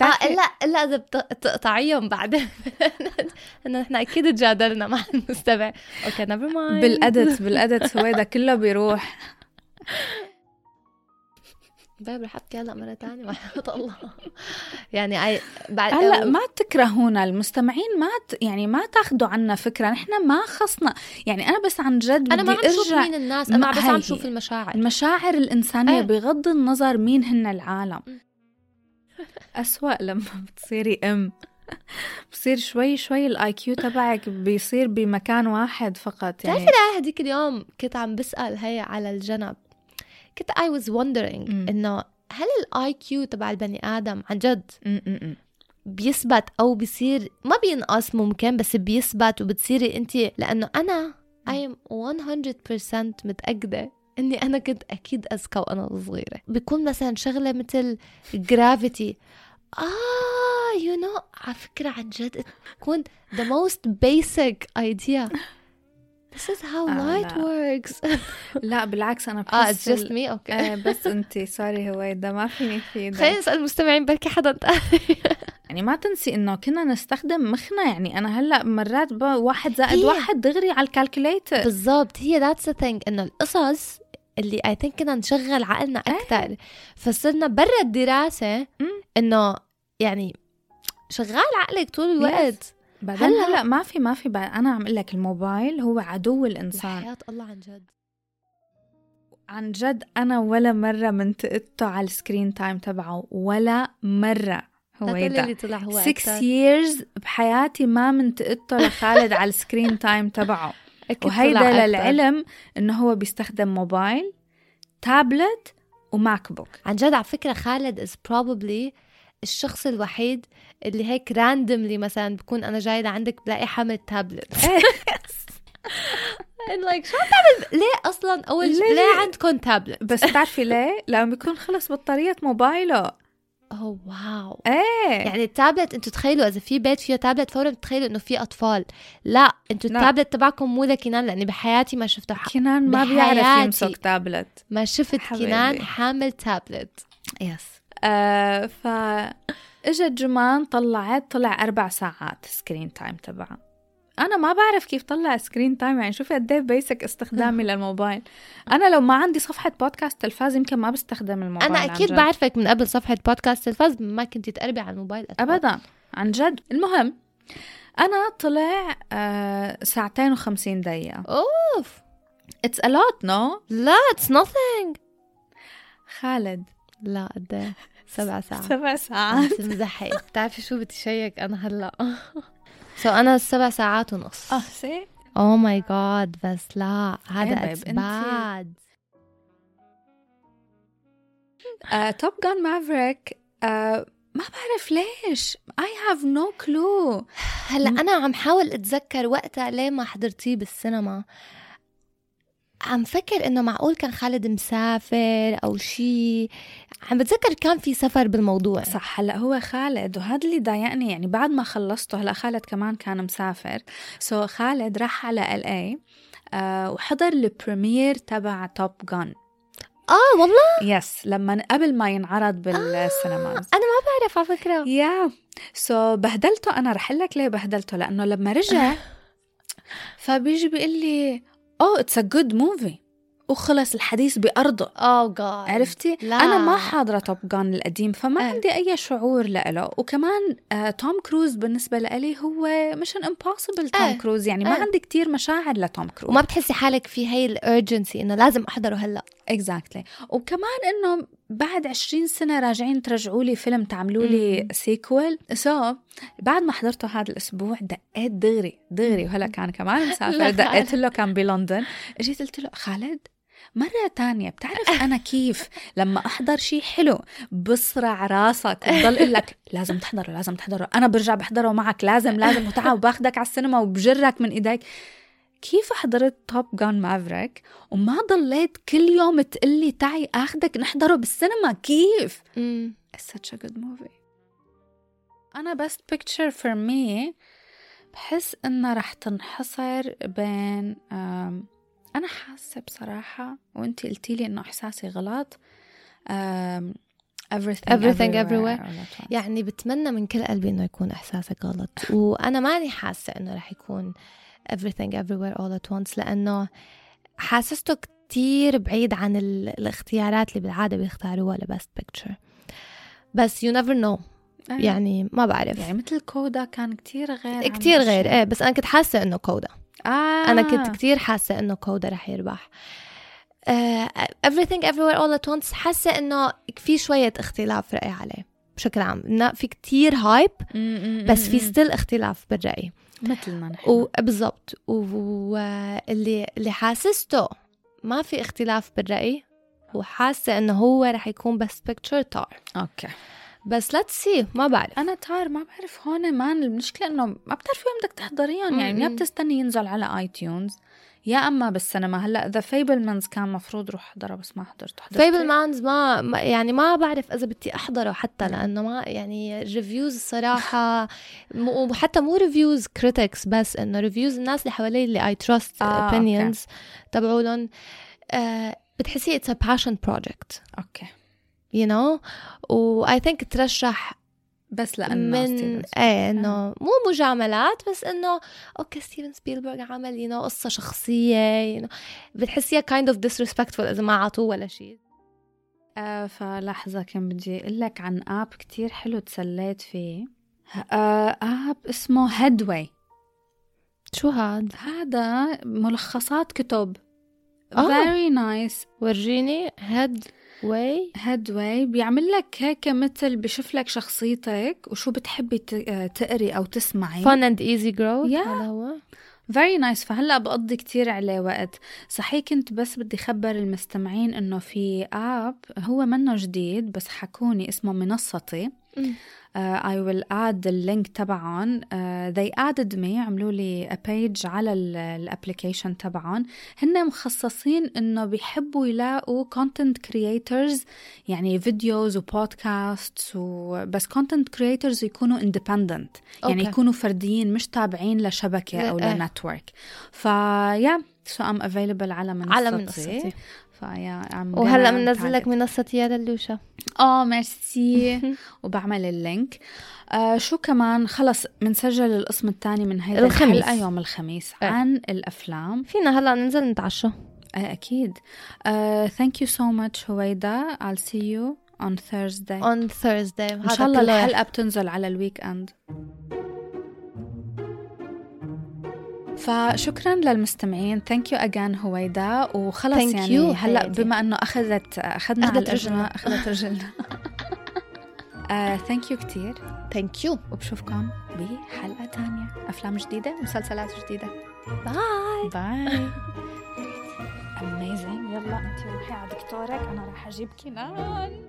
الا الا إذا بت- بتقطعيهم بعدين إنه نحن أكيد تجادلنا مع المستمع. أوكي never mind بال edit بال edit هويدا كله بيروح. babe رح ابكي هلا مرة ثانية وحياة الله يعني اي بعد هلا ما تكرهونا المستمعين ما ت... يعني ما تاخذوا عنا فكرة نحن ما خصنا. يعني أنا بس عن جد أنا ما عم شوف مين الناس ما أنا بس عم. شوف المشاعر. المشاعر الإنسانية إيه. بغض النظر مين هن العالم. أسوأ لما بتصيري أم. بصير شوي شوي ال IQ تبعك بيصير بمكان واحد فقط يعني. بتعرفي هديك اليوم كنت عم بسأل هي على الجنب؟ كنت I was wondering مم. إنه هل ال IQ تبع البني آدم عن جد. بيثبت أو بيصير ما بينقص ممكن بس بيثبت وبتصيري أنت لأنه أنا I am 100% متأكدة إني أنا كنت أكيد أذكى وأنا صغيرة بيكون مثلا شغلة مثل gravity آه you know على فكرة عن جد تكون the most basic idea This is how آه، light لا. works. لا بالعكس أنا آه بحس it's just me? أوكي آه بس انت sorry هويدا ما فيني في خلينا نسأل المستمعين بركي حدا يعني ما تنسي إنه كنا نستخدم مخنا يعني أنا هلأ مرات واحد زائد واحد دغري على ال calculator بالضبط هي that's the thing إنه القصص اللي I think كنا نشغل عقلنا أكثر فصرنا برا الدراسة. إنه يعني شغال عقلك طول الوقت. بعدين هلا- هلا. ما في ما في بعد أنا عم أقول لك الموبايل هو عدو الإنسان. حياة الله عن جد. عن جد أنا ولا مرة منتقدته على ال screen time تبعه ولا مرة هويدا اللي طلع هو 6 أكتر. years بحياتي ما منتقدته لخالد على ال screen time تبعه. وهيدا. للعلم إنه هو بيستخدم موبايل تابلت وماك بوك. عن جد على فكرة خالد is probably الشخص الوحيد اللي هيك randomly مثلا بكون أنا جاي لعندك بلاقي حامل تابلت And like شو عم تعمل؟ ليه أصلا أول ليه- ليه؟ عندكم تابلت بس بتعرفي ليه؟ لما بيكون خلص بطارية موبايله. oh wow إيه. يعني التابلت أنتوا تخيلوا إذا في بيت فيه تابلت فورا بتخيلوا إنه في أطفال. لا لا. التابلت تبعكم مو لكنان لأني بحياتي ما شفته ح... كنان ما بيعرف. يمسك تابلت ما شفت حبيبي. كنان حامل تابلت yes آه ف إجت جمان طلعت طلع أربع ساعات screen time تبعها. أنا ما بعرف كيف طلع screen time يعني شوفي قد إيه basic استخدامي للموبايل. أنا لو ما عندي صفحة بودكاست تلفاز يمكن ما بستخدم الموبايل أنا أكيد. بعرفك من قبل صفحة بودكاست تلفاز ما كنت تقربي على الموبايل أطفال. ابدا عن جد. المهم أنا طلع آه ساعتين وخمسين دقيقة. أوف! it's a lot no لا it's nothing. خالد. لا قد إيه؟ سبع ساعات. سبع ساعات. انت مزحي. بتعرفي شو بدي check أنا هلا. so أنا سبع ساعات ونص. آه see oh my God بس لا هذا it's أنت- but Top Gun Maverick ما بعرف ليش. I have no clue. هلا أنا عم حاول أتذكر وقتها ليه ما حضرتيه بالسينما. عم فكر إنه معقول كان خالد مسافر أو شيء عم بتذكر كان في سفر بالموضوع. صح هلأ هو خالد وهذا اللي ضايقني يعني بعد ما خلصته هلأ خالد كمان كان مسافر. so so خالد راح على ال اي آه وحضر ال premiere تبع Top Gun آه والله؟ yes لما قبل ما ينعرض بال cinemas أنا ما بعرف على فكرة. يا so بهدلته أنا رح لك ليه بهدلته لأنه لما رجع فبيجي بيقول لي oh it's a good movie وخلص الحديث بأرضه oh God عرفتي؟ لا. أنا ما حاضرة Top Gun القديم فما إيه. عندي أي شعور لإله وكمان آه توم كروز بالنسبة لإلي هو Mission Impossible توم إيه. كروز يعني ما إيه. عندي كتير مشاعر لتوم كروز وما بتحسي حالك في هي ال urgency إنه لازم أحضره هلأ exactly وكمان إنه بعد 20 سنة راجعين ترجعوا لي فيلم تعملوا لي مم. sequel so so, بعد ما حضرته هذا الأسبوع دقيت دغري دغري. وهلا كان كمان مسافر. دقيت له كان بلندن. اجيت قلت له خالد مرة تانية بتعرف أنا كيف؟ لما أحضر شيء حلو بصرع راسك وبضل أقول لك لازم تحضره لازم تحضره. أنا برجع بحضره معك لازم لازم. وتعال وباخدك على السينما وبجرك من إيديك. كيف حضرت Top Gun Maverick وما ضليت كل يوم تقلي تعي آخدك نحضره بالسينما؟ كيف؟ امم It's such a good movie. أنا best picture for me بحس إنها رح تنحصر بين أنا حاسة بصراحة وأنتي قلتي لي إنه إحساسي غلط everything, Everything everywhere, Everywhere. يعني بتمنى من كل قلبي إنه يكون إحساسك غلط وأنا ماني حاسة إنه رح يكون everything everywhere all at once. لأنه حاسسته كتير بعيد عن ال- الاختيارات اللي بالعادة بيختاروها لبست بيكتشر بس you never know. آه. يعني ما بعرف. يعني مثل كودا كان كتير غير كتير غير. إيه بس أنا كنت حاسة إنه كودا. آه. أنا كنت كتير حاسة إنه كودا رح يربح. uh, everything everywhere all at once. حاسة إنه في شوية اختلاف رأي عليه. بشكل عام. في كتير هايب بس في still اختلاف بالرأي. مثلنا نحن وبالضبط واللي اللي حاسسته ما في اختلاف بالرأي وحاسه إنه هو رح يكون best picture Tár. Okay. بس let's see ما بعرف. أنا Tár ما بعرف هون كمان المشكلة إنه ما بتعرفي وين بدك تحضريهم يعني يا. بتستني ينزل على iTunes يا أما بالسينما هلأ The Fabelmans كان مفروض روح أحضره بس ما حضرت حضرت Fabel مانز ما يعني ما بعرف إذا بدي أحضره حتى لأنه ما يعني reviews صراحة م- وحتى مو reviews critics بس إنه reviews الناس اللي حوالي اللي I trust opinions تبعولن آه بتحسي it's a passion project okay. you know و I think ترشح بس لأنه من إيه إنه مو مجاملات بس إنه okay ستيفن سبيلبرغ عمل you قصة شخصية you know. بتحسيها kind of disrespectful إذا ما عطوه ولا شيء آه فلحظة كان بدي أقول لك عن app كتير حلو تسليت فيه. آه app اسمه Headway شو هاد؟ هذا ملخصات كتب. آه. very nice. ورجيني Headway Headway بيعمل لك هيك مثل بشوف لك شخصيتك وشو بتحبي آه، تقري أو تسمعي. fun and easy growth. هذا هو. Very nice. فهلأ بقضي كتير عليه وقت. صحيح كنت بس بدي خبر المستمعين إنه في app هو منه جديد بس حكوني اسمه منصتي. I will add the link تبعهم uh, they added me عملوا لي a page على ال application تبعهم هن مخصصين إنه بيحبوا يلاقوا content creators يعني videos و podcast وبس content creators يكونوا independent. يعني okay. يكونوا فرديين مش تابعين لشبكة أو إيه. ل network. ف yeah so I'm available على منصتي. على منصتي. ف yeah I'm وهلا بننزل لك. منصتي يا للوشا آه ميرسي. وبعمل ال link. آه شو كمان؟ خلص بنسجل القسم الثاني من هيدا الخميس. الحلقة يوم الخميس إيه. عن الأفلام. فينا هلا ننزل نتعشى. آه أكيد. آه thank you so much هويدا. I'll see you on Thursday. On Thursday. إن شاء الله الحلقة بتنزل على ال weekend فشكرا للمستمعين. thank you again هويدا. وخلص Thank يعني you هلأ. بما إنه اخذت أخذنا الأجرة، رجلنا. أخذت رجلنا. thank you كثير thank you وبشوفكم بحلقة تانية. أفلام جديدة مسلسلات جديدة. bye bye amazing. يلا أنت روحي على دكتورك. أنا راح أجيب كنان.